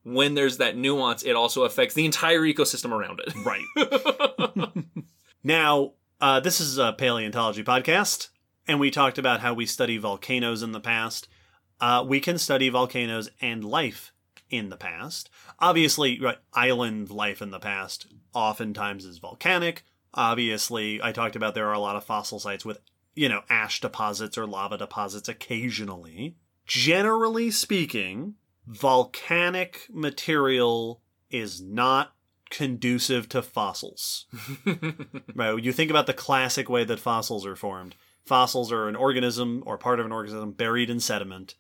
when there's that nuance, it also affects the entire ecosystem around it. Right. Now, uh, this is a paleontology podcast, and we talked about how we study volcanoes in the past. Uh, we can study volcanoes and life in the past. Obviously, right, island life in the past oftentimes is volcanic. Obviously, I talked about there are a lot of fossil sites with, you know, ash deposits or lava deposits occasionally. Generally speaking, volcanic material is not conducive to fossils. Right. You think about the classic way that fossils are formed. Fossils are an organism or part of an organism buried in sediment,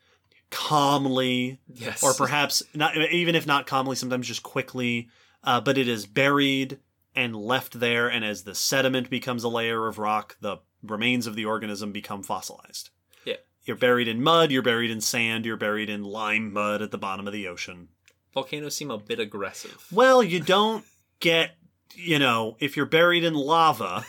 calmly, yes. or perhaps not even if not calmly, sometimes just quickly. Uh, but it is buried and left there, and as the sediment becomes a layer of rock, the remains of the organism become fossilized. Yeah. You're buried in mud, you're buried in sand, you're buried in lime mud at the bottom of the ocean. volcanoes seem a bit aggressive. Well, you don't get you know, if you're buried in lava,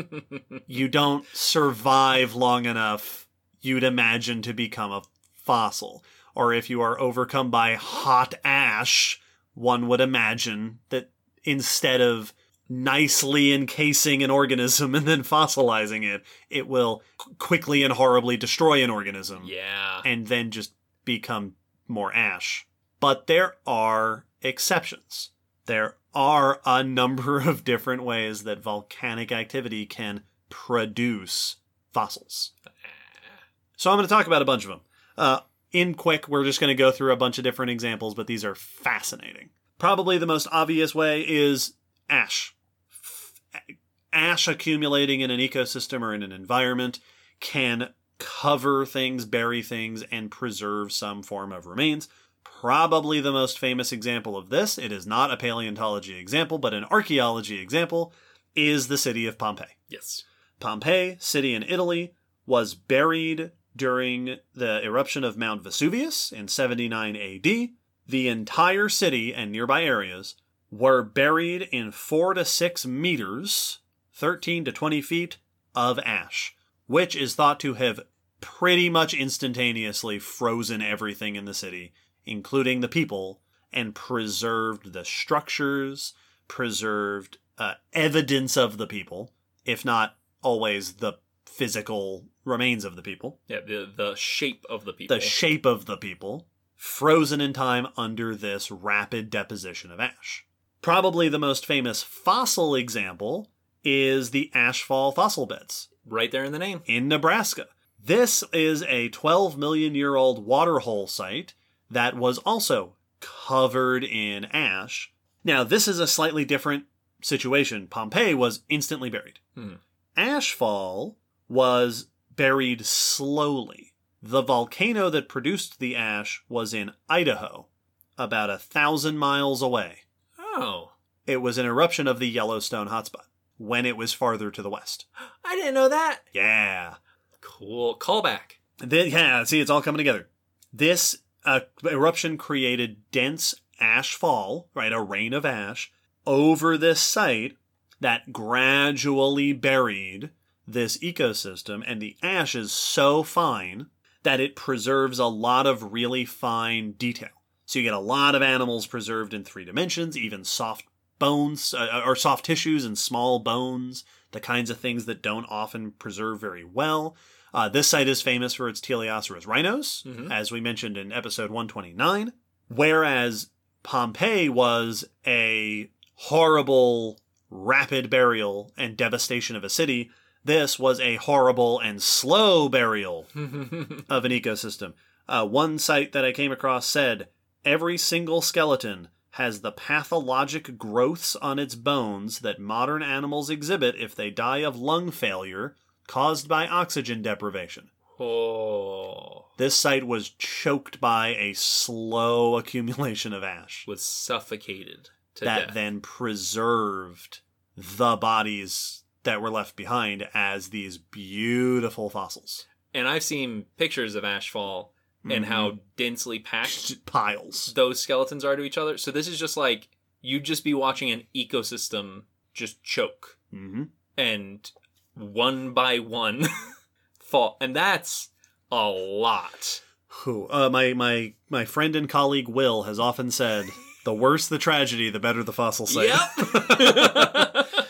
you don't survive long enough, you'd imagine, to become a fossil. Or if you are overcome by hot ash, one would imagine that instead of nicely encasing an organism and then fossilizing it, it will quickly and horribly destroy an organism yeah. and then just become more ash. But there are exceptions. There are a number of different ways that volcanic activity can produce fossils. Ah. So I'm going to talk about a bunch of them. Uh, in quick, we're just going to go through a bunch of different examples, but these are fascinating. Probably the most obvious way is ash. Ash accumulating in an ecosystem or in an environment can cover things, bury things, and preserve some form of remains. Probably the most famous example of this, it is not a paleontology example, but an archaeology example, is the city of Pompeii. Yes. Pompeii, city in Italy, was buried during the eruption of Mount Vesuvius in 79 AD. The entire city and nearby areas were buried in 4 to 6 meters, 13 to 20 feet, of ash, which is thought to have pretty much instantaneously frozen everything in the city, including the people, and preserved the structures, preserved uh, evidence of the people, if not always the physical remains of the people, Yeah. The the shape of the people. the shape of the people, frozen in time under this rapid deposition of ash. Probably the most famous fossil example is the Ashfall fossil beds right there in the name. in Nebraska. This is a 12 million year old waterhole site that was also covered in ash. Now, this is a slightly different situation. Pompeii was instantly buried. Hmm. Ashfall was buried slowly. The volcano that produced the ash was in Idaho, about a thousand miles away. Oh. It was an eruption of the Yellowstone hotspot when it was farther to the west. I didn't know that. Yeah. Cool. Callback. Then, yeah, see, it's all coming together. This uh, eruption created dense ash fall, right, a rain of ash, over this site that gradually buried this ecosystem. And the ash is so fine that it preserves a lot of really fine detail. So you get a lot of animals preserved in three dimensions, even soft bones uh, or soft tissues and small bones, the kinds of things that don't often preserve very well. Uh, this site is famous for its Teleoceras rhinos, Mhm. as we mentioned in episode 129, whereas Pompeii was a horrible, rapid burial and devastation of a city. This was a horrible and slow burial of an ecosystem. Uh, one site that I came across said every single skeleton has the pathologic growths on its bones that modern animals exhibit if they die of lung failure caused by oxygen deprivation. oh. This site was choked by a slow accumulation of ash Was suffocated to that death. then preserved the bodies that were left behind as these beautiful fossils. and I've seen pictures of Ashfall and Mm-hmm. how densely packed piles. those skeletons are to each other. So this is just like you'd just be watching an ecosystem just choke hmm and one by one fall. And that's a lot. Who? Uh, my my my friend and colleague Will has often said, "The worse the tragedy, the better the fossil site." Yep.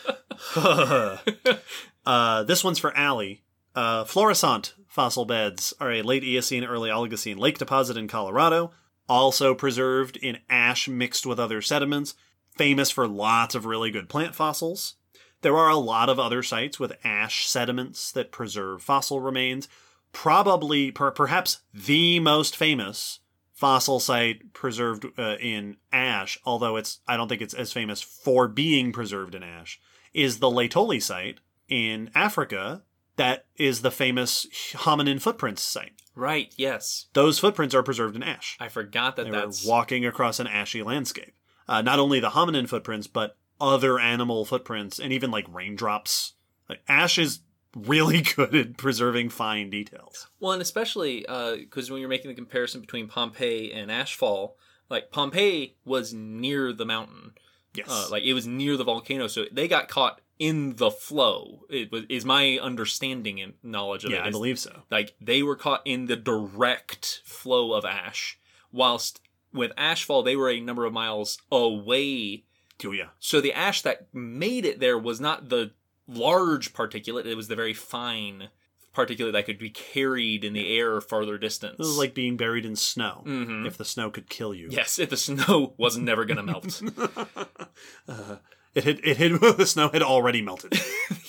uh, this one's for Allie. Uh, Florissant fossil beds are a late Eocene, early Oligocene lake deposit in Colorado, also preserved in ash mixed with other sediments, famous for lots of really good plant fossils. There are a lot of other sites with ash sediments that preserve fossil remains. Probably, per- perhaps the most famous fossil site preserved uh, in ash, although it's I don't think it's as famous for being preserved in ash, is the Laetoli site in Africa that is the famous hominin footprints site. right. Yes. Those footprints are preserved in ash. I forgot that They that's were walking across an ashy landscape. Uh, not only the hominin footprints, but other animal footprints and even like raindrops. Like, ash is really good at preserving fine details. Well, and especially because when you're making the comparison between Pompeii and Ashfall, like Pompeii was near the mountain, Yes. Uh, like it was near the volcano, so they got caught in the flow. It was is my understanding and knowledge of yeah, it. I is, believe so. like they were caught in the direct flow of ash, whilst with ashfall they were a number of miles away. Oh yeah. So the ash that made it there was not the large particulate; it was the very fine particulate that could be carried in the air farther distance. This is like being buried in snow. Mhm. If the snow could kill you. yes, if the snow was never going to melt. uh, it had it had the snow had already melted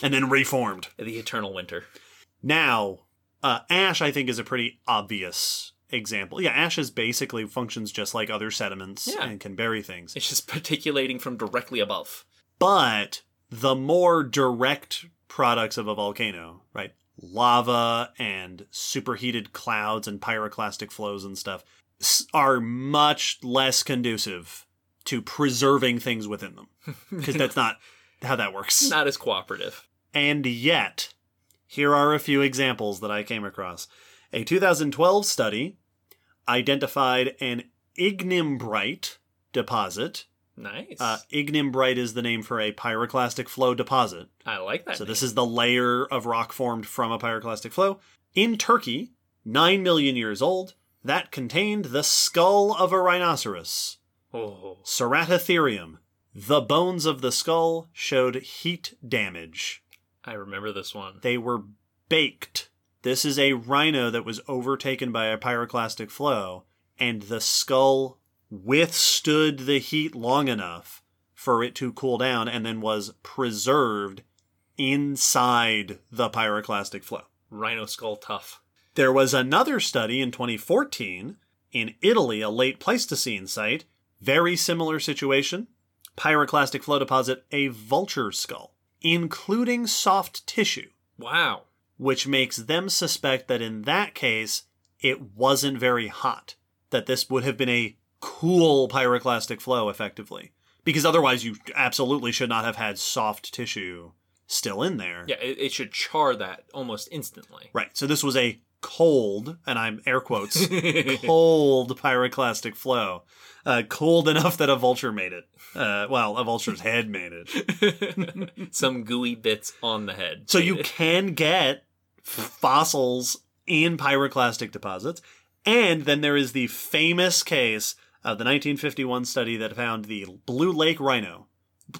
and then reformed. the eternal winter. Now, uh, ash I think is a pretty obvious example. Yeah, ash is basically functions just like other sediments Yeah. and can bury things. It's just particulating from directly above. But the more direct products of a volcano, right? Lava and superheated clouds and pyroclastic flows and stuff are much less conducive to preserving things within them. Because that's not how that works. Not as cooperative. And yet, here are a few examples that I came across. A 2012 study identified an ignimbrite deposit. Nice. Uh, ignimbrite is the name for a pyroclastic flow deposit. I like that. So name. this is the layer of rock formed from a pyroclastic flow. In Turkey, 9 million years old, that contained the skull of a rhinoceros. Oh. Ceratotherium. The bones of the skull showed heat damage. I remember this one. They were baked. This is a rhino that was overtaken by a pyroclastic flow, and the skull withstood the heat long enough for it to cool down and then was preserved inside the pyroclastic flow. Rhino skull tough. There was another study in 2014 in Italy, a late Pleistocene site, very similar situation. Pyroclastic flow deposit, a vulture skull, including soft tissue Wow. which makes them suspect that in that case, it wasn't very hot. That this would have been a cool pyroclastic flow, effectively. Because otherwise, you absolutely should not have had soft tissue still in there. Yeah, it, it should char that almost instantly. Right. So this was a cold, and I'm air quotes, cold pyroclastic flow. Uh, cold enough that a vulture made it. Uh, well, a vulture's head made it. Some gooey bits on the head. So you can get fossils in pyroclastic deposits. And then there is the famous case of the 1951 study that found the Blue Lake rhino.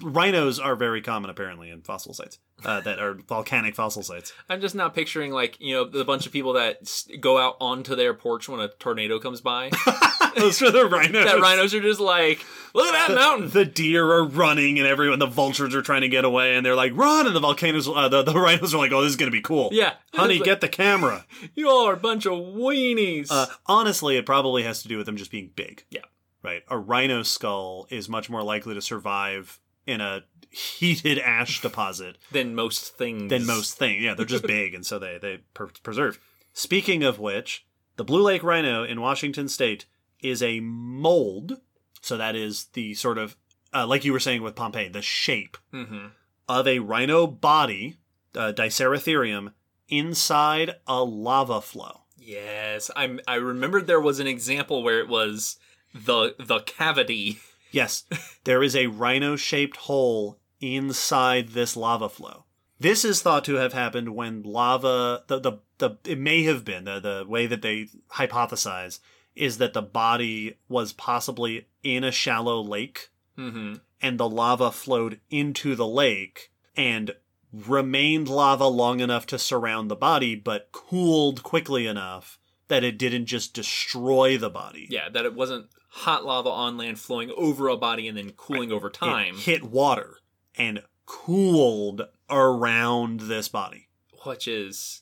Rhinos are very common, apparently, in fossil sites uh, that are volcanic fossil sites. I'm just not picturing like you know the bunch of people that go out onto their porch when a tornado comes by. Those are the rhinos. that rhinos are just like, look at that mountain. The deer are running, and everyone, the vultures are trying to get away, and they're like, "Run!" And the volcanoes, uh, the, the rhinos are like, "Oh, this is gonna be cool." Yeah, honey, like, get the camera. you all are a bunch of weenies. Uh, honestly, it probably has to do with them just being big. Yeah. Right. A rhino skull is much more likely to survive in a heated ash deposit than most things. than most things. Yeah, they're just big, and so they they per- preserve. Speaking of which, the Blue Lake rhino in Washington State is a mold. So that is the sort of uh, like you were saying with Pompeii, the shape hmm of a rhino body, uh, Diceratherium, inside a lava flow. Yes, I'm. I remembered there was an example where it was the the cavity. Yes, there is a rhino shaped hole inside this lava flow. This is thought to have happened when lava the, the, the it may have been the, the way that they hypothesize is that the body was possibly in a shallow lake hmm and the lava flowed into the lake and remained lava long enough to surround the body but cooled quickly enough that it didn't just destroy the body. Yeah, that it wasn't hot lava on land flowing over a body and then cooling over It time. hit water and cooled around this body. which is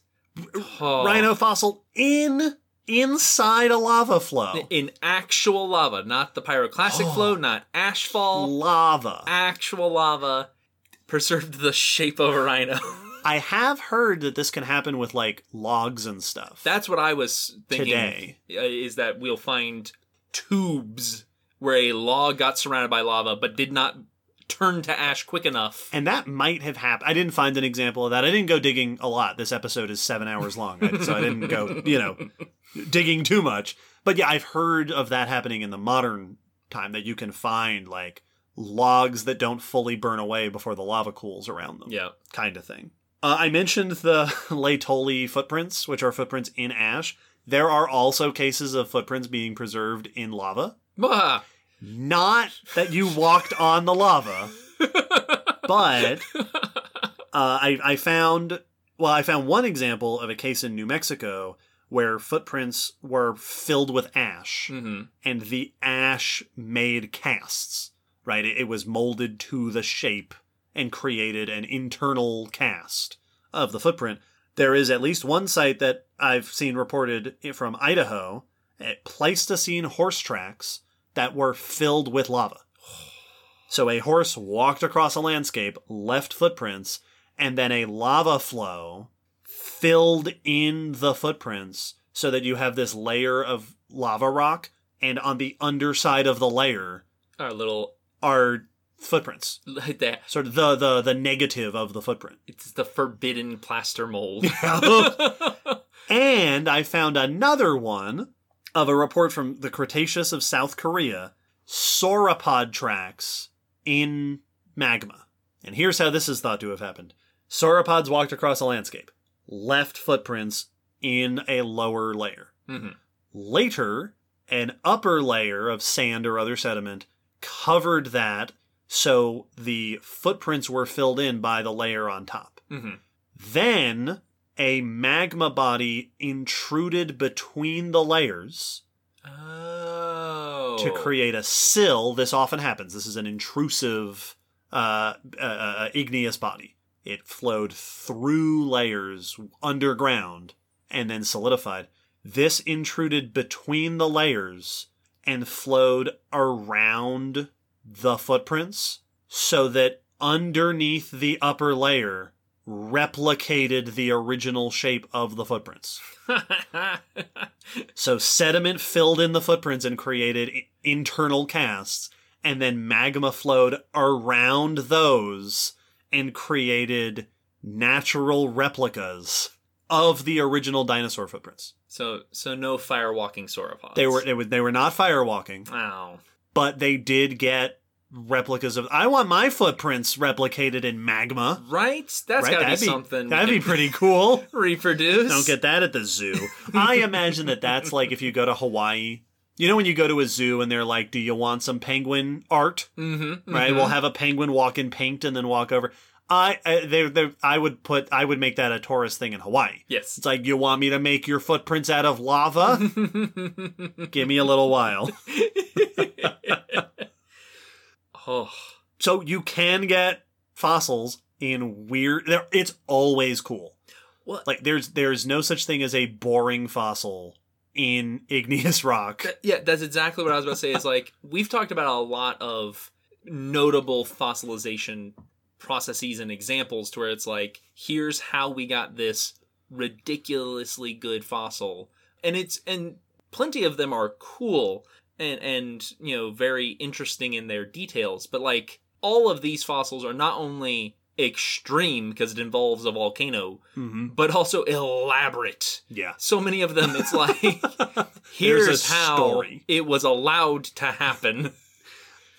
Oh. Rhino fossil in inside a lava flow. in actual lava, not the pyroclastic Oh. flow, not ashfall, lava. actual lava preserved the shape of a rhino. I have heard that this can happen with like logs and stuff. That's what I was thinking. Today. uh, is that we'll find tubes where a log got surrounded by lava but did not turn to ash quick enough. and that might have happened. I didn't find an example of that. I didn't go digging a lot. This episode is seven hours long, so I didn't go, you know, digging too much. But yeah, I've heard of that happening in the modern time that you can find like logs that don't fully burn away before the lava cools around them Yeah. kind of thing. Uh, I mentioned the Laetoli footprints, which are footprints in ash. There are also cases of footprints being preserved in lava. Ah. Not that you walked on the lava, but uh, I, I found well, I found one example of a case in New Mexico where footprints were filled with ash, hmm and the ash made casts. Right, it, it was molded to the shape and created an internal cast of the footprint. There is at least one site that I've seen reported from Idaho at Pleistocene horse tracks that were filled with lava. So a horse walked across a landscape, left footprints, and then a lava flow filled in the footprints so that you have this layer of lava rock, and on the underside of the layer Our little are footprints. like that. Sort of the the the negative of the footprint. It's the forbidden plaster mold. and I found another one of a report from the Cretaceous of South Korea, sauropod tracks in magma. And here's how this is thought to have happened. Sauropods walked across a landscape, left footprints in a lower layer. Mhm. Later, an upper layer of sand or other sediment covered that so the footprints were filled in by the layer on top. Mhm. Then a magma body intruded between the layers Oh. to create a sill. This often happens. This is an intrusive uh, uh, uh, igneous body. It flowed through layers underground and then solidified. This intruded between the layers and flowed around the footprints so that underneath the upper layer replicated the original shape of the footprints. So sediment filled in the footprints and created internal casts, and then magma flowed around those and created natural replicas of the original dinosaur footprints. so so no fire walking sauropods. They were they were, they were not firewalking, Ow. But they did get replicas of. I want my footprints replicated in magma. Right? That's Right? gotta be That'd be- something. That'd be pretty cool. reproduce. Don't get that at the zoo. I imagine that that's like if you go to Hawaii. You know when you go to a zoo and they're like, "Do you want some penguin art?" Mm-hmm. Right? We'll have a penguin walk in paint and then walk over. I I- they they I would put I would make that a tourist thing in Hawaii. Yes. It's like you want me to make your footprints out of lava? Give me a little while. oh. So you can get fossils in weird. It's always cool. What? Like there's there's no such thing as a boring fossil in igneous rock. Yeah, that's exactly what I was about to say. Is like we've talked about a lot of notable fossilization processes and examples to where it's like, here's how we got this ridiculously good fossil, and it's and plenty of them are cool and and you know very interesting in their details, but like all of these fossils are not only extreme because it involves a volcano, hmm but also elaborate Yeah. so many of them it's like here's how story. it was allowed to happen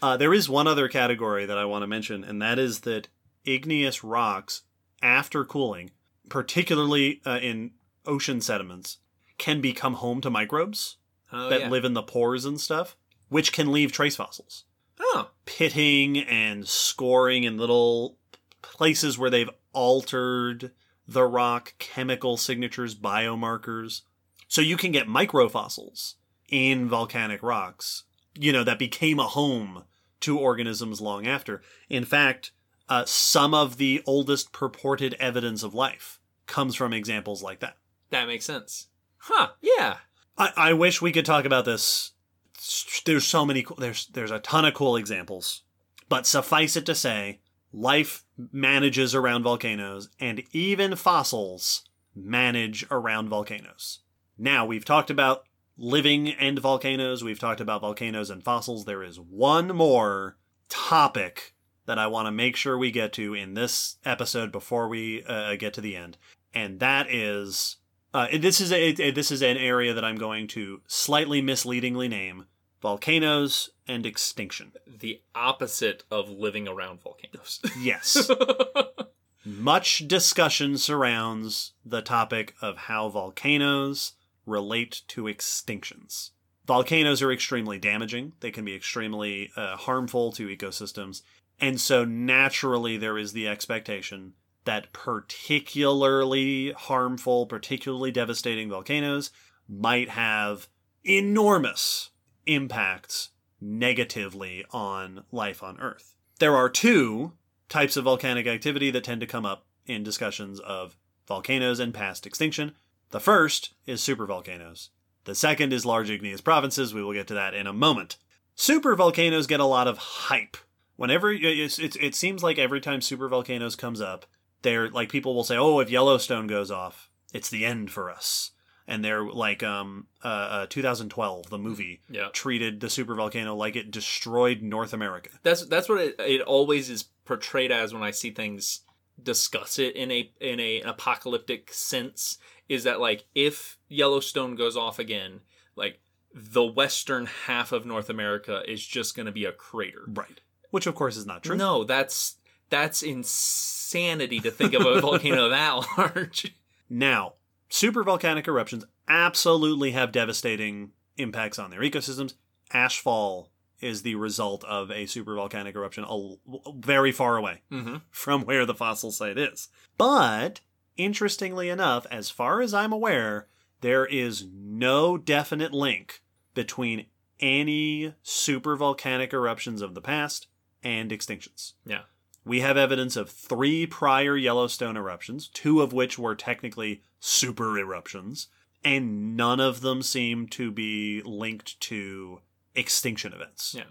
Uh, there is one other category that I want to mention, and that is that igneous rocks, after cooling, particularly uh, in ocean sediments, can become home to microbes oh that yeah. live in the pores and stuff, which can leave trace fossils. oh pitting and scoring in little places where they've altered the rock chemical signatures biomarkers so you can get microfossils in volcanic rocks you know that became a home to organisms long after in fact uh, some of the oldest purported evidence of life comes from examples like that that makes sense huh yeah I, I wish we could talk about this. There's so many. cool- There's there's a ton of cool examples, but suffice it to say, life manages around volcanoes, and even fossils manage around volcanoes. Now we've talked about living and volcanoes. We've talked about volcanoes and fossils. There is one more topic that I want to make sure we get to in this episode before we uh, get to the end, and that is uh, this is a, a- this is an area that I'm going to slightly misleadingly name volcanoes and extinction. The opposite of living around volcanoes. Yes. Much discussion surrounds the topic of how volcanoes relate to extinctions. Volcanoes are extremely damaging, they can be extremely uh, harmful to ecosystems, and so naturally there is the expectation that particularly harmful, particularly devastating volcanoes might have enormous impacts negatively on life on Earth. There are two types of volcanic activity that tend to come up in discussions of volcanoes and past extinction. The first is supervolcanoes. The second is large igneous provinces. We will get to that in a moment. Supervolcanoes get a lot of hype. Whenever it's, it's, it seems like every time supervolcanoes comes up, they're like people will say, "Oh, if Yellowstone goes off, it's the end for us." And they're like, um, uh, uh 2012, the movie yeah. treated the supervolcano like it destroyed North America. That's that's what it, it always is portrayed as when I see things discuss it in a in a apocalyptic sense is that like if Yellowstone goes off again, like the western half of North America is just going to be a crater. Right. Which of course is not true. No, that's that's insanity to think of a volcano that large. Now, super volcanic eruptions absolutely have devastating impacts on their ecosystems. Ashfall is the result of a supervolcanic eruption a- very far away Mm-hmm. from where the fossil site is. But interestingly enough, as far as I'm aware, there is no definite link between any supervolcanic eruptions of the past and extinctions. Yeah. We have evidence of three prior Yellowstone eruptions, two of which were technically super eruptions, and none of them seem to be linked to extinction events. Yeah.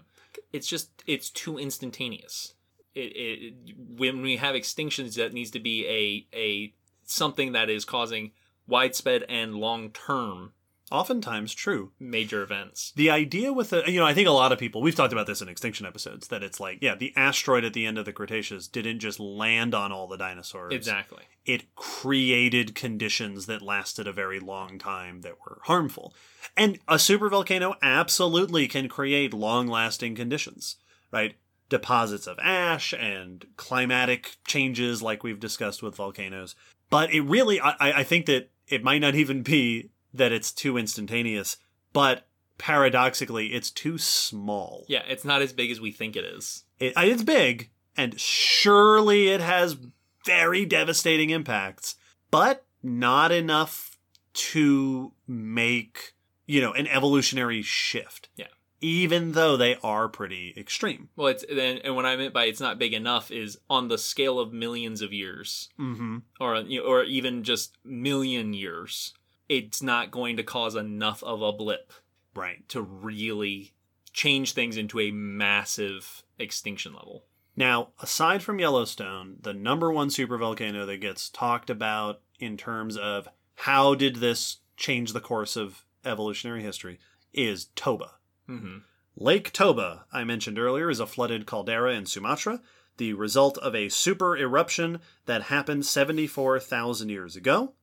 It's just it's too instantaneous. It, it when we have extinctions, that needs to be a a something that is causing widespread and long term Oftentimes true. major events. The idea with the, you know, I think a lot of people, we've talked about this in extinction episodes, that it's like, yeah, the asteroid at the end of the Cretaceous didn't just land on all the dinosaurs. Exactly. It created conditions that lasted a very long time that were harmful. And a supervolcano absolutely can create long lasting conditions, right? Deposits of ash and climatic changes, like we've discussed with volcanoes. But it really, I, I think that it might not even be that it's too instantaneous, but paradoxically, it's too small. Yeah, it's not as big as we think it is. It, uh, it's big, and surely it has very devastating impacts, but not enough to make, you know, an evolutionary shift. Yeah. Even though they are pretty extreme. Well, it's then, and what I meant by it's not big enough is on the scale of millions of years, Mm-hmm. or you know, or even just million years. It's not going to cause enough of a blip Right. to really change things into a massive extinction level. Now, aside from Yellowstone, the number one supervolcano that gets talked about in terms of how did this change the course of evolutionary history is Toba. Mm-hmm. Lake Toba, I mentioned earlier, is a flooded caldera in Sumatra, the result of a super eruption that happened 74,000 years ago.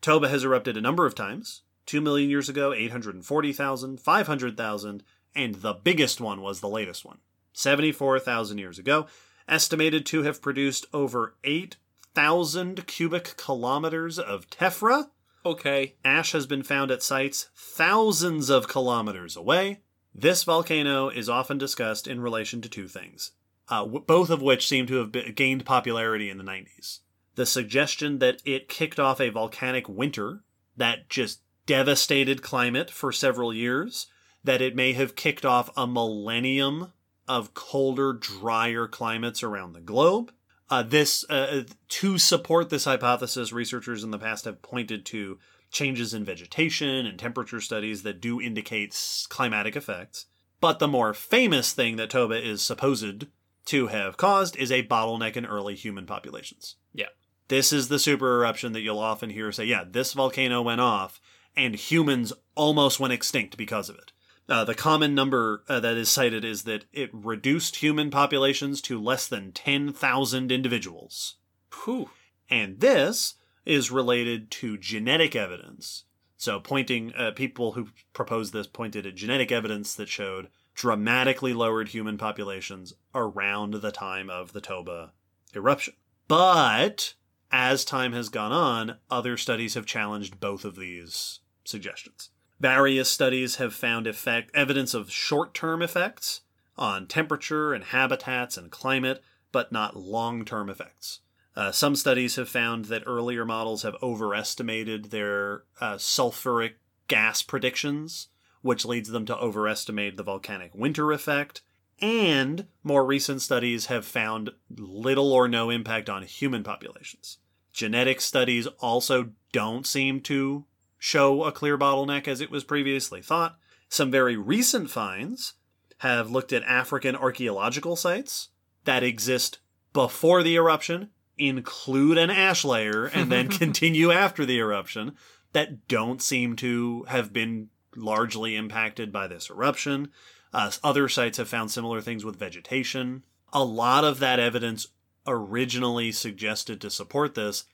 Toba has erupted a number of times 2 million years ago, 840,000, 500,000, and the biggest one was the latest one 74,000 years ago, estimated to have produced over 8,000 cubic kilometers of tephra. Okay. Ash has been found at sites thousands of kilometers away. This volcano is often discussed in relation to two things, uh, w- both of which seem to have be- gained popularity in the 90s. The suggestion that it kicked off a volcanic winter that just devastated climate for several years, that it may have kicked off a millennium of colder, drier climates around the globe. Uh, this uh, to support this hypothesis, researchers in the past have pointed to changes in vegetation and temperature studies that do indicate climatic effects. But the more famous thing that Toba is supposed to have caused is a bottleneck in early human populations. Yeah. This is the super eruption that you'll often hear say, yeah, this volcano went off and humans almost went extinct because of it. Uh, the common number uh, that is cited is that it reduced human populations to less than 10,000 individuals. Whew. And this is related to genetic evidence So, pointing uh, people who proposed this pointed at genetic evidence that showed dramatically lowered human populations around the time of the Toba eruption. But as time has gone on, other studies have challenged both of these suggestions. Various studies have found effect evidence of short-term effects on temperature and habitats and climate, but not long-term effects. Uh, some studies have found that earlier models have overestimated their uh, sulfuric gas predictions, which leads them to overestimate the volcanic winter effect. And more recent studies have found little or no impact on human populations. Genetic studies also don't seem to show a clear bottleneck as it was previously thought. Some very recent finds have looked at African archaeological sites that exist before the eruption, include an ash layer, and then continue after the eruption that don't seem to have been largely impacted by this eruption. Uh, other sites have found similar things with vegetation. A lot of that evidence originally suggested to support this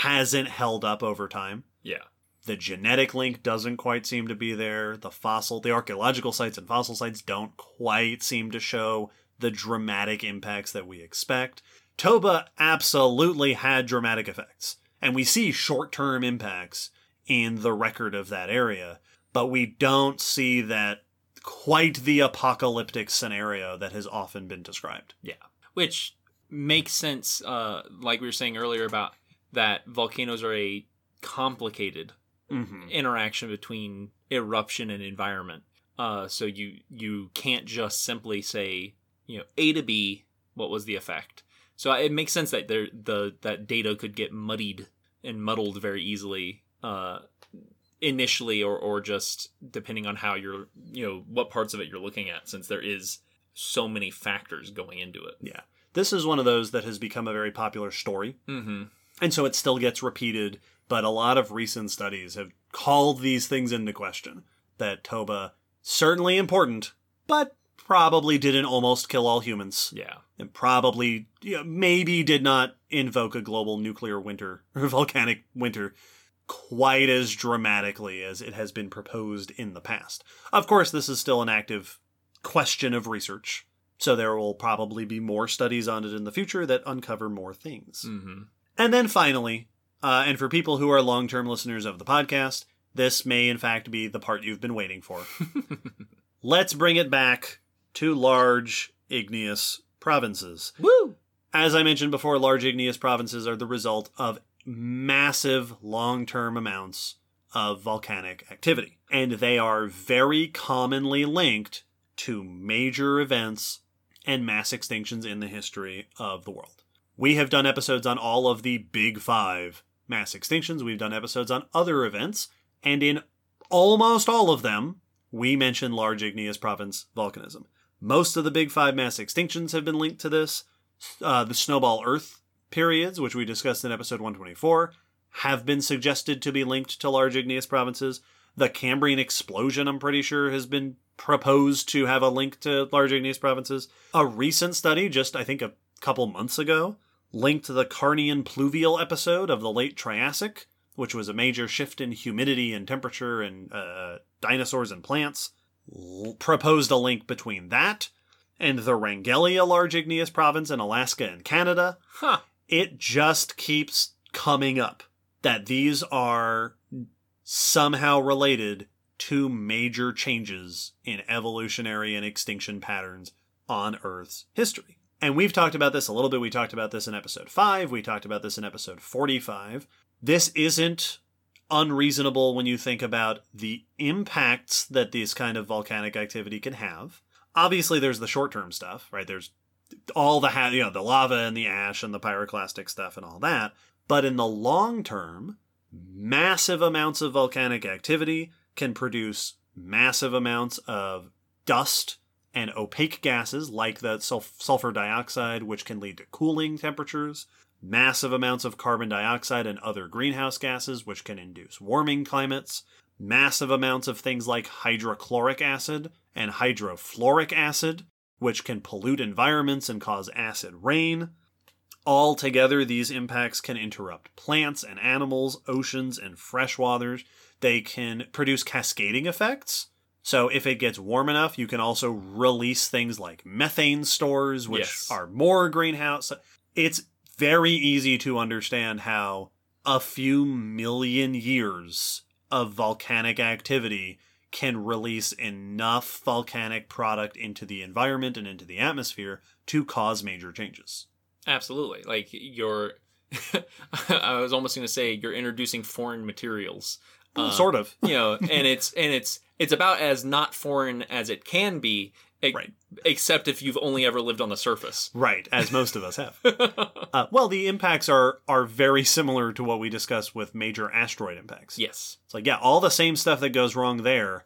hasn't held up over time. Yeah. The genetic link doesn't quite seem to be there. The fossil, the archaeological sites and fossil sites don't quite seem to show the dramatic impacts that we expect. Toba absolutely had dramatic effects, and we see short term impacts in the record of that area, but we don't see that quite the apocalyptic scenario that has often been described. Yeah. Which makes sense, uh, like we were saying earlier about that volcanoes are a complicated Mm-hmm. interaction between eruption and environment. Uh, so you you can't just simply say you know A to B. What was the effect? So it makes sense that there the that data could get muddied and muddled very easily uh, initially, or or just depending on how you're you know what parts of it you're looking at, since there is so many factors going into it. Yeah. This is one of those that has become a very popular story. Mm-hmm. And so it still gets repeated, but a lot of recent studies have called these things into question. That Toba, certainly important, but probably didn't almost kill all humans. Yeah. And probably, you know, maybe did not invoke a global nuclear winter or volcanic winter quite as dramatically as it has been proposed in the past. Of course, this is still an active question of research, so there will probably be more studies on it in the future that uncover more things. Mm-hmm. And then finally, uh, and for people who are long term listeners of the podcast, this may in fact be the part you've been waiting for. Let's bring it back to large igneous provinces. Woo! As I mentioned before, large igneous provinces are the result of massive long term amounts of volcanic activity. And they are very commonly linked to major events and mass extinctions in the history of the world. We have done episodes on all of the big five mass extinctions. We've done episodes on other events. And in almost all of them, we mention large igneous province volcanism. Most of the big five mass extinctions have been linked to this. Uh, the snowball Earth periods, which we discussed in episode 124, have been suggested to be linked to large igneous provinces. The Cambrian explosion, I'm pretty sure, has been proposed to have a link to large igneous provinces. A recent study, just I think a couple months ago, linked the Carnian pluvial episode of the late Triassic, which was a major shift in humidity and temperature and uh, dinosaurs and plants. L- proposed a link between that and the Wrangellia large igneous province in Alaska and Canada. Huh. It just keeps coming up that these are somehow related to major changes in evolutionary and extinction patterns on Earth's history. And we've talked about this a little bit. We talked about this in episode 5. We talked about this in episode 45. This isn't unreasonable when you think about the impacts that this kind of volcanic activity can have. Obviously, there's the short term stuff, right? There's all the ha- you know the lava and the ash and the pyroclastic stuff and all that. But in the long term, massive amounts of volcanic activity can produce massive amounts of dust and opaque gases like the sulf- sulfur dioxide, which can lead to cooling temperatures, massive amounts of carbon dioxide and other greenhouse gases, which can induce warming climates, massive amounts of things like hydrochloric acid and hydrofluoric acid, which can pollute environments and cause acid rain. Altogether, these impacts can interrupt plants and animals, oceans and freshwaters. They can produce cascading effects. So if it gets warm enough, you can also release things like methane stores, which Yes. are more greenhouse. It's very easy to understand how a few million years of volcanic activity can release enough volcanic product into the environment and into the atmosphere to cause major changes. Absolutely. Like you're I was almost going to say you're introducing foreign materials. Uh, sort of. you know, and it's and it's it's about as not foreign as it can be, e- Right. except if you've only ever lived on the surface. Right, as most of us have. Uh, well, the impacts are are very similar to what we discussed with major asteroid impacts. yes. It's like, yeah, all the same stuff that goes wrong there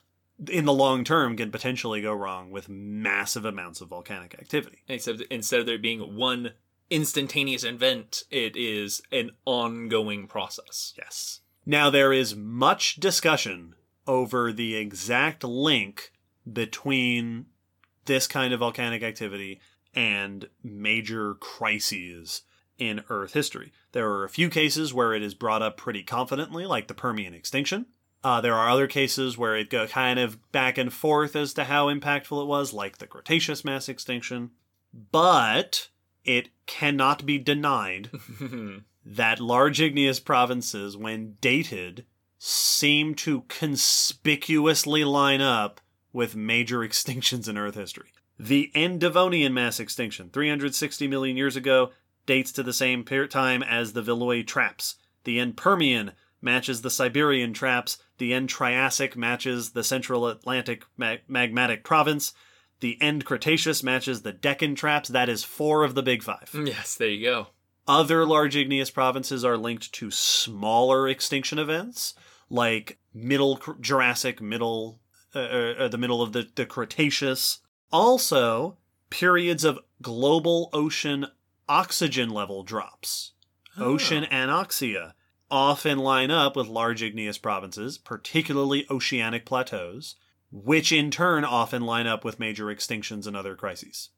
in the long term can potentially go wrong with massive amounts of volcanic activity. Except instead of there being one instantaneous event, it is an ongoing process. Yes. Now, there is much discussion over the exact link between this kind of volcanic activity and major crises in Earth history. There are a few cases where it is brought up pretty confidently, like the Permian extinction. Uh, there are other cases where it go kind of back and forth as to how impactful it was, like the Cretaceous mass extinction. But it cannot be denied that large igneous provinces, when dated, seem to conspicuously line up with major extinctions in Earth history. The End Devonian mass extinction, 360 million years ago, dates to the same time as the Viluy traps. The End Permian matches the Siberian traps. The End Triassic matches the Central Atlantic mag- magmatic province. The End Cretaceous matches the Deccan traps. That is four of the big five. yes, there you go. Other large igneous provinces are linked to smaller extinction events, like Middle Jurassic, middle, uh, uh, the middle of the, the Cretaceous. Also, periods of global ocean oxygen level drops. Ocean anoxia often line up with large igneous provinces, particularly oceanic plateaus, which in turn often line up with major extinctions and other crises.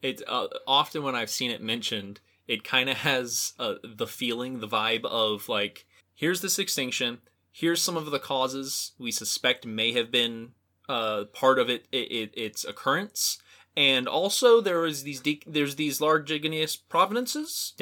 It uh, often when I've seen it mentioned, it kind of has uh, the feeling, the vibe of like, here's this extinction. Here's some of the causes we suspect may have been uh, part of it, it, it its occurrence, and also there is these de- there's these large igneous provinces.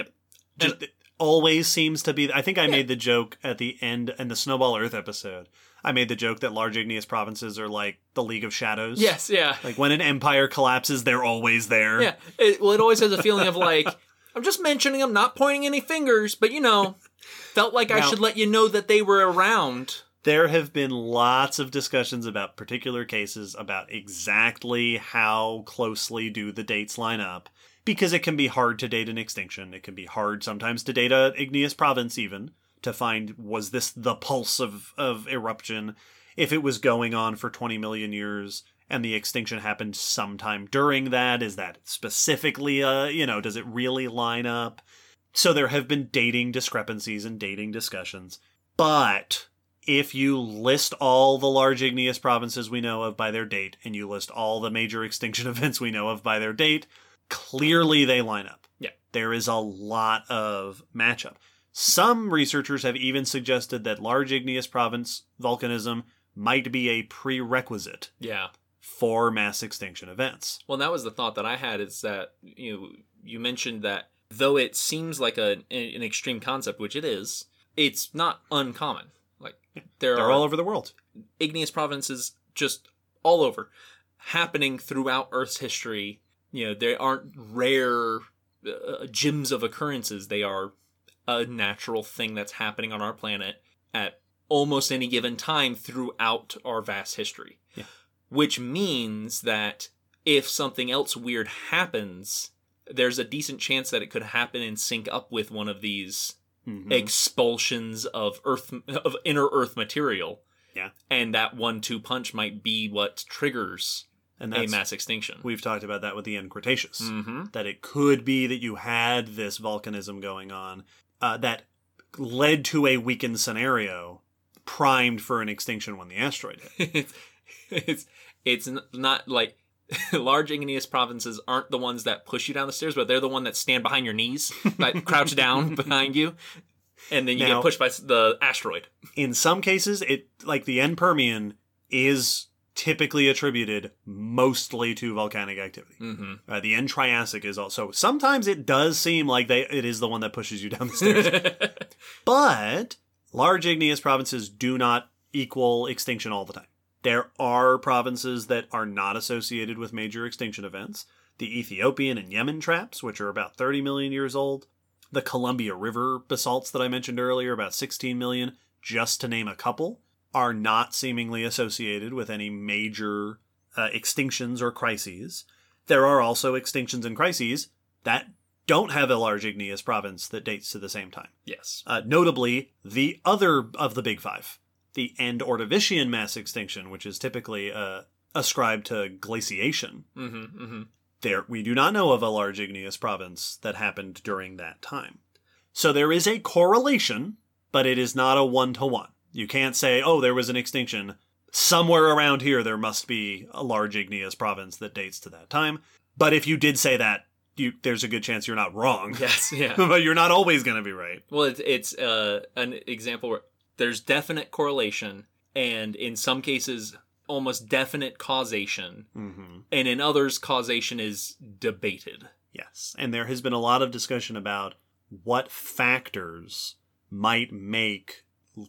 just it always seems to be. I think I made the joke at the end in the Snowball Earth episode. I made the joke that large igneous provinces are like the League of Shadows. Yes, yeah, Like when an empire collapses, they're always there. yeah. It, well, it always has a feeling of like, I'm just mentioning them, not pointing any fingers, but you know, felt like I should let you know that they were around. There have been lots of discussions about particular cases about exactly how closely do the dates line up. Because it can be hard to date an extinction. It can be hard sometimes to date a igneous province even to find was this the pulse of, of eruption if it was going on for 20 million years and the extinction happened sometime during that is that specifically uh you know does it really line up so there have been dating discrepancies and dating discussions but if you list all the large igneous provinces we know of by their date and you list all the major extinction events we know of by their date clearly they line up Yeah. there is a lot of matchup some researchers have even suggested that large igneous province volcanism might be a prerequisite Yeah. for mass extinction events. Well, that was the thought that I had. Is that you know, you mentioned that though it seems like a an extreme concept, which it is, it's not uncommon. Like there They're are all over the world. igneous provinces just all over, happening throughout Earth's history. You know, they aren't rare uh, gyms of occurrences. They are a natural thing that's happening on our planet at almost any given time throughout our vast history. Yeah. Which means that if something else weird happens, there's a decent chance that it could happen and sync up with one of these Mhm. expulsions of earth of inner earth material. Yeah. And that one two punch might be what triggers and a mass extinction. we've talked about that with the end Cretaceous. mm-hmm. That it could be that you had this volcanism going on uh, that led to a weakened scenario, primed for an extinction when the asteroid hit. it's, it's it's not like large igneous provinces aren't the ones that push you down the stairs, but they're the one that stand behind your knees, like crouch down behind you. and then you Now- get pushed by the asteroid. In some cases, it like the end Permian is typically attributed mostly to volcanic activity. Mm-hmm. Uh, the end Triassic is also sometimes it does seem like they it is the one that pushes you down the stairs. But large igneous provinces do not equal extinction all the time. There are provinces that are not associated with major extinction events. The Ethiopian and Yemen traps, which are about 30 million years old. The Columbia River basalts that I mentioned earlier, about 16 million, just to name a couple, are not seemingly associated with any major uh, extinctions or crises. There are also extinctions and crises that don't have a large igneous province that dates to the same time. yes. Uh, notably, the other of the big five, the end Ordovician mass extinction, which is typically uh, ascribed to glaciation. Mm-hmm. Mm-hmm. There, we do not know of a large igneous province that happened during that time. So there is a correlation, but it is not a one to one. You can't say, oh, there was an extinction. Somewhere around here, there must be a large igneous province that dates to that time. But if you did say that, you, there's a good chance you're not wrong. Yes. Yeah. but you're not always going to be right. Well, it's it's uh, an example where there's definite correlation, and in some cases, almost definite causation, Mm-hmm. and in others, causation is debated. Yes. And there has been a lot of discussion about what factors might make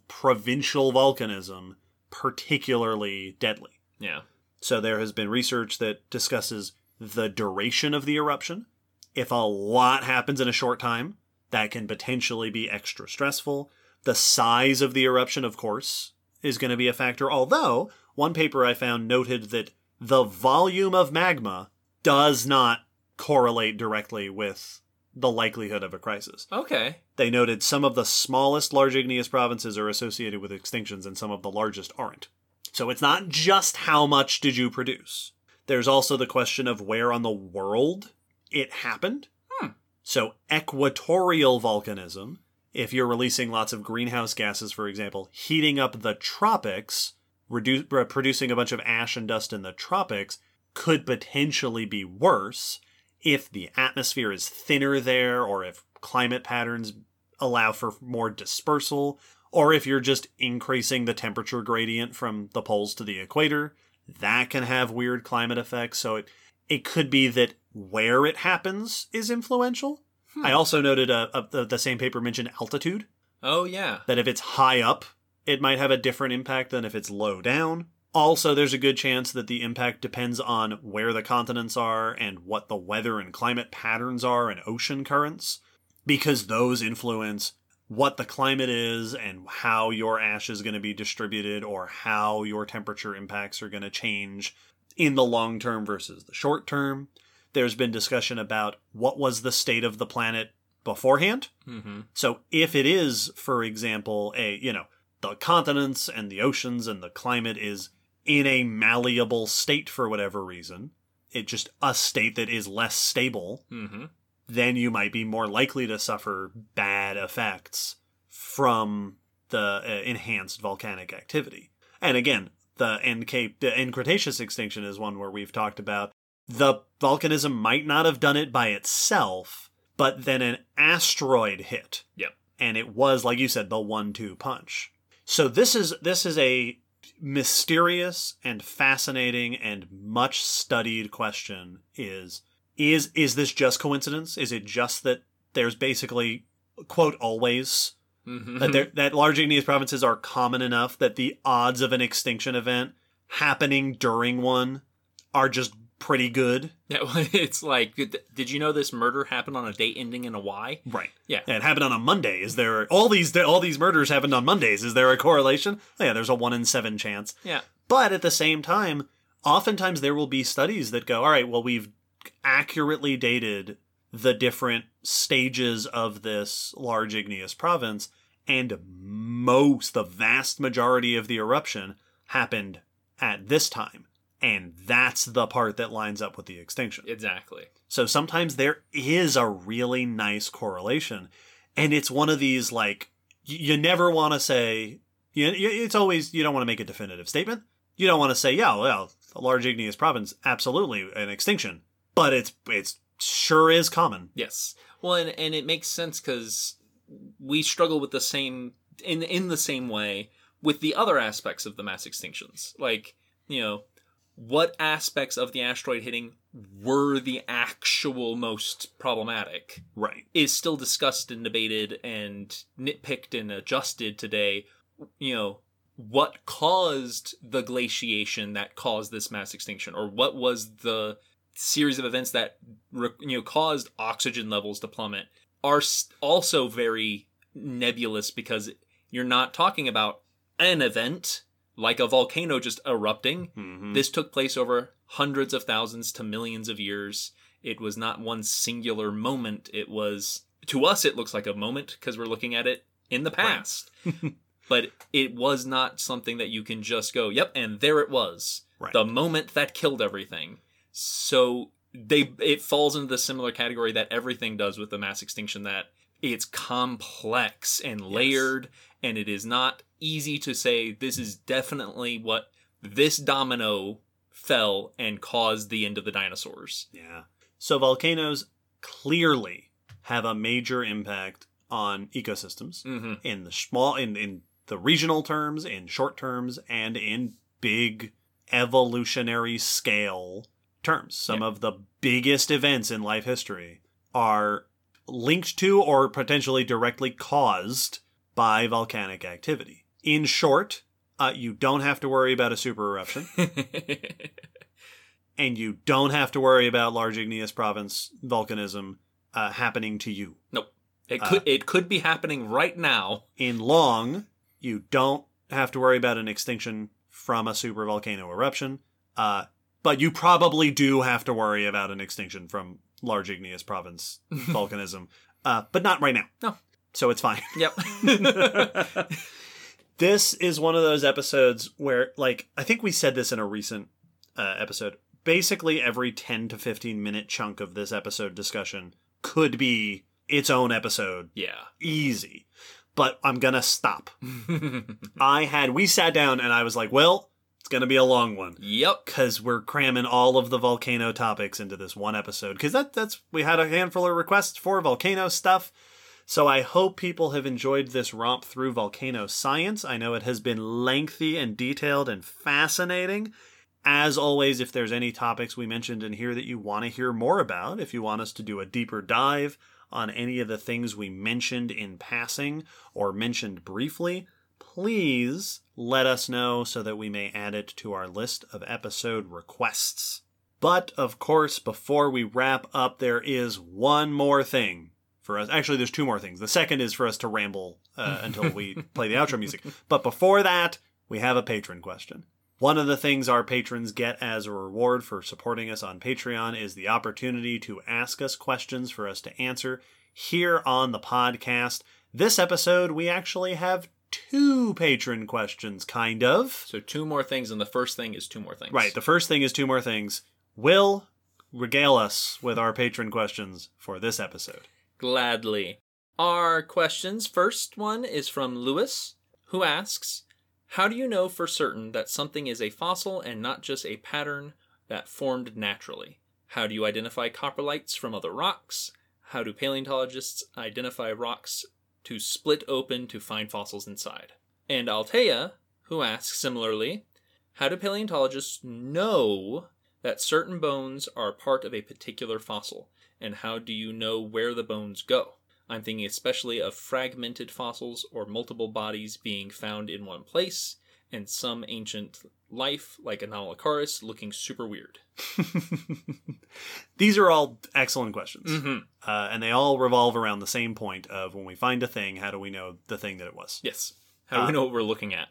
provincial volcanism particularly deadly. Yeah. So there has been research that discusses the duration of the eruption. If a lot happens in a short time, that can potentially be extra stressful. The size of the eruption, of course, is going to be a factor. Although, one paper I found noted that the volume of magma does not correlate directly with the likelihood of a crisis. Okay. They noted some of the smallest large igneous provinces are associated with extinctions and some of the largest aren't. So it's not just how much did you produce. There's also the question of where on the world it happened. Hmm. So equatorial volcanism, if you're releasing lots of greenhouse gases, for example, heating up the tropics, uh, producing a bunch of ash and dust in the tropics, could potentially be worse if the atmosphere is thinner there or if climate patterns allow for more dispersal or if you're just increasing the temperature gradient from the poles to the equator. That can have weird climate effects. So it it could be that where it happens is influential Hmm. i also noted uh, uh, the, the same paper mentioned altitude Oh yeah. that if it's high up, it might have a different impact than if it's low down. Also, there's a good chance that the impact depends on where the continents are and what the weather and climate patterns are and ocean currents, because those influence what the climate is and how your ash is going to be distributed or how your temperature impacts are going to change in the long term versus the short term. There's been discussion about what was the state of the planet beforehand. Mm-hmm. So if it is, for example, a you know the continents and the oceans and the climate is in a malleable state for whatever reason, it just a state that is less stable, Mm-hmm. then you might be more likely to suffer bad effects from the uh, enhanced volcanic activity. And again, the end Cape, the end Cretaceous extinction is one where we've talked about the volcanism might not have done it by itself, but then an asteroid hit. Yep. And it was, like you said, the one-two punch. So this is this is a mysterious and fascinating and much studied question is is is this just coincidence? Is it just that there's basically quote always Mm-hmm. that there, that large igneous provinces are common enough that the odds of an extinction event happening during one are just pretty good. Yeah, it's like, did you know this murder happened on a date ending in a Y? Right. Yeah. And it happened on a Monday. Is there all these all these murders happened on Mondays? Is there a correlation? Oh, yeah, there's a one in seven chance. Yeah. But at the same time, oftentimes there will be studies that go, all right, well, we've accurately dated the different stages of this large igneous province, and most, the vast majority of the eruption happened at this time. And that's the part that lines up with the extinction. Exactly. So sometimes there is a really nice correlation. And it's one of these like, you never want to say, you, it's always, you don't want to make a definitive statement. You don't want to say, yeah, well, a large igneous province, absolutely an extinction. But it's, it's sure is common. Yes. Well, and, and it makes sense because we struggle with the same in in the same way with the other aspects of the mass extinctions. Like, you know, what aspects of the asteroid hitting were the actual most problematic Right. is still discussed and debated and nitpicked and adjusted today. You know, what caused the glaciation that caused this mass extinction, or what was the series of events that you know caused oxygen levels to plummet, are also very nebulous because you're not talking about an event like a volcano just erupting. Mhm. This took place over hundreds of thousands to millions of years. It was not one singular moment. It was, to us, it looks like a moment because we're looking at it in the past. but it was not something that you can just go, yep, and there it was. Right. The moment that killed everything. So they it falls into the similar category that everything does with the mass extinction that it's complex and layered and it is not easy to say this is definitely what this domino fell and caused the end of the dinosaurs. Yeah. So volcanoes clearly have a major impact on ecosystems Mm-hmm. in the small in in the regional terms, in short terms, and in big evolutionary scale terms. Some Yeah. of the biggest events in life history are linked to or potentially directly caused by volcanic activity. In short, uh, you don't have to worry about a super eruption, and you don't have to worry about large igneous province volcanism uh, happening to you. Nope. It Uh, could it could be happening right now. In long, you don't have to worry about an extinction from a supervolcano eruption, uh, but you probably do have to worry about an extinction from large igneous province volcanism, uh, but not right now. No. So it's fine. Yep. this is one of those episodes where, like, I think we said this in a recent uh, episode. Basically, every 10 to 15 minute chunk of this episode discussion could be its own episode. yeah. Easy. But I'm going to stop. I had, we sat down and I was like, well, going to be a long one. Yep. because we're cramming all of the volcano topics into this one episode. Because that, that's we had a handful of requests for volcano stuff. So i hope people have enjoyed this romp through volcano science. I know it has been lengthy and detailed and fascinating. As always if there's any topics we mentioned in here that you want to hear more about if you want us to do a deeper dive on any of the things we mentioned in passing or mentioned briefly please let us know so that we may add it to our list of episode requests. But of course, before we wrap up, there is one more thing for us. Actually, there's two more things. The second is for us to ramble uh, until we play the outro music. But before that, we have a patron question. One of the things our patrons get as a reward for supporting us on Patreon is the opportunity to ask us questions for us to answer here on the podcast. This episode, we actually have two patron questions, kind of. So two more things, and the first thing is two more things. Right. The first thing is two more things. Will regale us with our patron questions for this episode. Gladly. Our questions. First one is from Lewis, who asks, "How do you know for certain that something is a fossil and not just a pattern that formed naturally? How do you identify coprolites from other rocks? How do paleontologists identify rocks to split open to find fossils inside?" And Altea, who asks similarly, "How do paleontologists know that certain bones are part of a particular fossil, and how do you know where the bones go? I'm thinking especially of fragmented fossils or multiple bodies being found in one place, and some ancient life, like Anomalocaris, looking super weird. These are all excellent questions. Mm-hmm. Uh, and they all revolve around the same point of when we find a thing, how do we know the thing that it was? Yes. How do we Uh, know what we're looking at?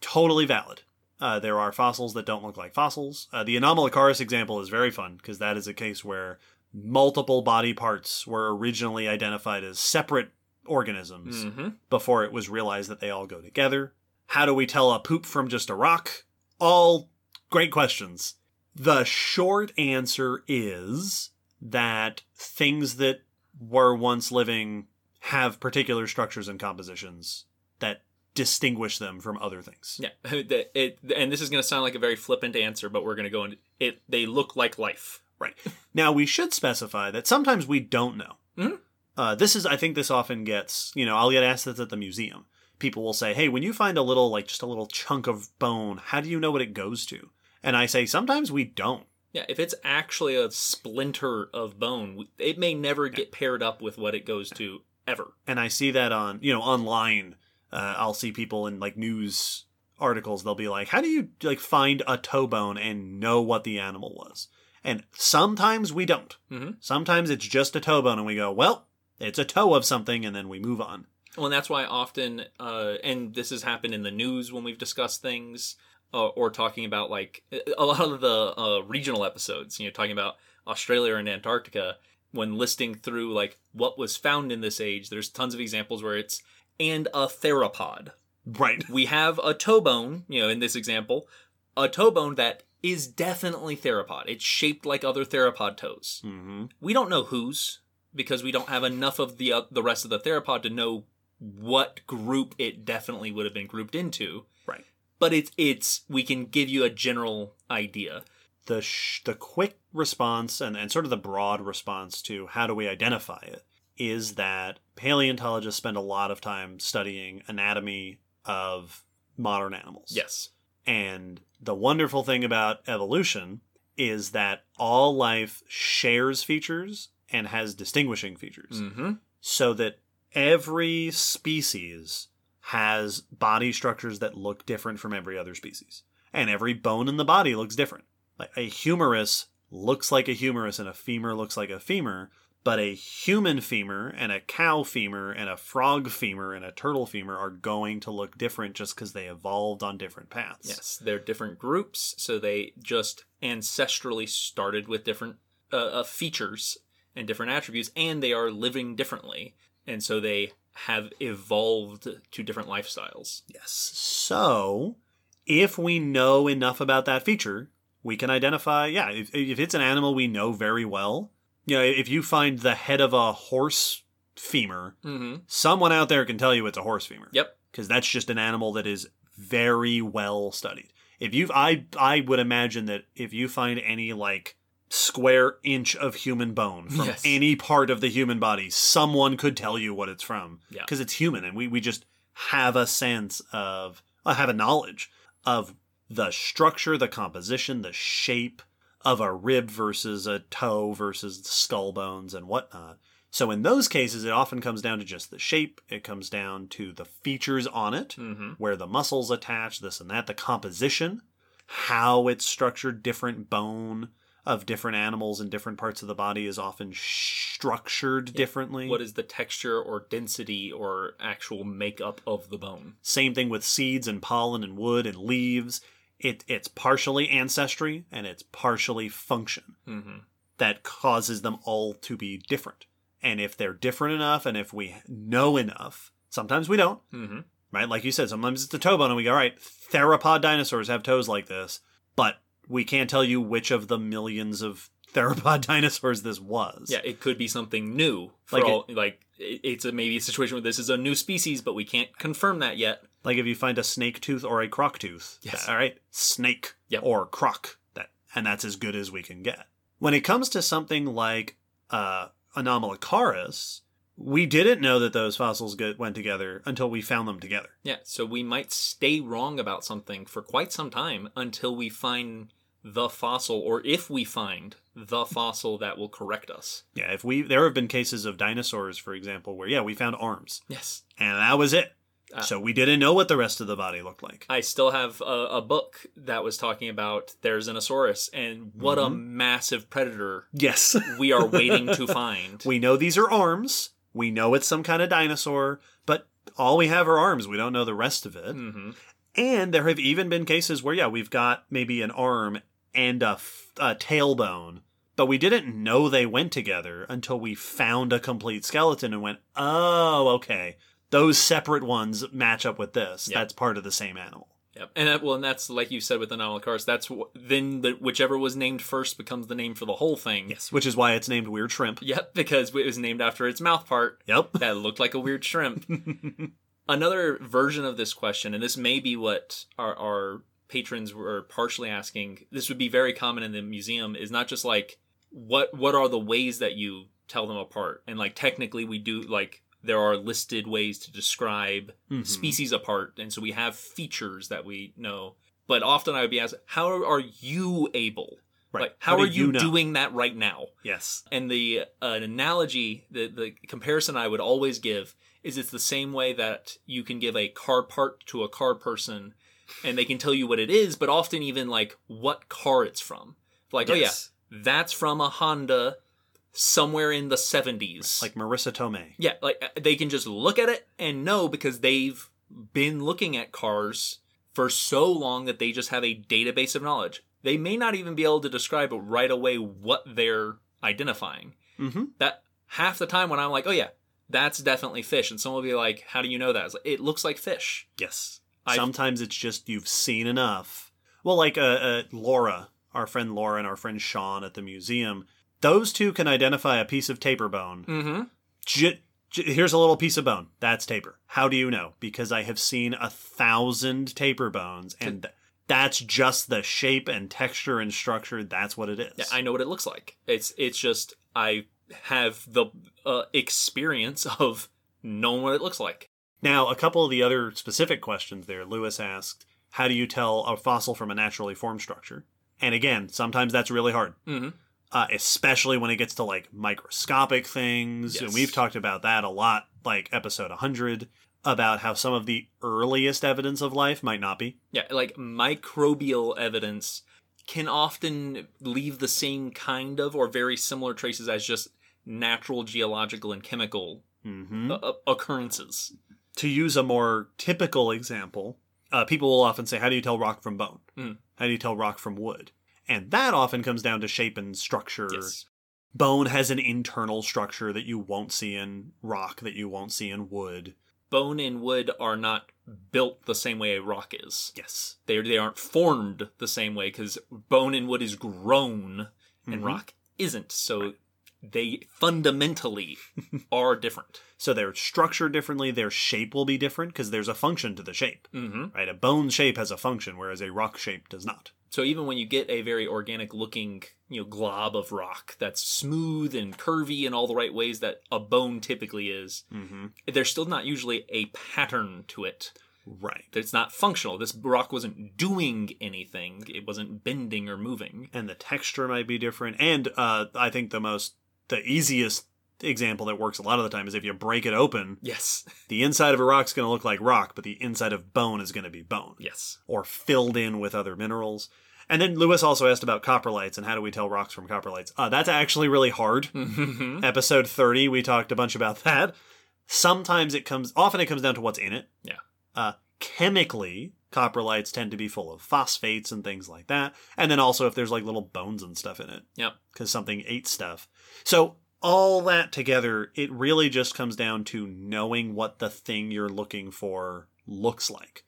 Totally valid. Uh, there are fossils that don't look like fossils. Uh, the Anomalocaris example is very fun because that is a case where multiple body parts were originally identified as separate organisms Mm-hmm. before it was realized that they all go together. How do we tell a poop from just a rock? All great questions. The short answer is that things that were once living have particular structures and compositions that distinguish them from other things. Yeah. It, and this is going to sound like a very flippant answer, but we're going to go into it. They look like life. Right? now, we should specify that sometimes we don't know. Mhm. Uh, this is, I think, this often gets. You know, I'll get asked this at the museum. People will say, "Hey, when you find a little, like just a little chunk of bone, how do you know what it goes to?" And I say, sometimes we don't. Yeah, if it's actually a splinter of bone, it may never get paired up with what it goes to ever. and I see that on you know online. Uh, I'll see people in like news articles. They'll be like, "How do you like find a toe bone and know what the animal was?" And sometimes we don't. Mhm. Sometimes it's just a toe bone, and we go, "Well, it's a toe of something," and then we move on. Well, and that's why often, uh, and this has happened in the news when we've discussed things, uh, or talking about like a lot of the uh, regional episodes. You know, talking about Australia and Antarctica. When listing through like what was found in this age, there's tons of examples where it's and a theropod. Right. We have a toe bone, you know, in this example, a toe bone that is definitely theropod. It's shaped like other theropod toes. hmm We don't know whose because we don't have enough of the uh, the rest of the theropod to know what group it definitely would have been grouped into. Right. But it's it's we can give you a general idea. The sh- the quick response and, and sort of the broad response to how do we identify it is that paleontologists spend a lot of time studying anatomy of modern animals. Yes. And the wonderful thing about evolution is that all life shares features and has distinguishing features. Mm-hmm. So that every species has body structures that look different from every other species. And every bone in the body looks different. Like a humerus looks like a humerus and a femur looks like a femur, but a human femur and a cow femur and a frog femur and a turtle femur are going to look different just because they evolved on different paths. Yes, they're different groups, so they just ancestrally started with different uh, uh, features and different attributes, and they are living differently, and so they have evolved to different lifestyles. Yes. So, if we know enough about that feature, we can identify, yeah, if, if it's an animal we know very well, you know, if you find the head of a horse femur, Mm-hmm. someone out there can tell you it's a horse femur. Yep. Because that's just an animal that is very well studied. If you've, I, I would imagine that if you find any like square inch of human bone from Yes. any part of the human body, someone could tell you what it's from. Yeah. Because it's human and we, we just have a sense of, uh, have a knowledge of the structure, the composition, the shape of a rib versus a toe versus the skull bones and whatnot. So in those cases, it often comes down to just the shape. It comes down to the features on it, Mm-hmm. where the muscles attach, this and that, the composition, how it's structured, different bone of different animals and different parts of the body is often structured differently. What is the texture or density or actual makeup of the bone? Same thing with seeds and pollen and wood and leaves. It it's partially ancestry and it's partially function Mm-hmm. that causes them all to be different. And if they're different enough and if we know enough, sometimes we don't, Mm-hmm. right? Like you said, sometimes it's a toe bone and we go, all right, theropod dinosaurs have toes like this, but we can't tell you which of the millions of theropod dinosaurs this was. Yeah, it could be something new. For Like all, like it's a maybe a situation where this is a new species, but we can't confirm that yet. Like if you find a snake tooth or a croc tooth. Yes. All right. Snake Yep. or croc. That and that's as good as we can get. When it comes to something like uh Anomalocaris, we didn't know that those fossils get, went together until we found them together. Yeah, so we might stay wrong about something for quite some time until we find the fossil, or if we find the fossil that will correct us. Yeah, if we there have been cases of dinosaurs, for example, where yeah, we found arms. Yes. And that was it. Uh, so we didn't know what the rest of the body looked like. I still have a, a book that was talking about there's an Asaurus, and what a massive predator Yes. we are waiting to find. we know these are arms. We know it's some kind of dinosaur, but all we have are arms. We don't know the rest of it. hmm And there have even been cases where, yeah, we've got maybe an arm and a, f- a tailbone, but we didn't know they went together until we found a complete skeleton and went, oh, okay. Those separate ones match up with this. Yeah. That's part of the same animal. Yep. And that, well, and that's like you said with the Anomalocaris. That's wh- then the, whichever was named first becomes the name for the whole thing. Yes. Which is why it's named Weird Shrimp. Yep, because it was named after its mouth part Yep. that looked like a weird shrimp. Another version of this question, and this may be what our, our patrons were partially asking. This would be very common in the museum. Is not just like what what are the ways that you tell them apart. And like technically, we do like there are listed ways to describe Mhm. species apart, and so we have features that we know. But often I would be asked, "How are you able? Right. Like, how, do are you, know? doing that right now?" Yes. And the uh, an analogy, the the comparison I would always give is it's the same way that you can give a car part to a car person, and they can tell you what it is, but often even like what car it's from. Like, oh yeah, that's from a Honda somewhere in the seventies. Like Marisa Tomei. yeah, like uh, they can just look at it and know because they've been looking at cars for so long that they just have a database of knowledge. They may not even be able to describe it right away what they're identifying Mm-hmm. that half the time when I'm like, oh yeah, that's definitely fish, and someone will be like, how do you know that? Like, it looks like fish. Yes. I've- Sometimes it's just you've seen enough. Well, like uh, uh, Laura, our friend Laura and our friend Sean at the museum, those two can identify a piece of tapir bone. Mm-hmm. J- j- here's a little piece of bone. That's tapir. How do you know? Because I have seen a thousand tapir bones, and th- that's just the shape and texture and structure. That's what it is. Yeah, I know what it looks like. It's it's just I have the uh, experience of knowing what it looks like. Now, a couple of the other specific questions there. Lewis asked, "How do you tell a fossil from a naturally formed structure?" And again, sometimes that's really hard. Mm-hmm. uh, especially when it gets to like microscopic things. And we've talked about that a lot, like episode 100, about how some of the earliest evidence of life might not be. Yeah, like microbial evidence can often leave the same kind of or very similar traces as just natural geological and chemical hmm uh, uh, occurrences. To use a more typical example, uh, people will often say, How do you tell rock from bone? Mm. How do you tell rock from wood? And that often comes down to shape and structure. Yes. Bone has an internal structure that you won't see in rock, that you won't see in wood. Bone and wood are not built the same way a rock is. Yes. They they aren't formed the same way because bone and wood is grown and Mhm. rock isn't. So they fundamentally are different. So they're structured differently, their shape will be different because there's a function to the shape. Mm-hmm. right? A bone shape has a function, whereas a rock shape does not. So even when you get a very organic looking, you know, glob of rock that's smooth and curvy in all the right ways that a bone typically is, Mm-hmm. there's still not usually a pattern to it. Right. It's not functional. This rock wasn't doing anything. It wasn't bending or moving. And the texture might be different. And uh, I think the most, the easiest example that works a lot of the time is if you break it open, Yes. the inside of a rock's going to look like rock, but the inside of bone is going to be bone Yes. or filled in with other minerals. And then Lewis also asked about coprolites and how do we tell rocks from coprolites? Uh, that's actually really hard. Mm-hmm. Episode 30, we talked a bunch about that. Sometimes it comes, often it comes down to what's in it. Yeah. Uh, chemically, coprolites tend to be full of phosphates and things like that. And then also if there's like little bones and stuff in it, Yep. because something ate stuff. So all that together, it really just comes down to knowing what the thing you're looking for looks like.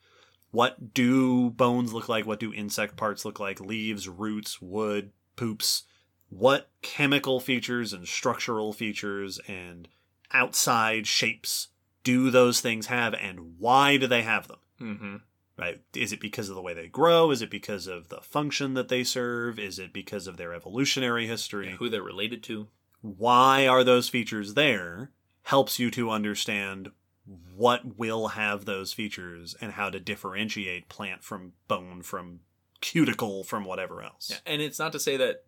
What do bones look like? What do insect parts look like? Leaves, roots, wood, poops. What chemical features and structural features and outside shapes do those things have and why do they have them? Mm-hmm. Right? Is it because of the way they grow? Is it because of the function that they serve? Is it because of their evolutionary history? Who they're related to. Why are those features there? Helps you to understand what will have those features and how to differentiate plant from bone from cuticle from whatever else. Yeah. And it's not to say that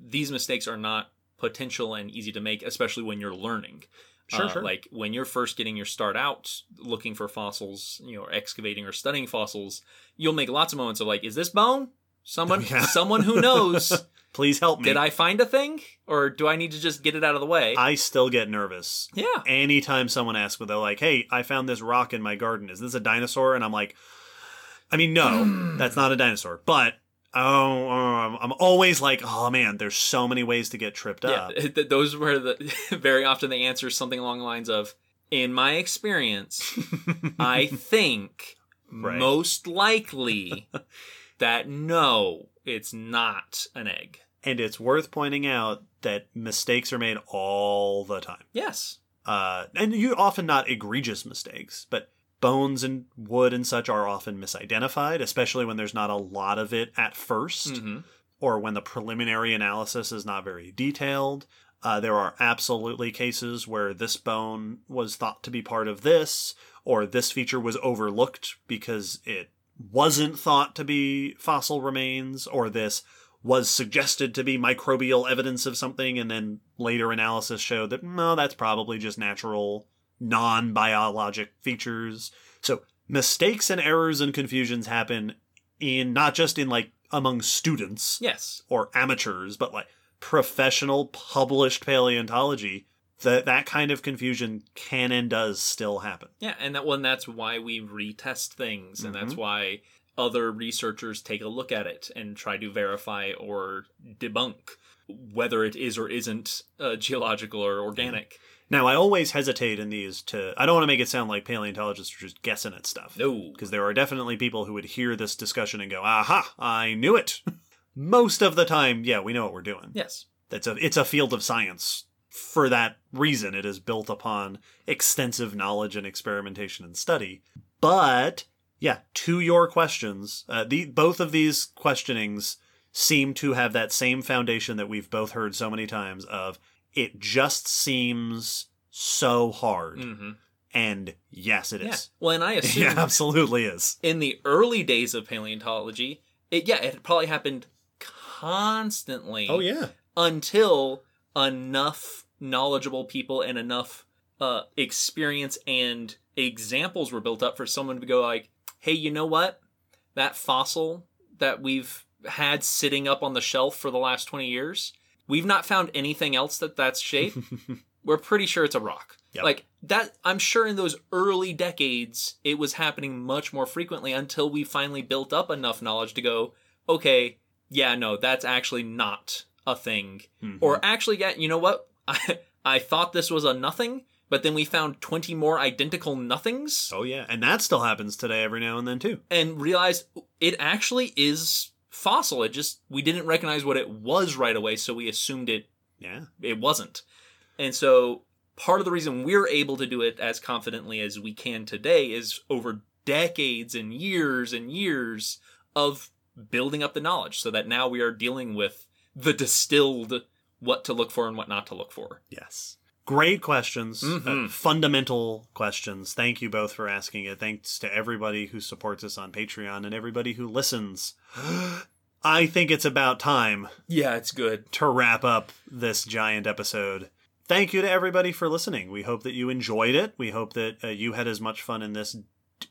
these mistakes are not potential and easy to make, especially when you're learning. Sure, Uh, sure. Like when you're first getting your start out looking for fossils, you know, or excavating or studying fossils, you'll make lots of moments of like, is this bone? Someone, Yeah. someone who knows. Please help me. Did I find a thing, or do I need to just get it out of the way? I still get nervous yeah, anytime someone asks me, they're like, "Hey, I found this rock in my garden. Is this a dinosaur?" And I'm like, "I mean, no, that's not a dinosaur." But oh, um, I'm always like, "Oh man, there's so many ways to get tripped up." th- Those were the very often the answer is something along the lines of, "In my experience, I think Right. most likely that no, it's not an egg." and it's worth pointing out that mistakes are made all the time. Yes. Uh, and you often not egregious mistakes, but bones and wood and such are often misidentified, especially when there's not a lot of it at 1st hmm or when the preliminary analysis is not very detailed. Uh, there are absolutely cases where this bone was thought to be part of this, or this feature was overlooked because it wasn't thought to be fossil remains, or this was suggested to be microbial evidence of something, and then later analysis showed that no, that's probably just natural, non biologic features. So mistakes and errors and confusions happen in not just in like among students Yes. or amateurs, but like professional published paleontology. That that kind of confusion can and does still happen. Yeah, and that one that's why we retest things, and that's Mhm. why other researchers take a look at it and try to verify or debunk whether it is or isn't uh, geological or organic. Now, I always hesitate in these to. I don't want to make it sound like paleontologists are just guessing at stuff. No. because there are definitely people who would hear this discussion and go, "Aha! I knew it." Most of the time, yeah, we know what we're doing. Yes. It's a it's a field of science. For that reason, it is built upon extensive knowledge and experimentation and study. But yeah, to your questions, uh, the both of these questionings seem to have that same foundation that we've both heard so many times of it just seems so hard. hmm And yes, it Yeah. is. Well, and I assume Yeah, absolutely is. in the early days of paleontology, it yeah, it probably happened constantly. Oh yeah. until enough knowledgeable people and enough uh, experience and examples were built up for someone to go like, "Hey, you know what? That fossil that we've had sitting up on the shelf for the last twenty years, we've not found anything else that that's shape. We're pretty sure it's a rock." Yep. Like that, I'm sure in those early decades, it was happening much more frequently until we finally built up enough knowledge to go, okay, yeah, no, that's actually not a thing. Mhm. Or actually, yeah, you know what? I, I thought this was a nothing, but then we found 20 more identical nothings Oh yeah, and that still happens today every now and then too. and realized it actually is fossil. It just, we didn't recognize what it was right away, so we assumed it Yeah. it wasn't. And so part of the reason we're able to do it as confidently as we can today is over decades and years and years of building up the knowledge so that now we are dealing with the distilled what to look for and what not to look for. Yes. Great questions. Mhm. Uh, fundamental questions. Thank you both for asking it. Thanks to everybody who supports us on Patreon and everybody who listens. I think it's about time Yeah, it's good. to wrap up this giant episode. Thank you to everybody for listening. We hope that you enjoyed it. We hope that uh, you had as much fun in this.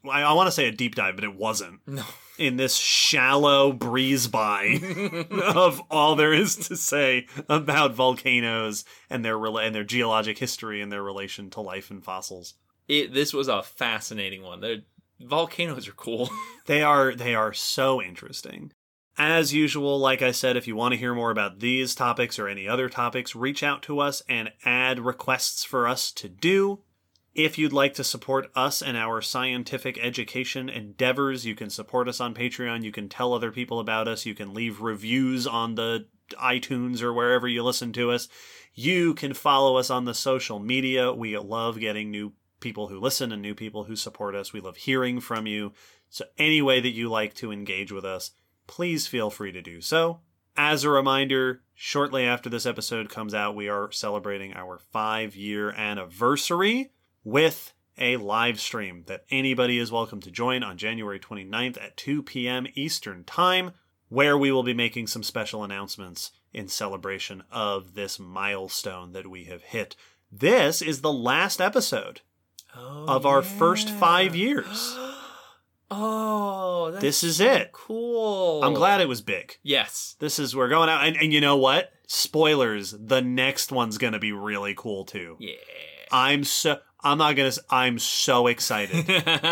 I, I want to say a deep dive, but it wasn't. No. In this shallow breeze by of all there is to say about volcanoes and their rela- and their geologic history and their relation to life and fossils. It this was a fascinating one. The volcanoes are cool. They are they are so interesting. As usual, like I said, if you want to hear more about these topics or any other topics, reach out to us and add requests for us to do. If you'd like to support us and our scientific education endeavors, you can support us on Patreon. You can tell other people about us. You can leave reviews on the iTunes or wherever you listen to us. You can follow us on the social media. We love getting new people who listen and new people who support us. We love hearing from you. So, any way that you like to engage with us, please feel free to do so. As a reminder, shortly after this episode comes out, we are celebrating our five year anniversary with a live stream that anybody is welcome to join on January 29th at 2 p.m. Eastern Time, where we will be making some special announcements in celebration of this milestone that we have hit. This is the last episode oh, of our first five years. Oh, that's This is so it. Cool. I'm glad it was big. Yes. This is we're going out, and, and you know what? Spoilers. The next one's gonna be really cool too. Yeah. I'm so I'm not gonna. I'm so excited.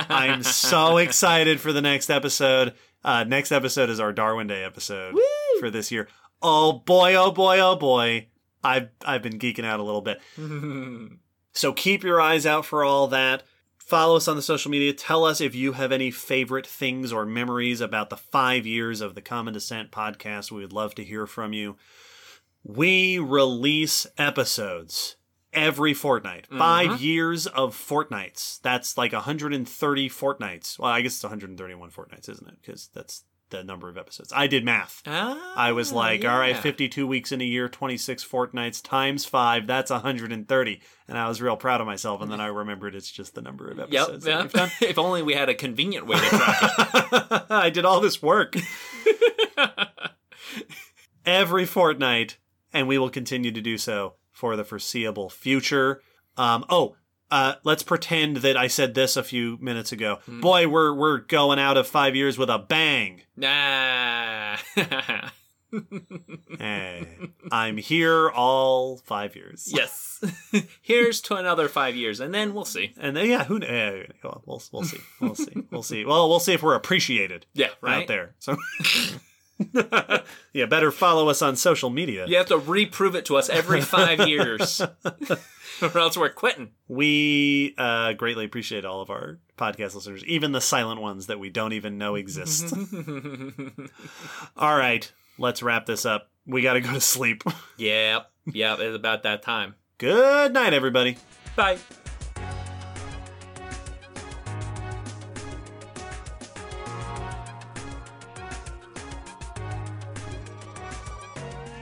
I'm so excited for the next episode. Uh, next episode is our Darwin Day episode Woo! for this year. Oh boy! Oh boy! Oh boy! I've I've been geeking out a little bit. So keep your eyes out for all that. Follow us on the social media. Tell us if you have any favorite things or memories about the five years of the Common Descent podcast. We would love to hear from you. We release episodes every fortnight. Five years of fortnights. That's like 130 fortnights. Well, I guess it's 131 fortnights, isn't it? Because that's the number of episodes. I did math. Ah, I was like, all right, 52 weeks in a year, 26 fortnights times five, that's 130. And I was real proud of myself. And then I remembered it's just the number of Yep. episodes. that yep. we've done. if only we had a convenient way to track it. I did all this work every fortnight, and we will continue to do so for the foreseeable future. Um, oh, uh, let's pretend that I said this a few minutes ago. Hmm. Boy, we're we're going out of five years with a bang. Nah. Hey, I'm here all five years. yes. Here's to another five years, and then we'll see. And then, yeah, who kn- well, we'll we'll see, we'll see, we'll see. Well, we'll see if we're appreciated Yeah, right. out there. So, yeah, better follow us on social media. You have to reprove it to us every five years, or else we're quitting. We uh, greatly appreciate all of our podcast listeners, even the silent ones that we don't even know exist. all right, let's wrap this up. We got to go to sleep. yep. Yep. It's about that time. Good night, everybody. Bye.